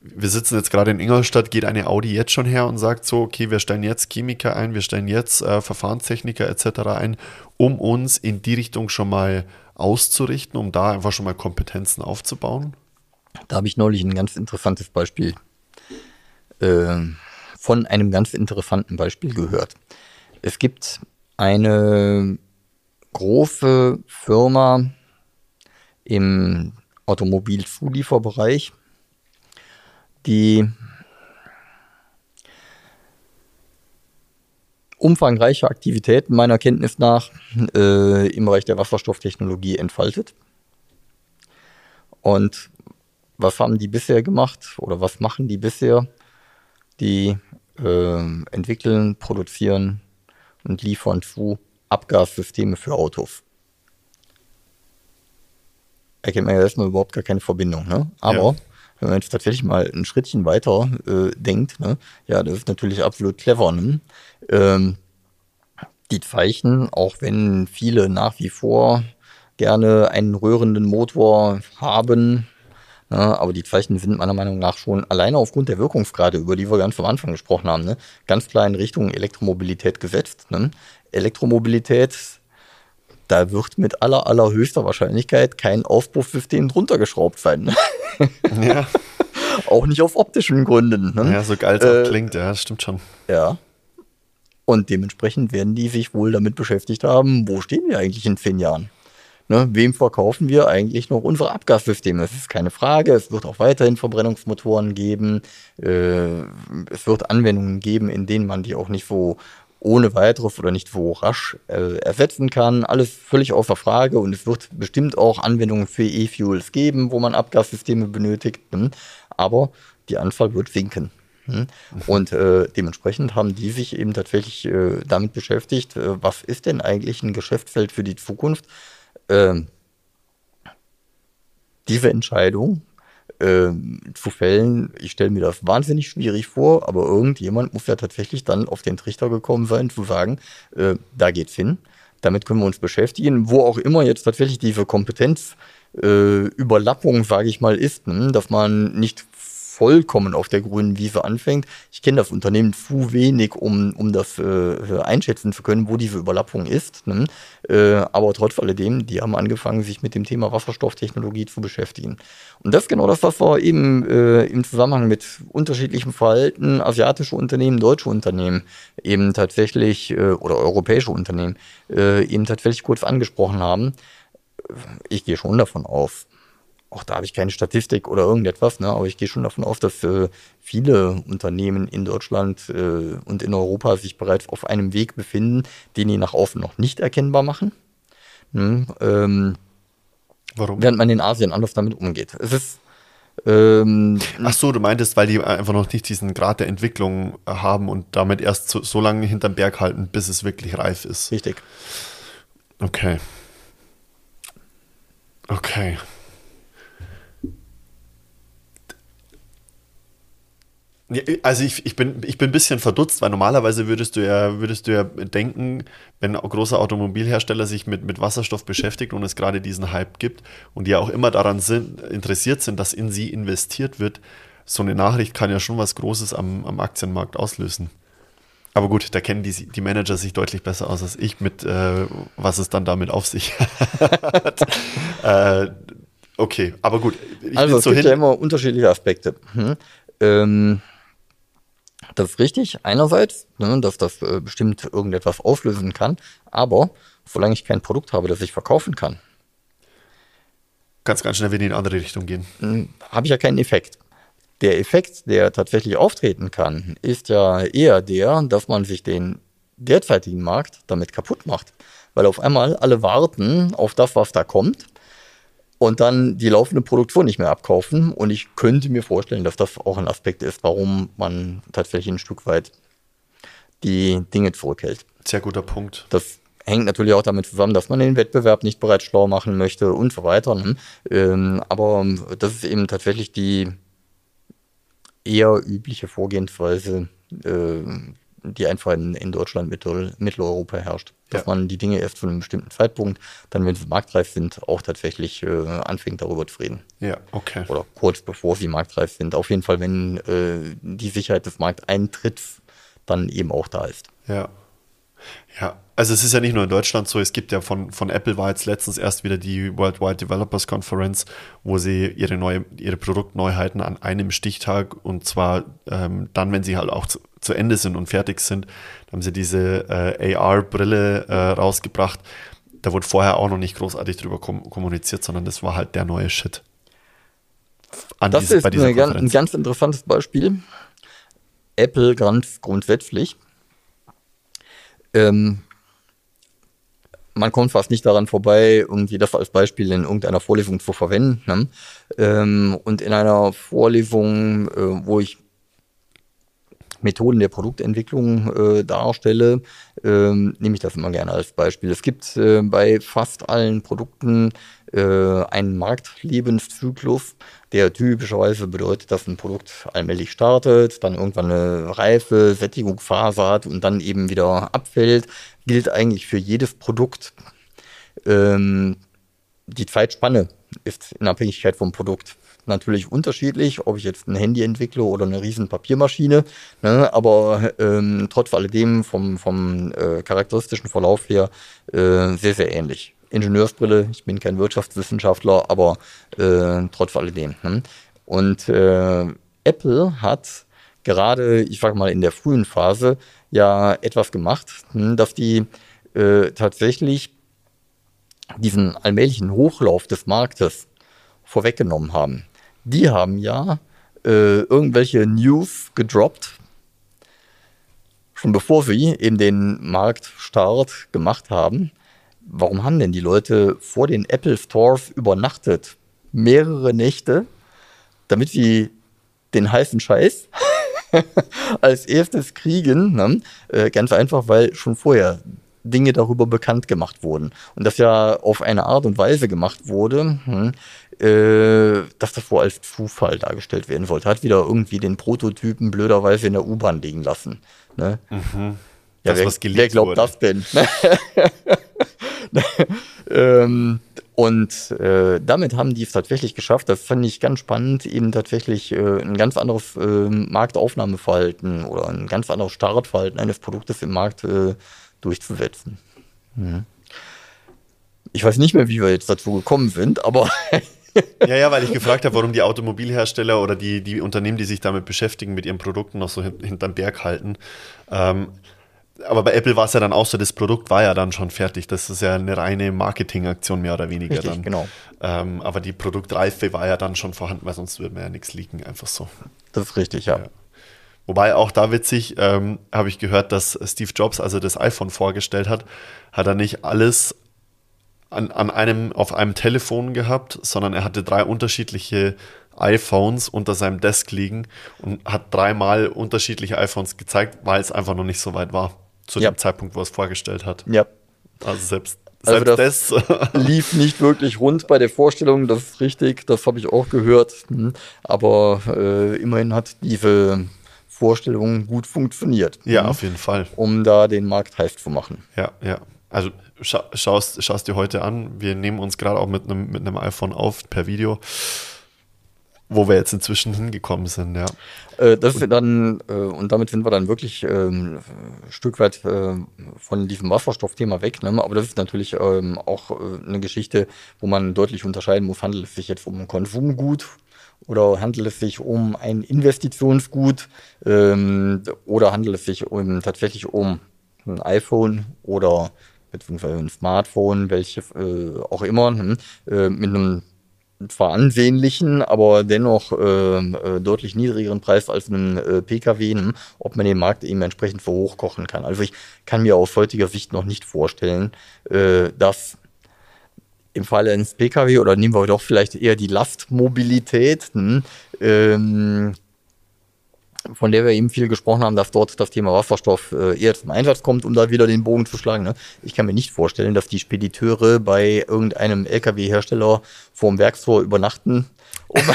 wir sitzen jetzt gerade in Ingolstadt, geht eine Audi jetzt schon her und sagt so, okay, wir stellen jetzt Chemiker ein, wir stellen jetzt äh, Verfahrenstechniker etc. ein, um uns in die Richtung schon mal auszurichten, um da einfach schon mal Kompetenzen aufzubauen? Da habe ich neulich ein ganz interessantes Beispiel äh, von einem ganz interessanten Beispiel gehört. Es gibt eine große Firma im Automobilzulieferbereich, die umfangreiche Aktivitäten meiner Kenntnis nach äh, im Bereich der Wasserstofftechnologie entfaltet. Und was haben die bisher gemacht oder was machen die bisher? Die äh, entwickeln, produzieren und liefern zu Abgassysteme für Autos. Erkennt man ja erstmal überhaupt gar keine Verbindung. Ne? Aber ja wenn man jetzt tatsächlich mal ein Schrittchen weiter äh, denkt, ne, ja, das ist natürlich absolut clever. Ne? Ähm, die Zeichen, auch wenn viele nach wie vor gerne einen rührenden Motor haben, ne, aber die Zeichen sind meiner Meinung nach schon alleine aufgrund der Wirkungsgrade, über die wir ganz am Anfang gesprochen haben, ne, ganz klar in Richtung Elektromobilität gesetzt. Ne? Elektromobilität da wird mit aller, allerhöchster Wahrscheinlichkeit kein Aufpuffsystem drunter geschraubt sein. Ja. auch nicht auf optischen Gründen. Ne? Ja, so geil es äh, klingt, ja, das stimmt schon. Ja. Und dementsprechend werden die sich wohl damit beschäftigt haben, wo stehen wir eigentlich in zehn Jahren? Ne, wem verkaufen wir eigentlich noch unsere Abgassysteme? Das ist keine Frage. Es wird auch weiterhin Verbrennungsmotoren geben. Äh, es wird Anwendungen geben, in denen man die auch nicht so ohne weiteres oder nicht so rasch äh, ersetzen kann. Alles völlig außer Frage und es wird bestimmt auch Anwendungen für E-Fuels geben, wo man Abgassysteme benötigt. Hm? Aber die Anzahl wird sinken. Hm? Und äh, dementsprechend haben die sich eben tatsächlich äh, damit beschäftigt, äh, was ist denn eigentlich ein Geschäftsfeld für die Zukunft? Ähm, diese Entscheidung äh, zu fällen, ich stelle mir das wahnsinnig schwierig vor, aber irgendjemand muss ja tatsächlich dann auf den Trichter gekommen sein, zu sagen, äh, da geht's hin, damit können wir uns beschäftigen, wo auch immer jetzt tatsächlich diese Kompetenzüberlappung, äh, sage ich mal, ist, ne? dass man nicht vollkommen auf der grünen Wiese anfängt. Ich kenne das Unternehmen zu wenig, um, um das äh, einschätzen zu können, wo diese Überlappung ist. Ne? Äh, aber trotz alledem, die haben angefangen, sich mit dem Thema Wasserstofftechnologie zu beschäftigen. Und das ist genau das, was wir eben äh, im Zusammenhang mit unterschiedlichem Verhalten asiatische Unternehmen, deutsche Unternehmen eben tatsächlich äh, oder europäische Unternehmen äh, eben tatsächlich kurz angesprochen haben. Ich gehe schon davon aus, auch da habe ich keine Statistik oder irgendetwas, ne? aber ich gehe schon davon aus, dass äh, viele Unternehmen in Deutschland äh, und in Europa sich bereits auf einem Weg befinden, den die nach außen noch nicht erkennbar machen. Hm, ähm, Warum? Während man in Asien anders damit umgeht. Es ist ähm, Ach so, du meintest, weil die einfach noch nicht diesen Grad der Entwicklung haben und damit erst so, so lange hinterm Berg halten, bis es wirklich reif ist. Richtig. Okay. Okay. Also ich, ich, bin, ich bin ein bisschen verdutzt, weil normalerweise würdest du ja, würdest du ja denken, wenn ein großer Automobilhersteller sich mit, mit Wasserstoff beschäftigt und es gerade diesen Hype gibt und die ja auch immer daran sind, interessiert sind, dass in sie investiert wird, so eine Nachricht kann ja schon was Großes am, am Aktienmarkt auslösen. Aber gut, da kennen die, die Manager sich deutlich besser aus als ich, mit äh, was es dann damit auf sich hat. äh, okay, aber gut. also es so gibt hin. ja immer unterschiedliche Aspekte. Hm. Ähm, das ist richtig, einerseits, ne, dass das äh, bestimmt irgendetwas auflösen kann, aber solange ich kein Produkt habe, das ich verkaufen kann, kann es ganz schnell wieder in eine andere Richtung gehen. Hm, habe ich ja keinen Effekt. Der Effekt, der tatsächlich auftreten kann, ist ja eher der, dass man sich den derzeitigen Markt damit kaputt macht. Weil auf einmal alle warten auf das, was da kommt und dann die laufende Produktion nicht mehr abkaufen. Und ich könnte mir vorstellen, dass das auch ein Aspekt ist, warum man tatsächlich ein Stück weit die Dinge zurückhält. Sehr guter Punkt. Das hängt natürlich auch damit zusammen, dass man den Wettbewerb nicht bereits schlau machen möchte und so weiter. Ne? Ähm, aber das ist eben tatsächlich die eher übliche Vorgehensweise, äh, die einfach in, in Deutschland, Mittel, Mitteleuropa herrscht. Dass ja. man die Dinge erst zu einem bestimmten Zeitpunkt, dann, wenn sie marktreif sind, auch tatsächlich äh, anfängt, darüber zu reden. Ja, okay. Oder kurz bevor sie marktreif sind. Auf jeden Fall, wenn äh, die Sicherheit des Markteintritt dann eben auch da ist. Ja. Ja, also es ist ja nicht nur in Deutschland so, es gibt ja von, von Apple war jetzt letztens erst wieder die Worldwide Developers Conference, wo sie ihre, neue, ihre Produktneuheiten an einem Stichtag und zwar ähm, dann, wenn sie halt auch zu, Ende sind und fertig sind, haben sie diese äh, AR-Brille äh, rausgebracht. Da wurde vorher auch noch nicht großartig drüber kom kommuniziert, sondern das war halt der neue Shit. An das diese, ist eine, ein ganz interessantes Beispiel. Apple ganz grundsätzlich ähm, man kommt fast nicht daran vorbei, irgendwie das als Beispiel in irgendeiner Vorlesung zu verwenden. Ne? Ähm, und in einer Vorlesung, äh, wo ich Methoden der Produktentwicklung äh, darstelle, ähm, nehme ich das immer gerne als Beispiel. Es gibt äh, bei fast allen Produkten äh, einen Marktlebenszyklus, der typischerweise bedeutet, dass ein Produkt allmählich startet, dann irgendwann eine reife Sättigungsphase hat und dann eben wieder abfällt, gilt eigentlich für jedes Produkt. Ähm, die Zeitspanne ist in Abhängigkeit vom Produkt natürlich unterschiedlich, ob ich jetzt ein Handy entwickle oder eine riesen Papiermaschine, ne, aber ähm, trotz alledem vom, vom äh, charakteristischen Verlauf her äh, sehr, sehr ähnlich. Ingenieursbrille, ich bin kein Wirtschaftswissenschaftler, aber äh, trotz alledem. Ne? Und äh, Apple hat gerade, ich sag mal, in der frühen Phase ja etwas gemacht, hm, dass die äh, tatsächlich diesen allmählichen Hochlauf des Marktes vorweggenommen haben. Die haben ja äh, irgendwelche News gedroppt, schon bevor sie eben den Marktstart gemacht haben. Warum haben denn die Leute vor den Apple Stores übernachtet? Mehrere Nächte, damit sie den heißen Scheiß als erstes kriegen. Ne? Äh, ganz einfach, weil schon vorher Dinge darüber bekannt gemacht wurden. Und das ja auf eine Art und Weise gemacht wurde, hm, äh, dass das wohl als Zufall dargestellt werden wollte. Hat wieder irgendwie den Prototypen blöderweise in der U-Bahn liegen lassen. Ne? Mhm. Ja, Das, wer, was wer glaubt wurde. das denn? ähm, und äh, damit haben die es tatsächlich geschafft. Das fand ich ganz spannend, eben tatsächlich äh, ein ganz anderes äh, Marktaufnahmeverhalten oder ein ganz anderes Startverhalten eines Produktes im Markt äh, durchzusetzen. Mhm. Ich weiß nicht mehr, wie wir jetzt dazu gekommen sind, aber Ja, ja, weil ich gefragt habe, warum die Automobilhersteller oder die, die Unternehmen, die sich damit beschäftigen, mit ihren Produkten noch so hin, hinterm Berg halten. Ähm, aber bei Apple war es ja dann auch so, das Produkt war ja dann schon fertig. Das ist ja eine reine Marketingaktion mehr oder weniger Richtig, dann. genau. Ähm, aber die Produktreife war ja dann schon vorhanden, weil sonst würde man ja nichts liegen, einfach so. das ist richtig, ja. Ja. Wobei auch da witzig, ähm, habe ich gehört, dass Steve Jobs, als er das iPhone vorgestellt hat, hat er nicht alles an, an einem, auf einem Telefon gehabt, sondern er hatte drei unterschiedliche iPhones unter seinem Desk liegen und hat dreimal unterschiedliche iPhones gezeigt, weil es einfach noch nicht so weit war. Zu Ja. dem Zeitpunkt, wo er es vorgestellt hat. Ja, Also selbst, Also selbst das- das, lief nicht wirklich rund bei der Vorstellung, das ist richtig, das habe ich auch gehört. Hm. Aber äh, immerhin hat diese Vorstellung gut funktioniert, ja, hm, auf jeden Fall. um da den Markt heiß zu machen. Ja, ja. Also scha schaust, schaust dir heute an. Wir nehmen uns gerade auch mit einem mit iPhone auf per Video, wo wir jetzt inzwischen hingekommen sind, ja. Äh, das wir dann, äh, und damit sind wir dann wirklich ähm, ein Stück weit äh, von diesem Wasserstoffthema weg. Ne? Aber das ist natürlich ähm, auch äh, eine Geschichte, wo man deutlich unterscheiden muss, handelt es sich jetzt um ein Konsumgut oder handelt es sich um ein Investitionsgut ähm, oder handelt es sich um, tatsächlich um ein iPhone oder beziehungsweise ein Smartphone, welche äh, auch immer, hm, äh, mit einem zwar ansehnlichen, aber dennoch äh, äh, deutlich niedrigeren Preis als einen äh, Pkw, hm, ob man den Markt eben entsprechend für hochkochen kann. Also ich kann mir aus heutiger Sicht noch nicht vorstellen, äh, dass im Falle eines Pkw oder nehmen wir doch vielleicht eher die Lastmobilität, hm, ähm, von der wir eben viel gesprochen haben, dass dort das Thema Wasserstoff äh, eher zum Einsatz kommt, um da wieder den Bogen zu schlagen. Ne? Ich kann mir nicht vorstellen, dass die Spediteure bei irgendeinem Lkw-Hersteller vorm Werkstor übernachten, um,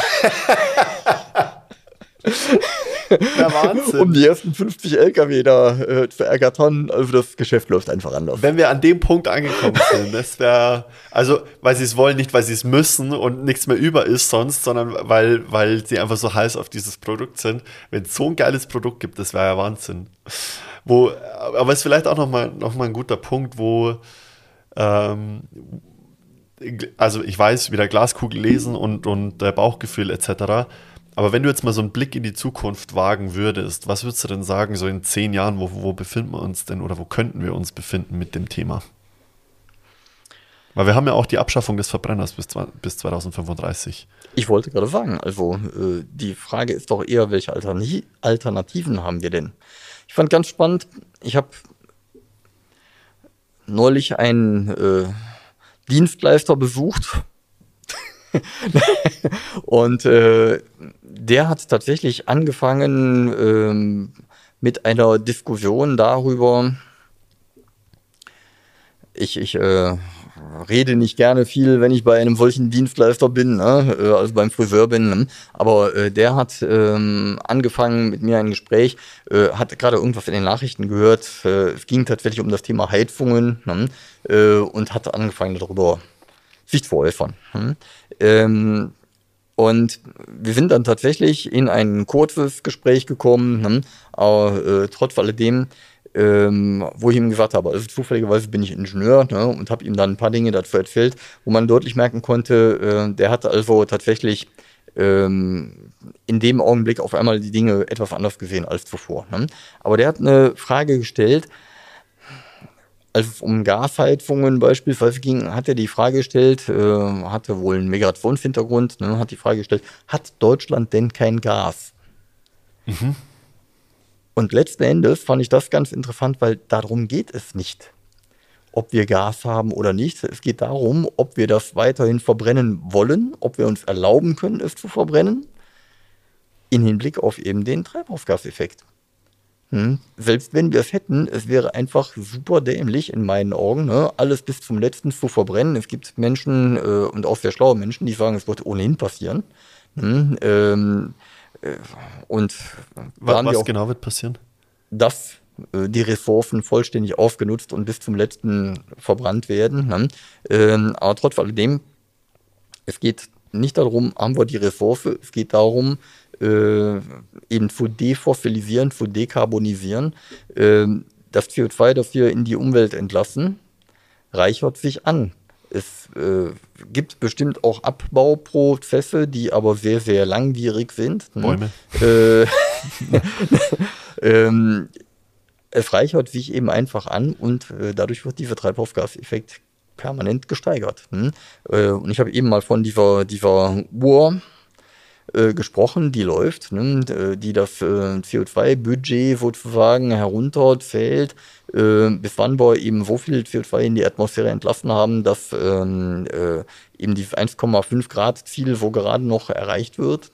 Der Wahnsinn. um die ersten 50 Lkw da äh, zu ergattern. Also das Geschäft läuft einfach anders. Wenn wir an dem Punkt angekommen sind, das wäre, also, weil sie es wollen, nicht weil sie es müssen und nichts mehr über ist sonst, sondern weil, weil sie einfach so heiß auf dieses Produkt sind. Wenn es so ein geiles Produkt gibt, das wäre ja Wahnsinn. Wo, aber es ist vielleicht auch nochmal noch mal ein guter Punkt, wo, ähm, also ich weiß, wieder Glaskugel lesen und, und äh, Bauchgefühl etc. Aber wenn du jetzt mal so einen Blick in die Zukunft wagen würdest, was würdest du denn sagen, so in zehn Jahren, wo, wo befinden wir uns denn oder wo könnten wir uns befinden mit dem Thema? Weil wir haben ja auch die Abschaffung des Verbrenners bis, bis 2035. Ich wollte gerade sagen, also äh, die Frage ist doch eher, welche Alternati Alternativen haben wir denn? Ich fand ganz spannend, ich habe neulich einen äh, Dienstleister besucht und äh, der hat tatsächlich angefangen ähm, mit einer Diskussion darüber, ich, ich äh, rede nicht gerne viel, wenn ich bei einem solchen Dienstleister bin, ne? äh, also beim Friseur bin. Ne? Aber äh, der hat ähm, angefangen mit mir ein Gespräch, äh, hat gerade irgendwas in den Nachrichten gehört. Äh, es ging tatsächlich um das Thema Heizungen ne? äh, und hat angefangen darüber sich zu äußern. Hm? Ähm, und wir sind dann tatsächlich in ein kurzes Gespräch gekommen, ne? aber äh, trotz alledem, ähm, wo ich ihm gesagt habe, also zufälligerweise bin ich Ingenieur ne? und habe ihm dann ein paar Dinge dazu erzählt, wo man deutlich merken konnte, äh, der hatte also tatsächlich ähm, in dem Augenblick auf einmal die Dinge etwas anders gesehen als zuvor. Ne? Aber der hat eine Frage gestellt, als es um Gasheizungen beispielsweise ging, hat er die Frage gestellt, äh, hatte wohl einen Migrationshintergrund, ne, hat die Frage gestellt, hat Deutschland denn kein Gas? Und letzten Endes fand ich das ganz interessant, weil darum geht es nicht, ob wir Gas haben oder nicht. Es geht darum, ob wir das weiterhin verbrennen wollen, ob wir uns erlauben können, es zu verbrennen, in Hinblick auf eben den Treibhausgaseffekt. Hm. Selbst wenn wir es hätten, es wäre einfach super dämlich in meinen Augen, ne? alles bis zum letzten zu verbrennen. Es gibt Menschen äh, und auch sehr schlaue Menschen, die sagen, es wird ohnehin passieren. Hm. Ähm, äh, und was, was genau wird passieren? Dass äh, die Ressourcen vollständig aufgenutzt und bis zum letzten verbrannt werden. Ne? Ähm, aber trotz alledem, es geht nicht darum, haben wir die Ressource, es geht darum, äh, eben zu defossilisieren, zu dekarbonisieren. Äh, das CO2, das wir in die Umwelt entlassen, reichert sich an. Es äh, gibt bestimmt auch Abbauprozesse, die aber sehr, sehr langwierig sind. Ne? Bäume. Äh, ähm, es reichert sich eben einfach an und äh, dadurch wird dieser Treibhausgaseffekt permanent gesteigert. Hm? Und ich habe eben mal von dieser, dieser Uhr äh, gesprochen, die läuft, ne, äh, die das äh, CO2-Budget sozusagen herunterzählt, äh, bis wann wir eben so viel CO2 in die Atmosphäre entlassen haben, dass ähm, äh, eben dieses 1,5 Grad Ziel so gerade noch erreicht wird.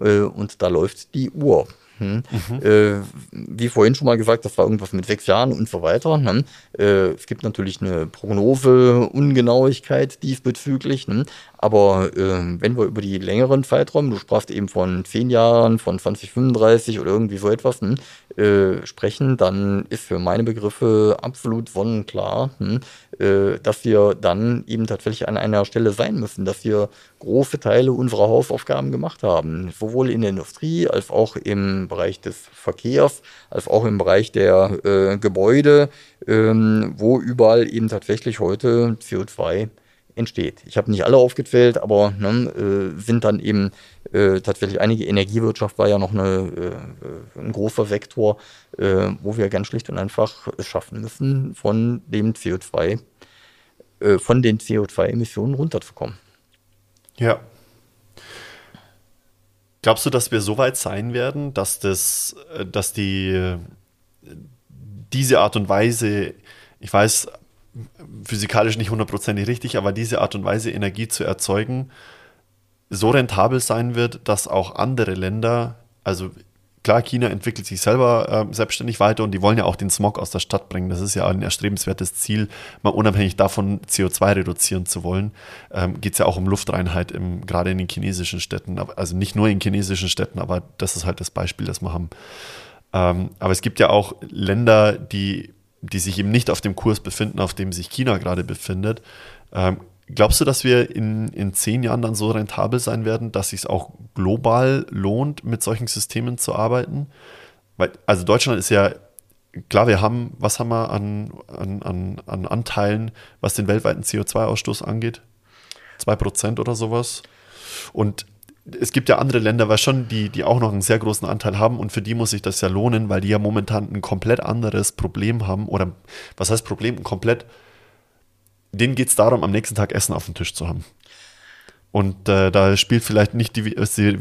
Äh, und da läuft die Uhr. Hm. Mhm. Äh, wie vorhin schon mal gesagt, das war irgendwas mit sechs Jahren und so weiter. Ne? Äh, es gibt natürlich eine Prognose-Ungenauigkeit diesbezüglich. Ne? Aber äh, wenn wir über die längeren Zeiträume, du sprachst eben von zehn Jahren, von 2035 oder irgendwie so etwas, ne? äh, sprechen, dann ist für meine Begriffe absolut sonnenklar, hm, äh, dass wir dann eben tatsächlich an einer Stelle sein müssen, dass wir große Teile unserer Hausaufgaben gemacht haben, sowohl in der Industrie als auch im Bereich des Verkehrs, als auch im Bereich der äh, Gebäude, ähm, wo überall eben tatsächlich heute CO2 entsteht. Ich habe nicht alle aufgezählt, aber ne, äh, sind dann eben äh, tatsächlich einige Energiewirtschaft war ja noch eine, äh, ein großer Sektor, äh, wo wir ganz schlicht und einfach es schaffen müssen, von dem CO2, äh, von den CO2-Emissionen runterzukommen. Ja. Glaubst du, dass wir so weit sein werden, dass das, äh, dass die diese Art und Weise, ich weiß, physikalisch nicht hundertprozentig richtig, aber diese Art und Weise, Energie zu erzeugen, so rentabel sein wird, dass auch andere Länder, also klar, China entwickelt sich selber äh, selbstständig weiter und die wollen ja auch den Smog aus der Stadt bringen. Das ist ja ein erstrebenswertes Ziel, mal unabhängig davon CO2 reduzieren zu wollen. Ähm, Geht es ja auch um Luftreinheit, im, gerade in den chinesischen Städten. Also nicht nur in chinesischen Städten, aber das ist halt das Beispiel, das wir haben. Ähm, aber es gibt ja auch Länder, die die sich eben nicht auf dem Kurs befinden, auf dem sich China gerade befindet. Ähm, glaubst du, dass wir in, in zehn Jahren dann so rentabel sein werden, dass es sich auch global lohnt, mit solchen Systemen zu arbeiten? Weil, also Deutschland ist ja, klar, wir haben, was haben wir an, an, an, an Anteilen, was den weltweiten CO2-Ausstoß angeht? Zwei Prozent oder sowas. Und es gibt ja andere Länder, weil schon die, die auch noch einen sehr großen Anteil haben und für die muss sich das ja lohnen, weil die ja momentan ein komplett anderes Problem haben oder was heißt Problem? Ein komplett, denen geht es darum, am nächsten Tag Essen auf dem Tisch zu haben. Und äh, da spielt vielleicht nicht die, ist, die,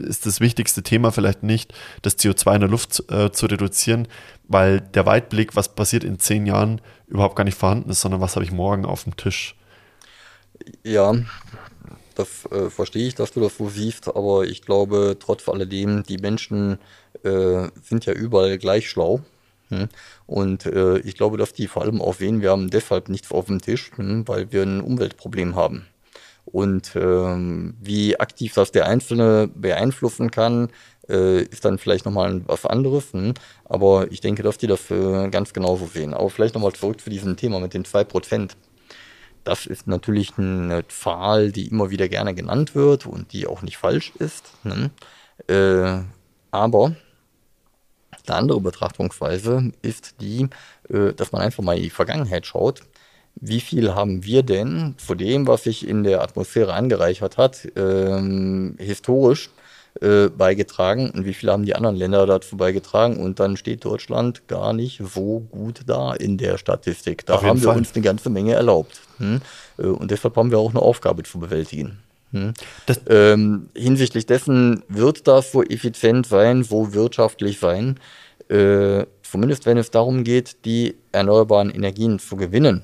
ist das wichtigste Thema vielleicht nicht, das CO2 in der Luft äh, zu reduzieren, weil der Weitblick, was passiert in zehn Jahren, überhaupt gar nicht vorhanden ist, sondern was habe ich morgen auf dem Tisch. Ja, das äh, verstehe ich, dass du das so siehst, aber ich glaube, trotz alledem, die Menschen äh, sind ja überall gleich schlau. Hm? Und äh, ich glaube, dass die vor allem auch sehen, wir haben deshalb nichts auf dem Tisch, hm? weil wir ein Umweltproblem haben. Und ähm, wie aktiv das der Einzelne beeinflussen kann, äh, ist dann vielleicht nochmal was anderes. Hm? Aber ich denke, dass die das äh, ganz genauso sehen. Aber vielleicht nochmal zurück zu diesem Thema mit den zwei Prozent. Das ist natürlich eine Zahl, die immer wieder gerne genannt wird und die auch nicht falsch ist. Ne? Äh, aber eine andere Betrachtungsweise ist die, äh, dass man einfach mal in die Vergangenheit schaut. Wie viel haben wir denn zu dem, was sich in der Atmosphäre angereichert hat, ähm, historisch äh, beigetragen und wie viel haben die anderen Länder dazu beigetragen und dann steht Deutschland gar nicht so gut da in der Statistik. Da haben wir Fall. uns eine ganze Menge erlaubt. Hm? Äh, und deshalb haben wir auch eine Aufgabe zu bewältigen. Hm? Ähm, hinsichtlich dessen wird das so effizient sein, so wirtschaftlich sein, äh, zumindest wenn es darum geht, die erneuerbaren Energien zu gewinnen.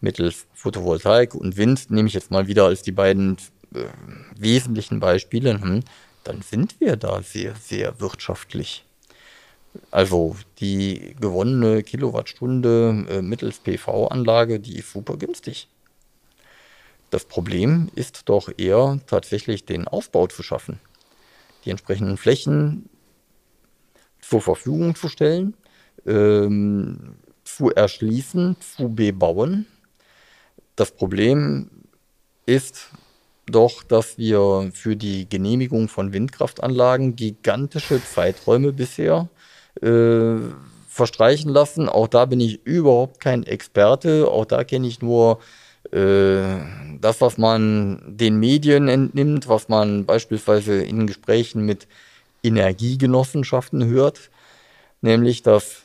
Mittels Photovoltaik und Wind nehme ich jetzt mal wieder als die beiden äh, wesentlichen Beispielen, hm, dann sind wir da sehr, sehr wirtschaftlich. Also die gewonnene Kilowattstunde äh, mittels PV-Anlage, die ist super günstig. Das Problem ist doch eher tatsächlich den Aufbau zu schaffen, die entsprechenden Flächen zur Verfügung zu stellen, ähm, zu erschließen, zu bebauen. Das Problem ist doch, dass wir für die Genehmigung von Windkraftanlagen gigantische Zeiträume bisher äh, verstreichen lassen. Auch da bin ich überhaupt kein Experte. Auch da kenne ich nur äh, das, was man den Medien entnimmt, was man beispielsweise in Gesprächen mit Energiegenossenschaften hört, nämlich dass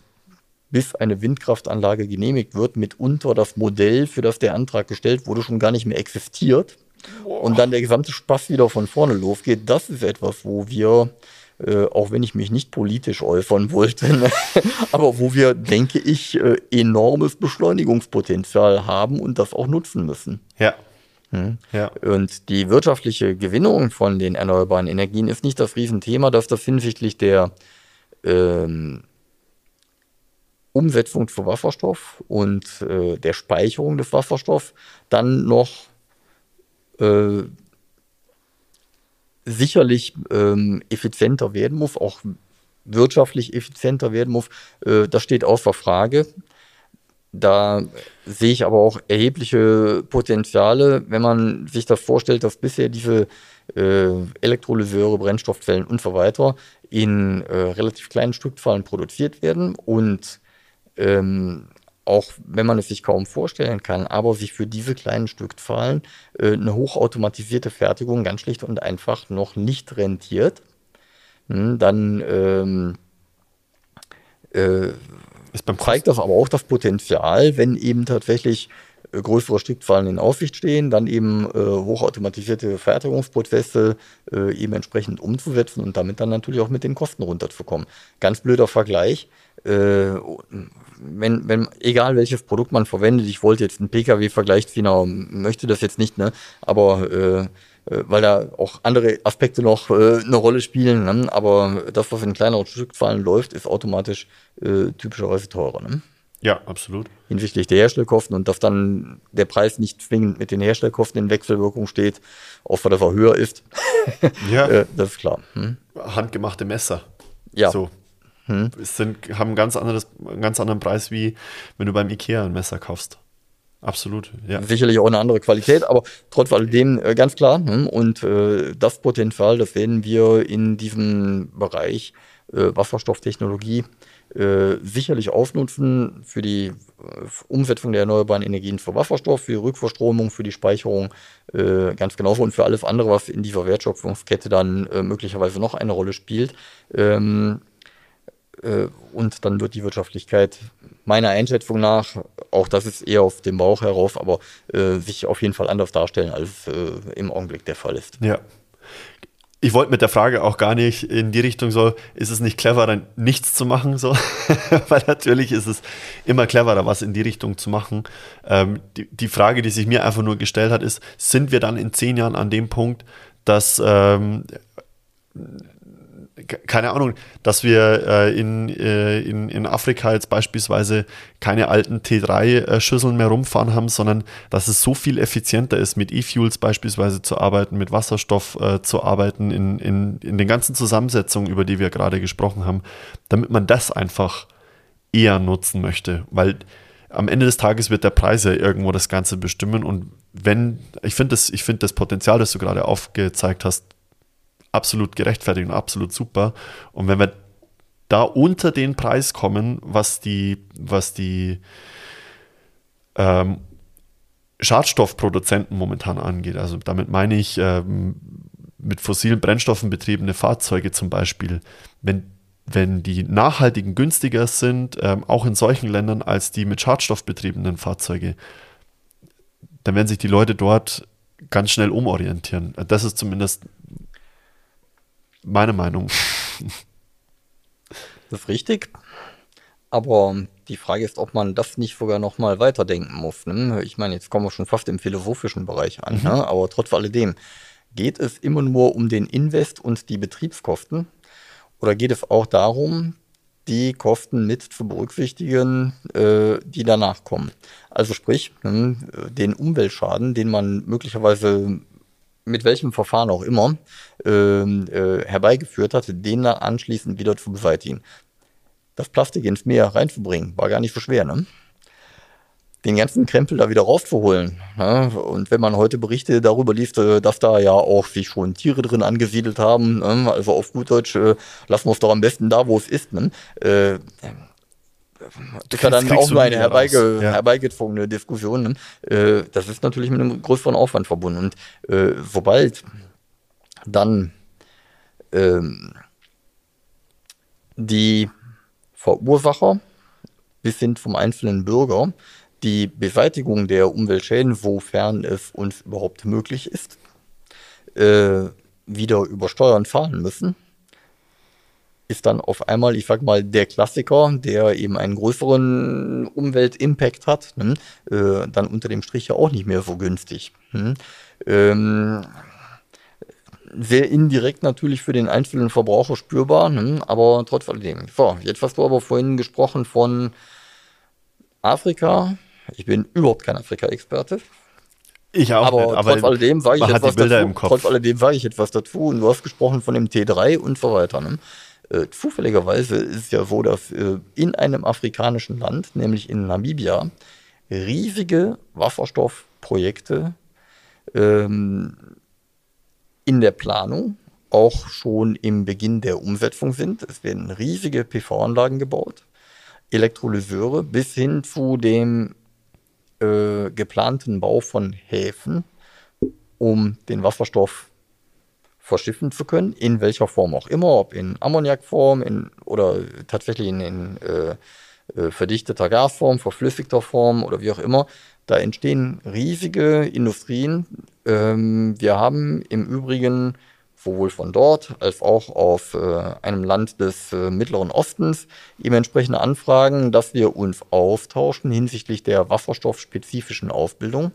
bis eine Windkraftanlage genehmigt wird, mitunter das Modell, für das der Antrag gestellt wurde, schon gar nicht mehr existiert. Und dann der gesamte Spaß wieder von vorne losgeht. Das ist etwas, wo wir äh, auch wenn ich mich nicht politisch äußern wollte, ne? aber wo wir, denke ich, äh, enormes Beschleunigungspotenzial haben und das auch nutzen müssen. Ja. Hm? Ja. Und die wirtschaftliche Gewinnung von den erneuerbaren Energien ist nicht das Riesenthema, dass das hinsichtlich der ähm, Umsetzung zu Wasserstoff und äh, der Speicherung des Wasserstoffs dann noch äh, sicherlich ähm, effizienter werden muss, auch wirtschaftlich effizienter werden muss, äh, das steht außer Frage. Da sehe ich aber auch erhebliche Potenziale, wenn man sich das vorstellt, dass bisher diese äh, Elektrolyseure, Brennstoffzellen und so weiter in äh, relativ kleinen Stückzahlen produziert werden und ähm, auch wenn man es sich kaum vorstellen kann, aber sich für diese kleinen Stückzahlen äh, eine hochautomatisierte Fertigung ganz schlicht und einfach noch nicht rentiert, hm, dann ähm, äh, zeigt das aber auch das Potenzial, wenn eben tatsächlich äh, größere Stückzahlen in Aussicht stehen, dann eben äh, hochautomatisierte Fertigungsprozesse äh, eben entsprechend umzusetzen und damit dann natürlich auch mit den Kosten runterzukommen. Ganz blöder Vergleich. Äh, wenn, wenn, egal welches Produkt man verwendet, ich wollte jetzt einen Pkw-Vergleich ziehen, aber möchte das jetzt nicht, ne? Aber äh, äh, weil da auch andere Aspekte noch äh, eine Rolle spielen, ne? aber das, was in kleineren Stückzahlen läuft, ist automatisch äh, typischerweise teurer. Ne? Ja, absolut. Hinsichtlich der Herstellkosten und dass dann der Preis nicht zwingend mit den Herstellkosten in Wechselwirkung steht, außer dass er höher ist. ja. äh, das ist klar. Hm? Handgemachte Messer. Ja. So. Hm. Sind, haben einen ganz, anderes, einen ganz anderen Preis, wie wenn du beim Ikea ein Messer kaufst. Absolut, ja. Sicherlich auch eine andere Qualität, aber trotz alledem äh, ganz klar. Hm? Und äh, das Potenzial, das werden wir in diesem Bereich äh, Wasserstofftechnologie äh, sicherlich ausnutzen für die äh, Umsetzung der erneuerbaren Energien für Wasserstoff, für die Rückverstromung, für die Speicherung, äh, ganz genauso und für alles andere, was in dieser Wertschöpfungskette dann möglicherweise noch eine Rolle spielt. Ähm, äh, und dann wird die Wirtschaftlichkeit meiner Einschätzung nach, auch das ist eher auf dem Bauch herauf, aber äh, sich auf jeden Fall anders darstellen, als äh, im Augenblick der Fall ist. Ja. Ich wollte mit der Frage auch gar nicht in die Richtung so, ist es nicht cleverer, nichts zu machen, so? Weil natürlich ist es immer cleverer, was in die Richtung zu machen. Ähm, die, die Frage, die sich mir einfach nur gestellt hat, ist, sind wir dann in zehn Jahren an dem Punkt, dass ähm, keine Ahnung, dass wir äh, in, äh, in, in Afrika jetzt beispielsweise keine alten T3-Schüsseln mehr rumfahren haben, sondern dass es so viel effizienter ist, mit E-Fuels beispielsweise zu arbeiten, mit Wasserstoff äh, zu arbeiten, in, in, in den ganzen Zusammensetzungen, über die wir gerade gesprochen haben, damit man das einfach eher nutzen möchte, weil am Ende des Tages wird der Preis ja irgendwo das Ganze bestimmen. Und wenn, ich finde das, ich finde das Potenzial, das du gerade aufgezeigt hast, absolut gerechtfertigt und absolut super. Und wenn wir da unter den Preis kommen, was die, was die ähm, Schadstoffproduzenten momentan angeht, also damit meine ich ähm, mit fossilen Brennstoffen betriebene Fahrzeuge zum Beispiel, wenn, wenn die nachhaltigen günstiger sind, ähm, auch in solchen Ländern als die mit Schadstoff betriebenen Fahrzeuge, dann werden sich die Leute dort ganz schnell umorientieren. Das ist zumindest meine Meinung. Das ist richtig. Aber die Frage ist, ob man das nicht sogar noch mal weiterdenken muss. Ne? Ich meine, jetzt kommen wir schon fast im philosophischen Bereich an. Mhm. Ne? Aber trotz alledem, geht es immer nur um den Invest und die Betriebskosten? Oder geht es auch darum, die Kosten mit zu berücksichtigen, äh, die danach kommen. Also sprich, ne, den Umweltschaden, den man möglicherweise mit welchem Verfahren auch immer ähm, äh, herbeigeführt hat, den dann anschließend wieder zu beseitigen. Das Plastik ins Meer reinzubringen, war gar nicht so schwer, ne? Den ganzen Krempel da wieder rauszuholen. Ne? Und wenn man heute Berichte darüber liest, äh, dass da ja auch sich schon Tiere drin angesiedelt haben, ne? also auf gut Deutsch, äh, lassen wir es doch am besten da, wo es ist. Ne? Äh, das ist ja dann auch nur eine herbeige, ja. herbeigezogene Diskussion. Ne? Äh, das ist natürlich mit einem größeren Aufwand verbunden. Und äh, sobald dann ähm, die Verursacher bis hin zum einzelnen Bürger die Beseitigung der Umweltschäden, sofern es uns überhaupt möglich ist, äh, wieder über Steuern zahlen müssen, ist dann auf einmal, ich sag mal, der Klassiker, der eben einen größeren Umweltimpact hat, ne, äh, dann unter dem Strich ja auch nicht mehr so günstig. Hm. Ähm, sehr indirekt natürlich für den einzelnen Verbraucher spürbar, ne, aber trotz alledem. So, jetzt hast du aber vorhin gesprochen von Afrika. Ich bin überhaupt kein Afrika-Experte. Ich auch aber nicht, aber trotz alledem sage ich etwas dazu. Trotz alledem sage ich etwas dazu und du hast gesprochen von dem T3 und so weiter. Ne? Äh, zufälligerweise ist ja so, dass äh, in einem afrikanischen Land, nämlich in Namibia, riesige Wasserstoffprojekte ähm, in der Planung auch schon im Beginn der Umsetzung sind. Es werden riesige PV-Anlagen gebaut, Elektrolyseure bis hin zu dem äh, geplanten Bau von Häfen, um den Wasserstoff verschiffen zu können, in welcher Form auch immer, ob in Ammoniakform in, oder tatsächlich in, in äh, äh, verdichteter Gasform, verflüssigter Form oder wie auch immer. Da entstehen riesige Industrien. Ähm, wir haben im Übrigen sowohl von dort als auch auf äh, einem Land des äh, Mittleren Ostens eben entsprechende Anfragen, dass wir uns austauschen hinsichtlich der wasserstoffspezifischen Ausbildung.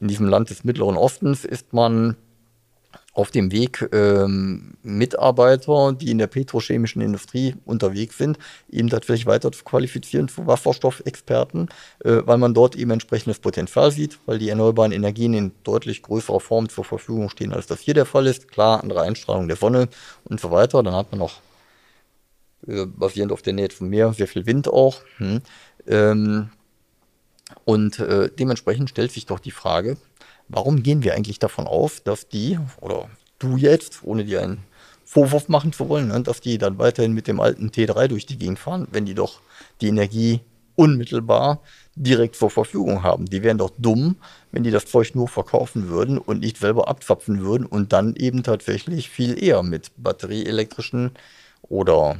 In diesem Land des Mittleren Ostens ist man auf dem Weg ähm, Mitarbeiter, die in der petrochemischen Industrie unterwegs sind, eben tatsächlich weiter zu qualifizieren zu Wasserstoffexperten, äh, weil man dort eben entsprechendes Potenzial sieht, weil die erneuerbaren Energien in deutlich größerer Form zur Verfügung stehen, als das hier der Fall ist. Klar, andere Einstrahlung der Sonne und so weiter. Dann hat man noch äh, basierend auf der Nähe vom Meer sehr viel Wind auch. Hm. Ähm, und äh, dementsprechend stellt sich doch die Frage, Warum gehen wir eigentlich davon auf, dass die, oder du jetzt, ohne dir einen Vorwurf machen zu wollen, ne, dass die dann weiterhin mit dem alten T3 durch die Gegend fahren, wenn die doch die Energie unmittelbar direkt zur Verfügung haben. Die wären doch dumm, wenn die das Zeug nur verkaufen würden und nicht selber abzapfen würden und dann eben tatsächlich viel eher mit batterieelektrischen oder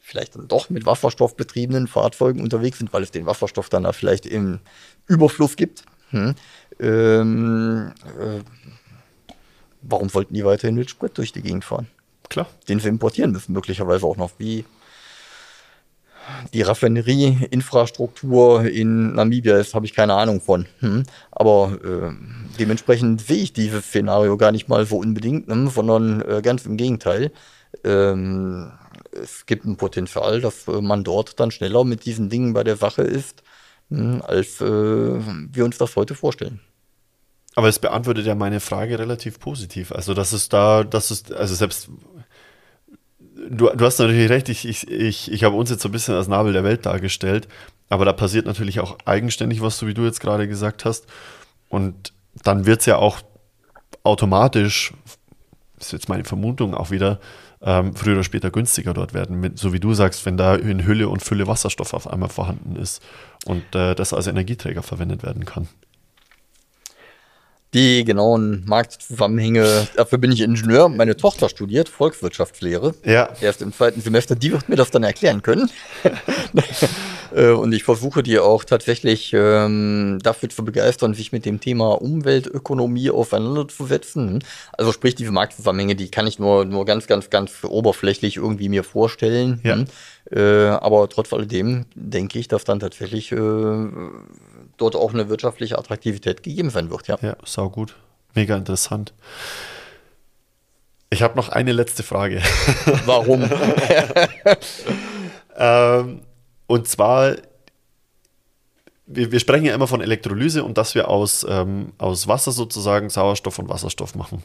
vielleicht dann doch mit Wasserstoff betriebenen Fahrzeugen unterwegs sind, weil es den Wasserstoff dann da vielleicht im Überfluss gibt. Hm. Ähm, äh, warum wollten die weiterhin mit Sprit durch die Gegend fahren? Klar. Den sie importieren müssen, möglicherweise auch noch wie die Raffinerieinfrastruktur in Namibia ist, habe ich keine Ahnung von. Hm. Aber äh, dementsprechend sehe ich dieses Szenario gar nicht mal so unbedingt, ne, sondern äh, ganz im Gegenteil. Ähm, es gibt ein Potenzial, dass man dort dann schneller mit diesen Dingen bei der Sache ist, als äh, wir uns das heute vorstellen. Aber es beantwortet ja meine Frage relativ positiv. Also, dass es da, dass es, also selbst, du, du hast natürlich recht, ich, ich, ich, ich habe uns jetzt so ein bisschen als Nabel der Welt dargestellt, aber da passiert natürlich auch eigenständig was, so wie du jetzt gerade gesagt hast. Und dann wird es ja auch automatisch, ist jetzt meine Vermutung auch wieder, ähm, früher oder später günstiger dort werden. Mit, so wie du sagst, wenn da in Hülle und Fülle Wasserstoff auf einmal vorhanden ist und äh, das als Energieträger verwendet werden kann. Die genauen Marktzusammenhänge, dafür bin ich Ingenieur. Meine Tochter studiert Volkswirtschaftslehre. Ja. Erst im zweiten Semester, die wird mir das dann erklären können. Äh, und ich versuche die auch tatsächlich ähm, dafür zu begeistern, sich mit dem Thema Umweltökonomie auseinanderzusetzen. Also sprich, diese Marktzusammenhänge, die kann ich nur, nur ganz, ganz, ganz oberflächlich irgendwie mir vorstellen. Ja. Äh, aber trotz alledem denke ich, dass dann tatsächlich äh, dort auch eine wirtschaftliche Attraktivität gegeben sein wird. Ja, ja sau gut. Mega interessant. Ich habe noch eine letzte Frage. Warum? Ähm, und zwar, wir, wir, sprechen ja immer von Elektrolyse und dass wir aus, ähm, aus Wasser sozusagen Sauerstoff und Wasserstoff machen.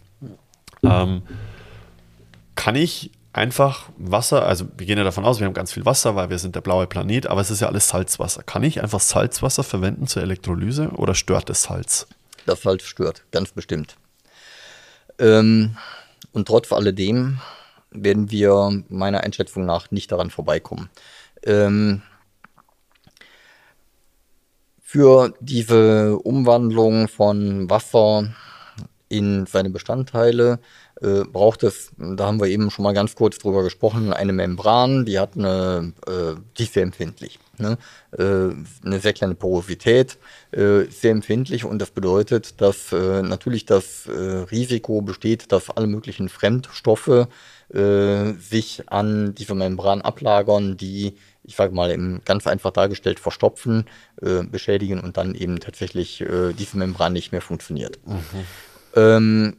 Ähm, kann ich einfach Wasser, also wir gehen ja davon aus, wir haben ganz viel Wasser, weil wir sind der blaue Planet, aber es ist ja alles Salzwasser. Kann ich einfach Salzwasser verwenden zur Elektrolyse oder stört das Salz? Das Salz stört, ganz bestimmt. Ähm, und trotz alledem werden wir meiner Einschätzung nach nicht daran vorbeikommen. Ähm, für diese Umwandlung von Wasser in seine Bestandteile äh, braucht es, da haben wir eben schon mal ganz kurz drüber gesprochen, eine Membran, die hat eine, äh, die ist sehr empfindlich. Ne? Äh, eine sehr kleine Porosität, äh, sehr empfindlich und das bedeutet, dass äh, natürlich das Risiko besteht, dass alle möglichen Fremdstoffe sich an dieser Membran ablagern, die ich sage mal, im, ganz einfach dargestellt verstopfen, äh, beschädigen und dann eben tatsächlich äh, diese Membran nicht mehr funktioniert. Mhm. Ähm,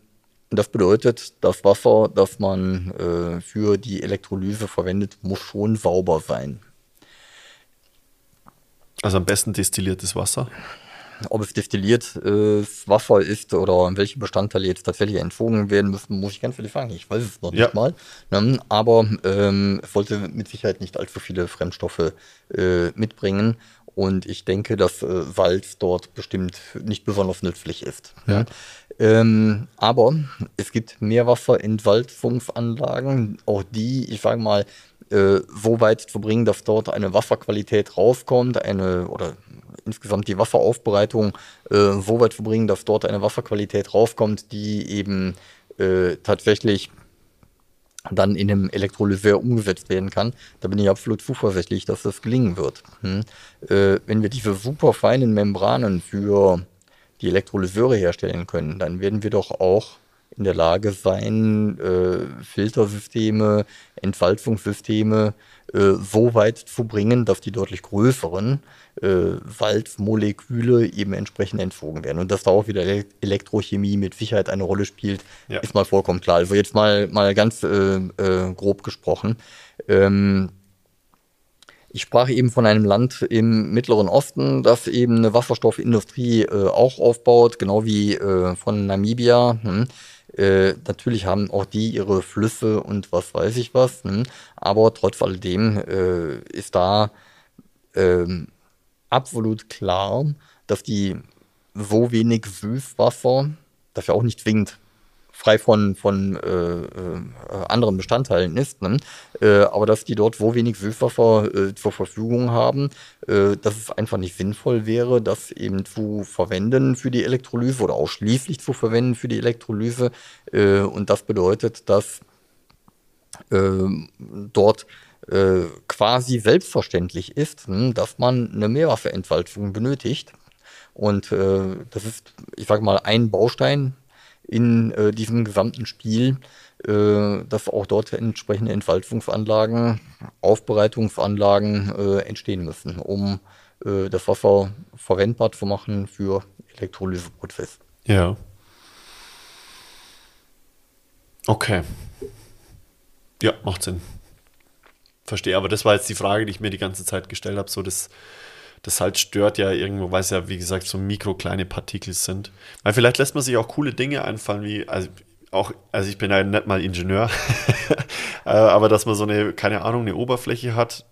das bedeutet, das Wasser, das man äh, für die Elektrolyse verwendet, muss schon sauber sein. Also am besten destilliertes Wasser? Ob es destilliertes äh, Wasser ist oder welche Bestandteile jetzt tatsächlich entzogen werden müssen, muss ich ganz ehrlich sagen. Ich weiß es noch ja. nicht mal. Ne? Aber ähm, es sollte mit Sicherheit nicht allzu viele Fremdstoffe äh, mitbringen. Und ich denke, dass äh, Salz dort bestimmt nicht besonders nützlich ist. Ja. Ähm, aber es gibt Meerwasserentwalzungsanlagen, auch die, ich sage mal, äh, so weit zu bringen, dass dort eine Wasserqualität rauskommt, eine oder insgesamt die Wasseraufbereitung äh, so weit zu bringen, dass dort eine Wasserqualität rauskommt, die eben äh, tatsächlich dann in einem Elektrolyseur umgesetzt werden kann, da bin ich absolut zuversichtlich, dass das gelingen wird. Hm. Äh, wenn wir diese super feinen Membranen für die Elektrolyseure herstellen können, dann werden wir doch auch in der Lage sein, äh, Filtersysteme, Entfaltungssysteme äh, so weit zu bringen, dass die deutlich größeren äh, Salzmoleküle eben entsprechend entzogen werden. Und dass da auch wieder Elektrochemie mit Sicherheit eine Rolle spielt, ja. ist mal vollkommen klar. Also jetzt mal, mal ganz äh, äh, grob gesprochen. Ähm, ich sprach eben von einem Land im Mittleren Osten, das eben eine Wasserstoffindustrie äh, auch aufbaut, genau wie äh, von Namibia. Hm. Äh, natürlich haben auch die ihre Flüsse und was weiß ich was, hm. aber trotz alledem äh, ist da ähm, absolut klar, dass die so wenig Süßwasser, das ja auch nicht zwingend frei von, von äh, äh, anderen Bestandteilen ist, ne? äh, aber dass die dort so wenig Süßwasser äh, zur Verfügung haben, äh, dass es einfach nicht sinnvoll wäre, das eben zu verwenden für die Elektrolyse oder ausschließlich zu verwenden für die Elektrolyse. Äh, und das bedeutet, dass dort quasi selbstverständlich ist, hm, dass man eine Meerwasserentwalzung benötigt. Und das ist, ich sage mal, ein Baustein in äh, diesem gesamten Spiel, äh, dass auch dort entsprechende Entfaltungsanlagen, Aufbereitungsanlagen äh, entstehen müssen, um äh, das Wasser verwendbar zu machen für Elektrolyseprozess. Ja. Okay. Ja, macht Sinn. Verstehe, aber das war jetzt die Frage, die ich mir die ganze Zeit gestellt habe, so das das halt stört ja irgendwo, weil es ja, wie gesagt, so mikrokleine Partikel sind. Weil vielleicht lässt man sich auch coole Dinge einfallen, wie, also auch, also ich bin ja nicht mal Ingenieur, äh, aber dass man so eine, keine Ahnung, eine Oberfläche hat,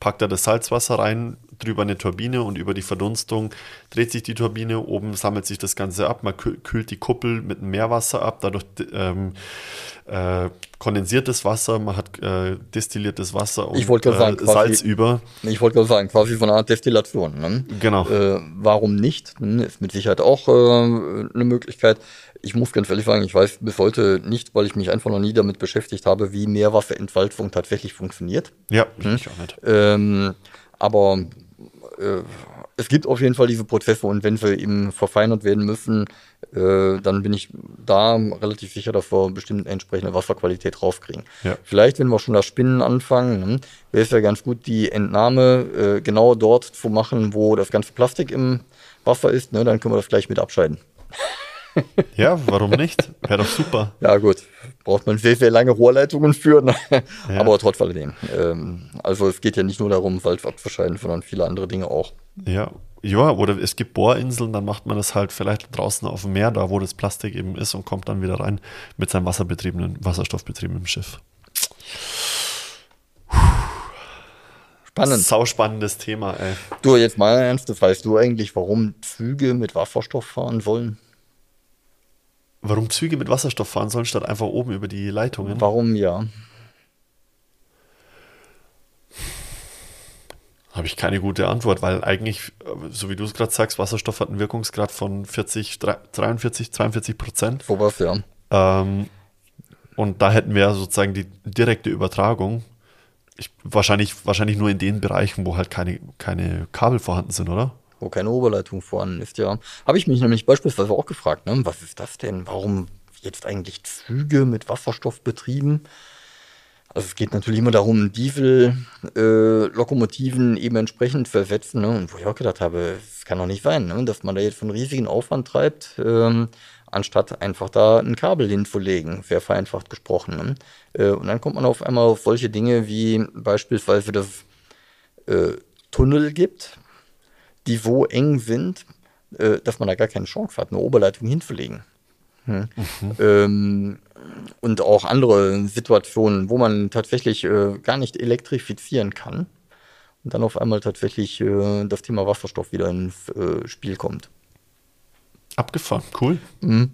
packt da das Salzwasser rein, drüber eine Turbine und über die Verdunstung dreht sich die Turbine, oben sammelt sich das Ganze ab, man kühlt die Kuppel mit Meerwasser ab, dadurch ähm, äh, kondensiertes Wasser, man hat äh, destilliertes Wasser und äh, sagen, quasi, Salz über. Ich wollte gerade sagen, quasi von einer Art Destillation. Ne? Genau. Äh, warum nicht? Hm, ist mit Sicherheit auch äh, eine Möglichkeit. Ich muss ganz ehrlich sagen, ich weiß bis heute nicht, weil ich mich einfach noch nie damit beschäftigt habe, wie Meerwasserentwalzung tatsächlich funktioniert. Ja, hm? ich auch nicht. Ähm, aber äh, es gibt auf jeden Fall diese Prozesse und wenn sie eben verfeinert werden müssen, äh, dann bin ich da relativ sicher, dass wir bestimmt entsprechende Wasserqualität rauskriegen. Ja. Vielleicht, wenn wir schon das Spinnen anfangen, hm, wäre es ja ganz gut, die Entnahme äh, genau dort zu machen, wo das ganze Plastik im Wasser ist. Ne? Dann können wir das gleich mit abscheiden. Ja, warum nicht? Wäre doch super. Ja, gut. Braucht man sehr, sehr lange Rohrleitungen für. Ne? Ja. Aber trotz alledem. Ähm, also es geht ja nicht nur darum, Wald abzuscheiden, sondern viele andere Dinge auch. Ja. Ja, oder es gibt Bohrinseln, dann macht man das halt vielleicht draußen auf dem Meer, da wo das Plastik eben ist und kommt dann wieder rein mit seinem wasserbetriebenen, wasserstoffbetriebenen Schiff. Spannend. Sauspannendes Thema, ey. Du, jetzt mal ernst, weißt du eigentlich, warum Züge mit Wasserstoff fahren sollen? Warum Züge mit Wasserstoff fahren sollen, statt einfach oben über die Leitungen? Warum ja? Habe ich keine gute Antwort, weil eigentlich, so wie du es gerade sagst, Wasserstoff hat einen Wirkungsgrad von 40, 43, 42 Prozent. Sowas, ja. Ähm, und da hätten wir sozusagen die direkte Übertragung ich, wahrscheinlich, wahrscheinlich nur in den Bereichen, wo halt keine, keine Kabel vorhanden sind, oder? Wo keine Oberleitung vorhanden ist, ja. Habe ich mich nämlich beispielsweise auch gefragt, ne? was ist das denn? Warum jetzt eigentlich Züge mit Wasserstoff betrieben? Also es geht natürlich immer darum, Diesel-Lokomotiven äh, eben entsprechend zu ersetzen. Ne? Und wo ich auch gedacht habe, es kann doch nicht sein, ne? dass man da jetzt von riesigen Aufwand treibt. Ähm, anstatt einfach da ein Kabel hinzulegen, sehr vereinfacht gesprochen. Ne? Äh, und dann kommt man auf einmal auf solche Dinge wie beispielsweise, dass äh, Tunnel gibt, die so eng sind, äh, dass man da gar keine Chance hat, eine Oberleitung hinzulegen. Hm. Mhm. Ähm, und auch andere Situationen, wo man tatsächlich äh, gar nicht elektrifizieren kann und dann auf einmal tatsächlich äh, das Thema Wasserstoff wieder ins äh, Spiel kommt. Abgefahren, cool. Mhm.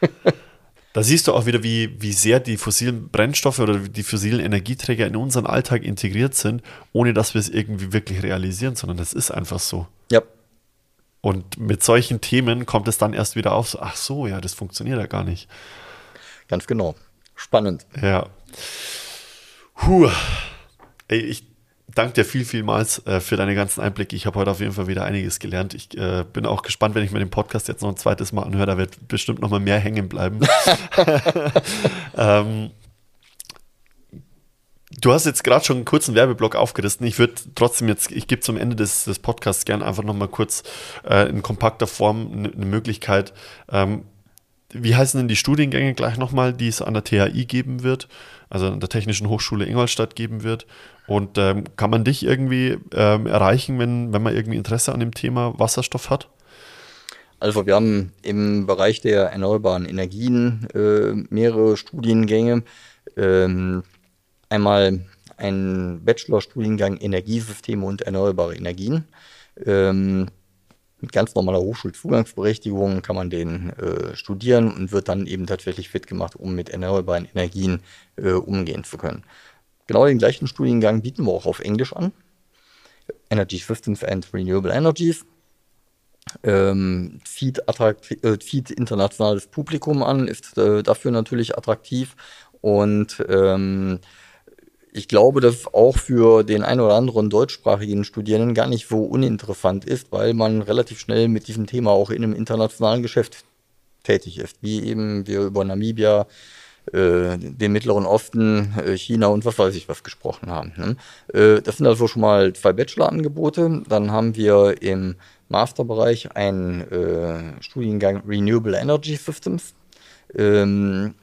da siehst du auch wieder, wie, wie sehr die fossilen Brennstoffe oder die fossilen Energieträger in unseren Alltag integriert sind, ohne dass wir es irgendwie wirklich realisieren, sondern das ist einfach so. Ja. Und mit solchen Themen kommt es dann erst wieder auf, so, ach so, ja, das funktioniert ja gar nicht. Ganz genau. Spannend. Ja. Puh. Ey, ich danke dir viel, vielmals äh, für deine ganzen Einblicke. Ich habe heute auf jeden Fall wieder einiges gelernt. Ich äh, bin auch gespannt, wenn ich mir den Podcast jetzt noch ein zweites Mal anhöre. Da wird bestimmt noch mal mehr hängen bleiben. ähm, du hast jetzt gerade schon einen kurzen Werbeblock aufgerissen. Ich würde trotzdem jetzt, ich gebe zum Ende des, des Podcasts gerne einfach noch mal kurz äh, in kompakter Form eine ne Möglichkeit. Ähm, wie heißen denn die Studiengänge gleich nochmal, die es an der THI geben wird, also an der Technischen Hochschule Ingolstadt geben wird? Und ähm, kann man dich irgendwie ähm, erreichen, wenn, wenn man irgendwie Interesse an dem Thema Wasserstoff hat? Also wir haben im Bereich der erneuerbaren Energien äh, mehrere Studiengänge. Ähm, einmal einen Bachelorstudiengang Energiesysteme und erneuerbare Energien. Ähm, mit ganz normaler Hochschulzugangsberechtigung kann man den äh, studieren und wird dann eben tatsächlich fit gemacht, um mit erneuerbaren Energien äh, umgehen zu können. Genau den gleichen Studiengang bieten wir auch auf Englisch an. Energy Systems and Renewable Energies. Ähm, zieht, äh, zieht, internationales Publikum an, ist äh, dafür natürlich attraktiv und ähm, ich glaube, dass auch für den einen oder anderen deutschsprachigen Studierenden gar nicht so uninteressant ist, weil man relativ schnell mit diesem Thema auch in einem internationalen Geschäft tätig ist, wie eben wir über Namibia, äh, den Mittleren Osten, äh, China und was weiß ich was gesprochen haben. Ne? Äh, das sind also schon mal zwei Bachelor-Angebote. Dann haben wir im Masterbereich einen äh, Studiengang Renewable Energy Systems, ähm,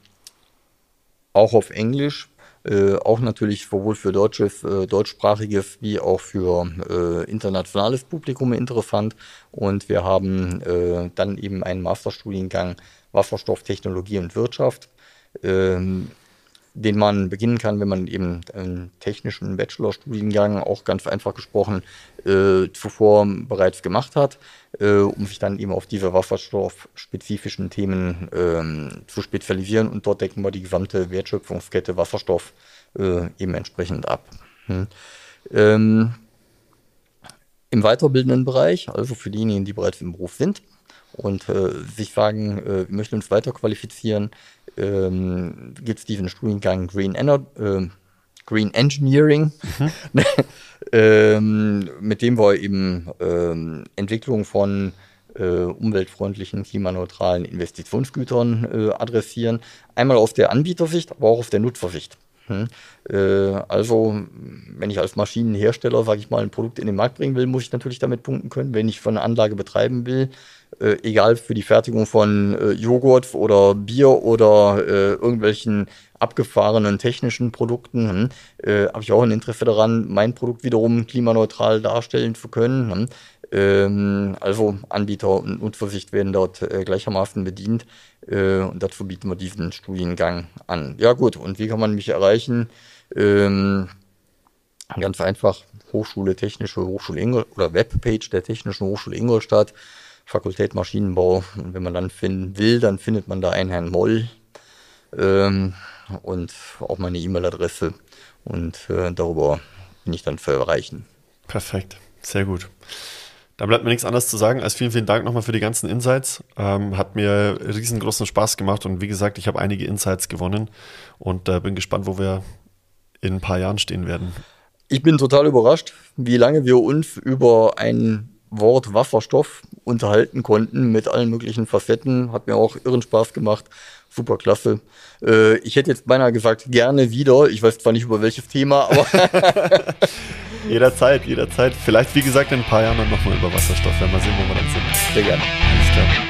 auch auf Englisch äh, auch natürlich sowohl für deutsches, äh, deutschsprachiges wie auch für äh, internationales Publikum interessant. Und wir haben äh, dann eben einen Masterstudiengang Wasserstofftechnologie und Wirtschaft. Ähm, den man beginnen kann, wenn man eben einen technischen Bachelorstudiengang, auch ganz einfach gesprochen, äh, zuvor bereits gemacht hat, äh, um sich dann eben auf diese wasserstoffspezifischen Themen äh, zu spezialisieren. Und dort decken wir die gesamte Wertschöpfungskette Wasserstoff äh, eben entsprechend ab. Hm. Ähm, Im weiterbildenden Bereich, also für diejenigen, die bereits im Beruf sind, und äh, sich sagen, äh, wir möchten uns weiter qualifizieren, ähm, gibt es diesen Studiengang Green, Ener äh, Green Engineering, mhm. ähm, mit dem wir eben ähm, Entwicklung von äh, umweltfreundlichen, klimaneutralen Investitionsgütern äh, adressieren. Einmal aus der Anbietersicht, aber auch aus der Nutzersicht. Hm? Äh, also, wenn ich als Maschinenhersteller, sage ich mal, ein Produkt in den Markt bringen will, muss ich natürlich damit punkten können. Wenn ich von einer Anlage betreiben will, äh, egal für die Fertigung von äh, Joghurt oder Bier oder äh, irgendwelchen abgefahrenen technischen Produkten, hm, äh, habe ich auch ein Interesse daran, mein Produkt wiederum klimaneutral darstellen zu können. Hm. Ähm, also Anbieter und Nutzversicht werden dort äh, gleichermaßen bedient äh, und dazu bieten wir diesen Studiengang an. Ja gut, und wie kann man mich erreichen? Ähm, ganz einfach, Hochschule Technische Hochschule Ingolstadt oder Webpage der Technischen Hochschule Ingolstadt, Fakultät Maschinenbau. Und wenn man dann finden will, dann findet man da einen Herrn Moll ähm, und auch meine E-Mail-Adresse und äh, darüber bin ich dann zu erreichen. Perfekt, sehr gut. Da bleibt mir nichts anderes zu sagen als vielen, vielen Dank nochmal für die ganzen Insights. Ähm, hat mir riesengroßen Spaß gemacht und wie gesagt, ich habe einige Insights gewonnen und äh, bin gespannt, wo wir in ein paar Jahren stehen werden. Ich bin total überrascht, wie lange wir uns über ein Wort Wasserstoff unterhalten konnten mit allen möglichen Facetten. Hat mir auch irren Spaß gemacht. Super klasse. Äh, ich hätte jetzt beinahe gesagt, gerne wieder. Ich weiß zwar nicht über welches Thema, aber Jederzeit, jederzeit. Vielleicht, wie gesagt, in ein paar Jahren dann nochmal über Wasserstoff. Werden wir sehen, wo wir dann sind. sehr gerne. Alles klar.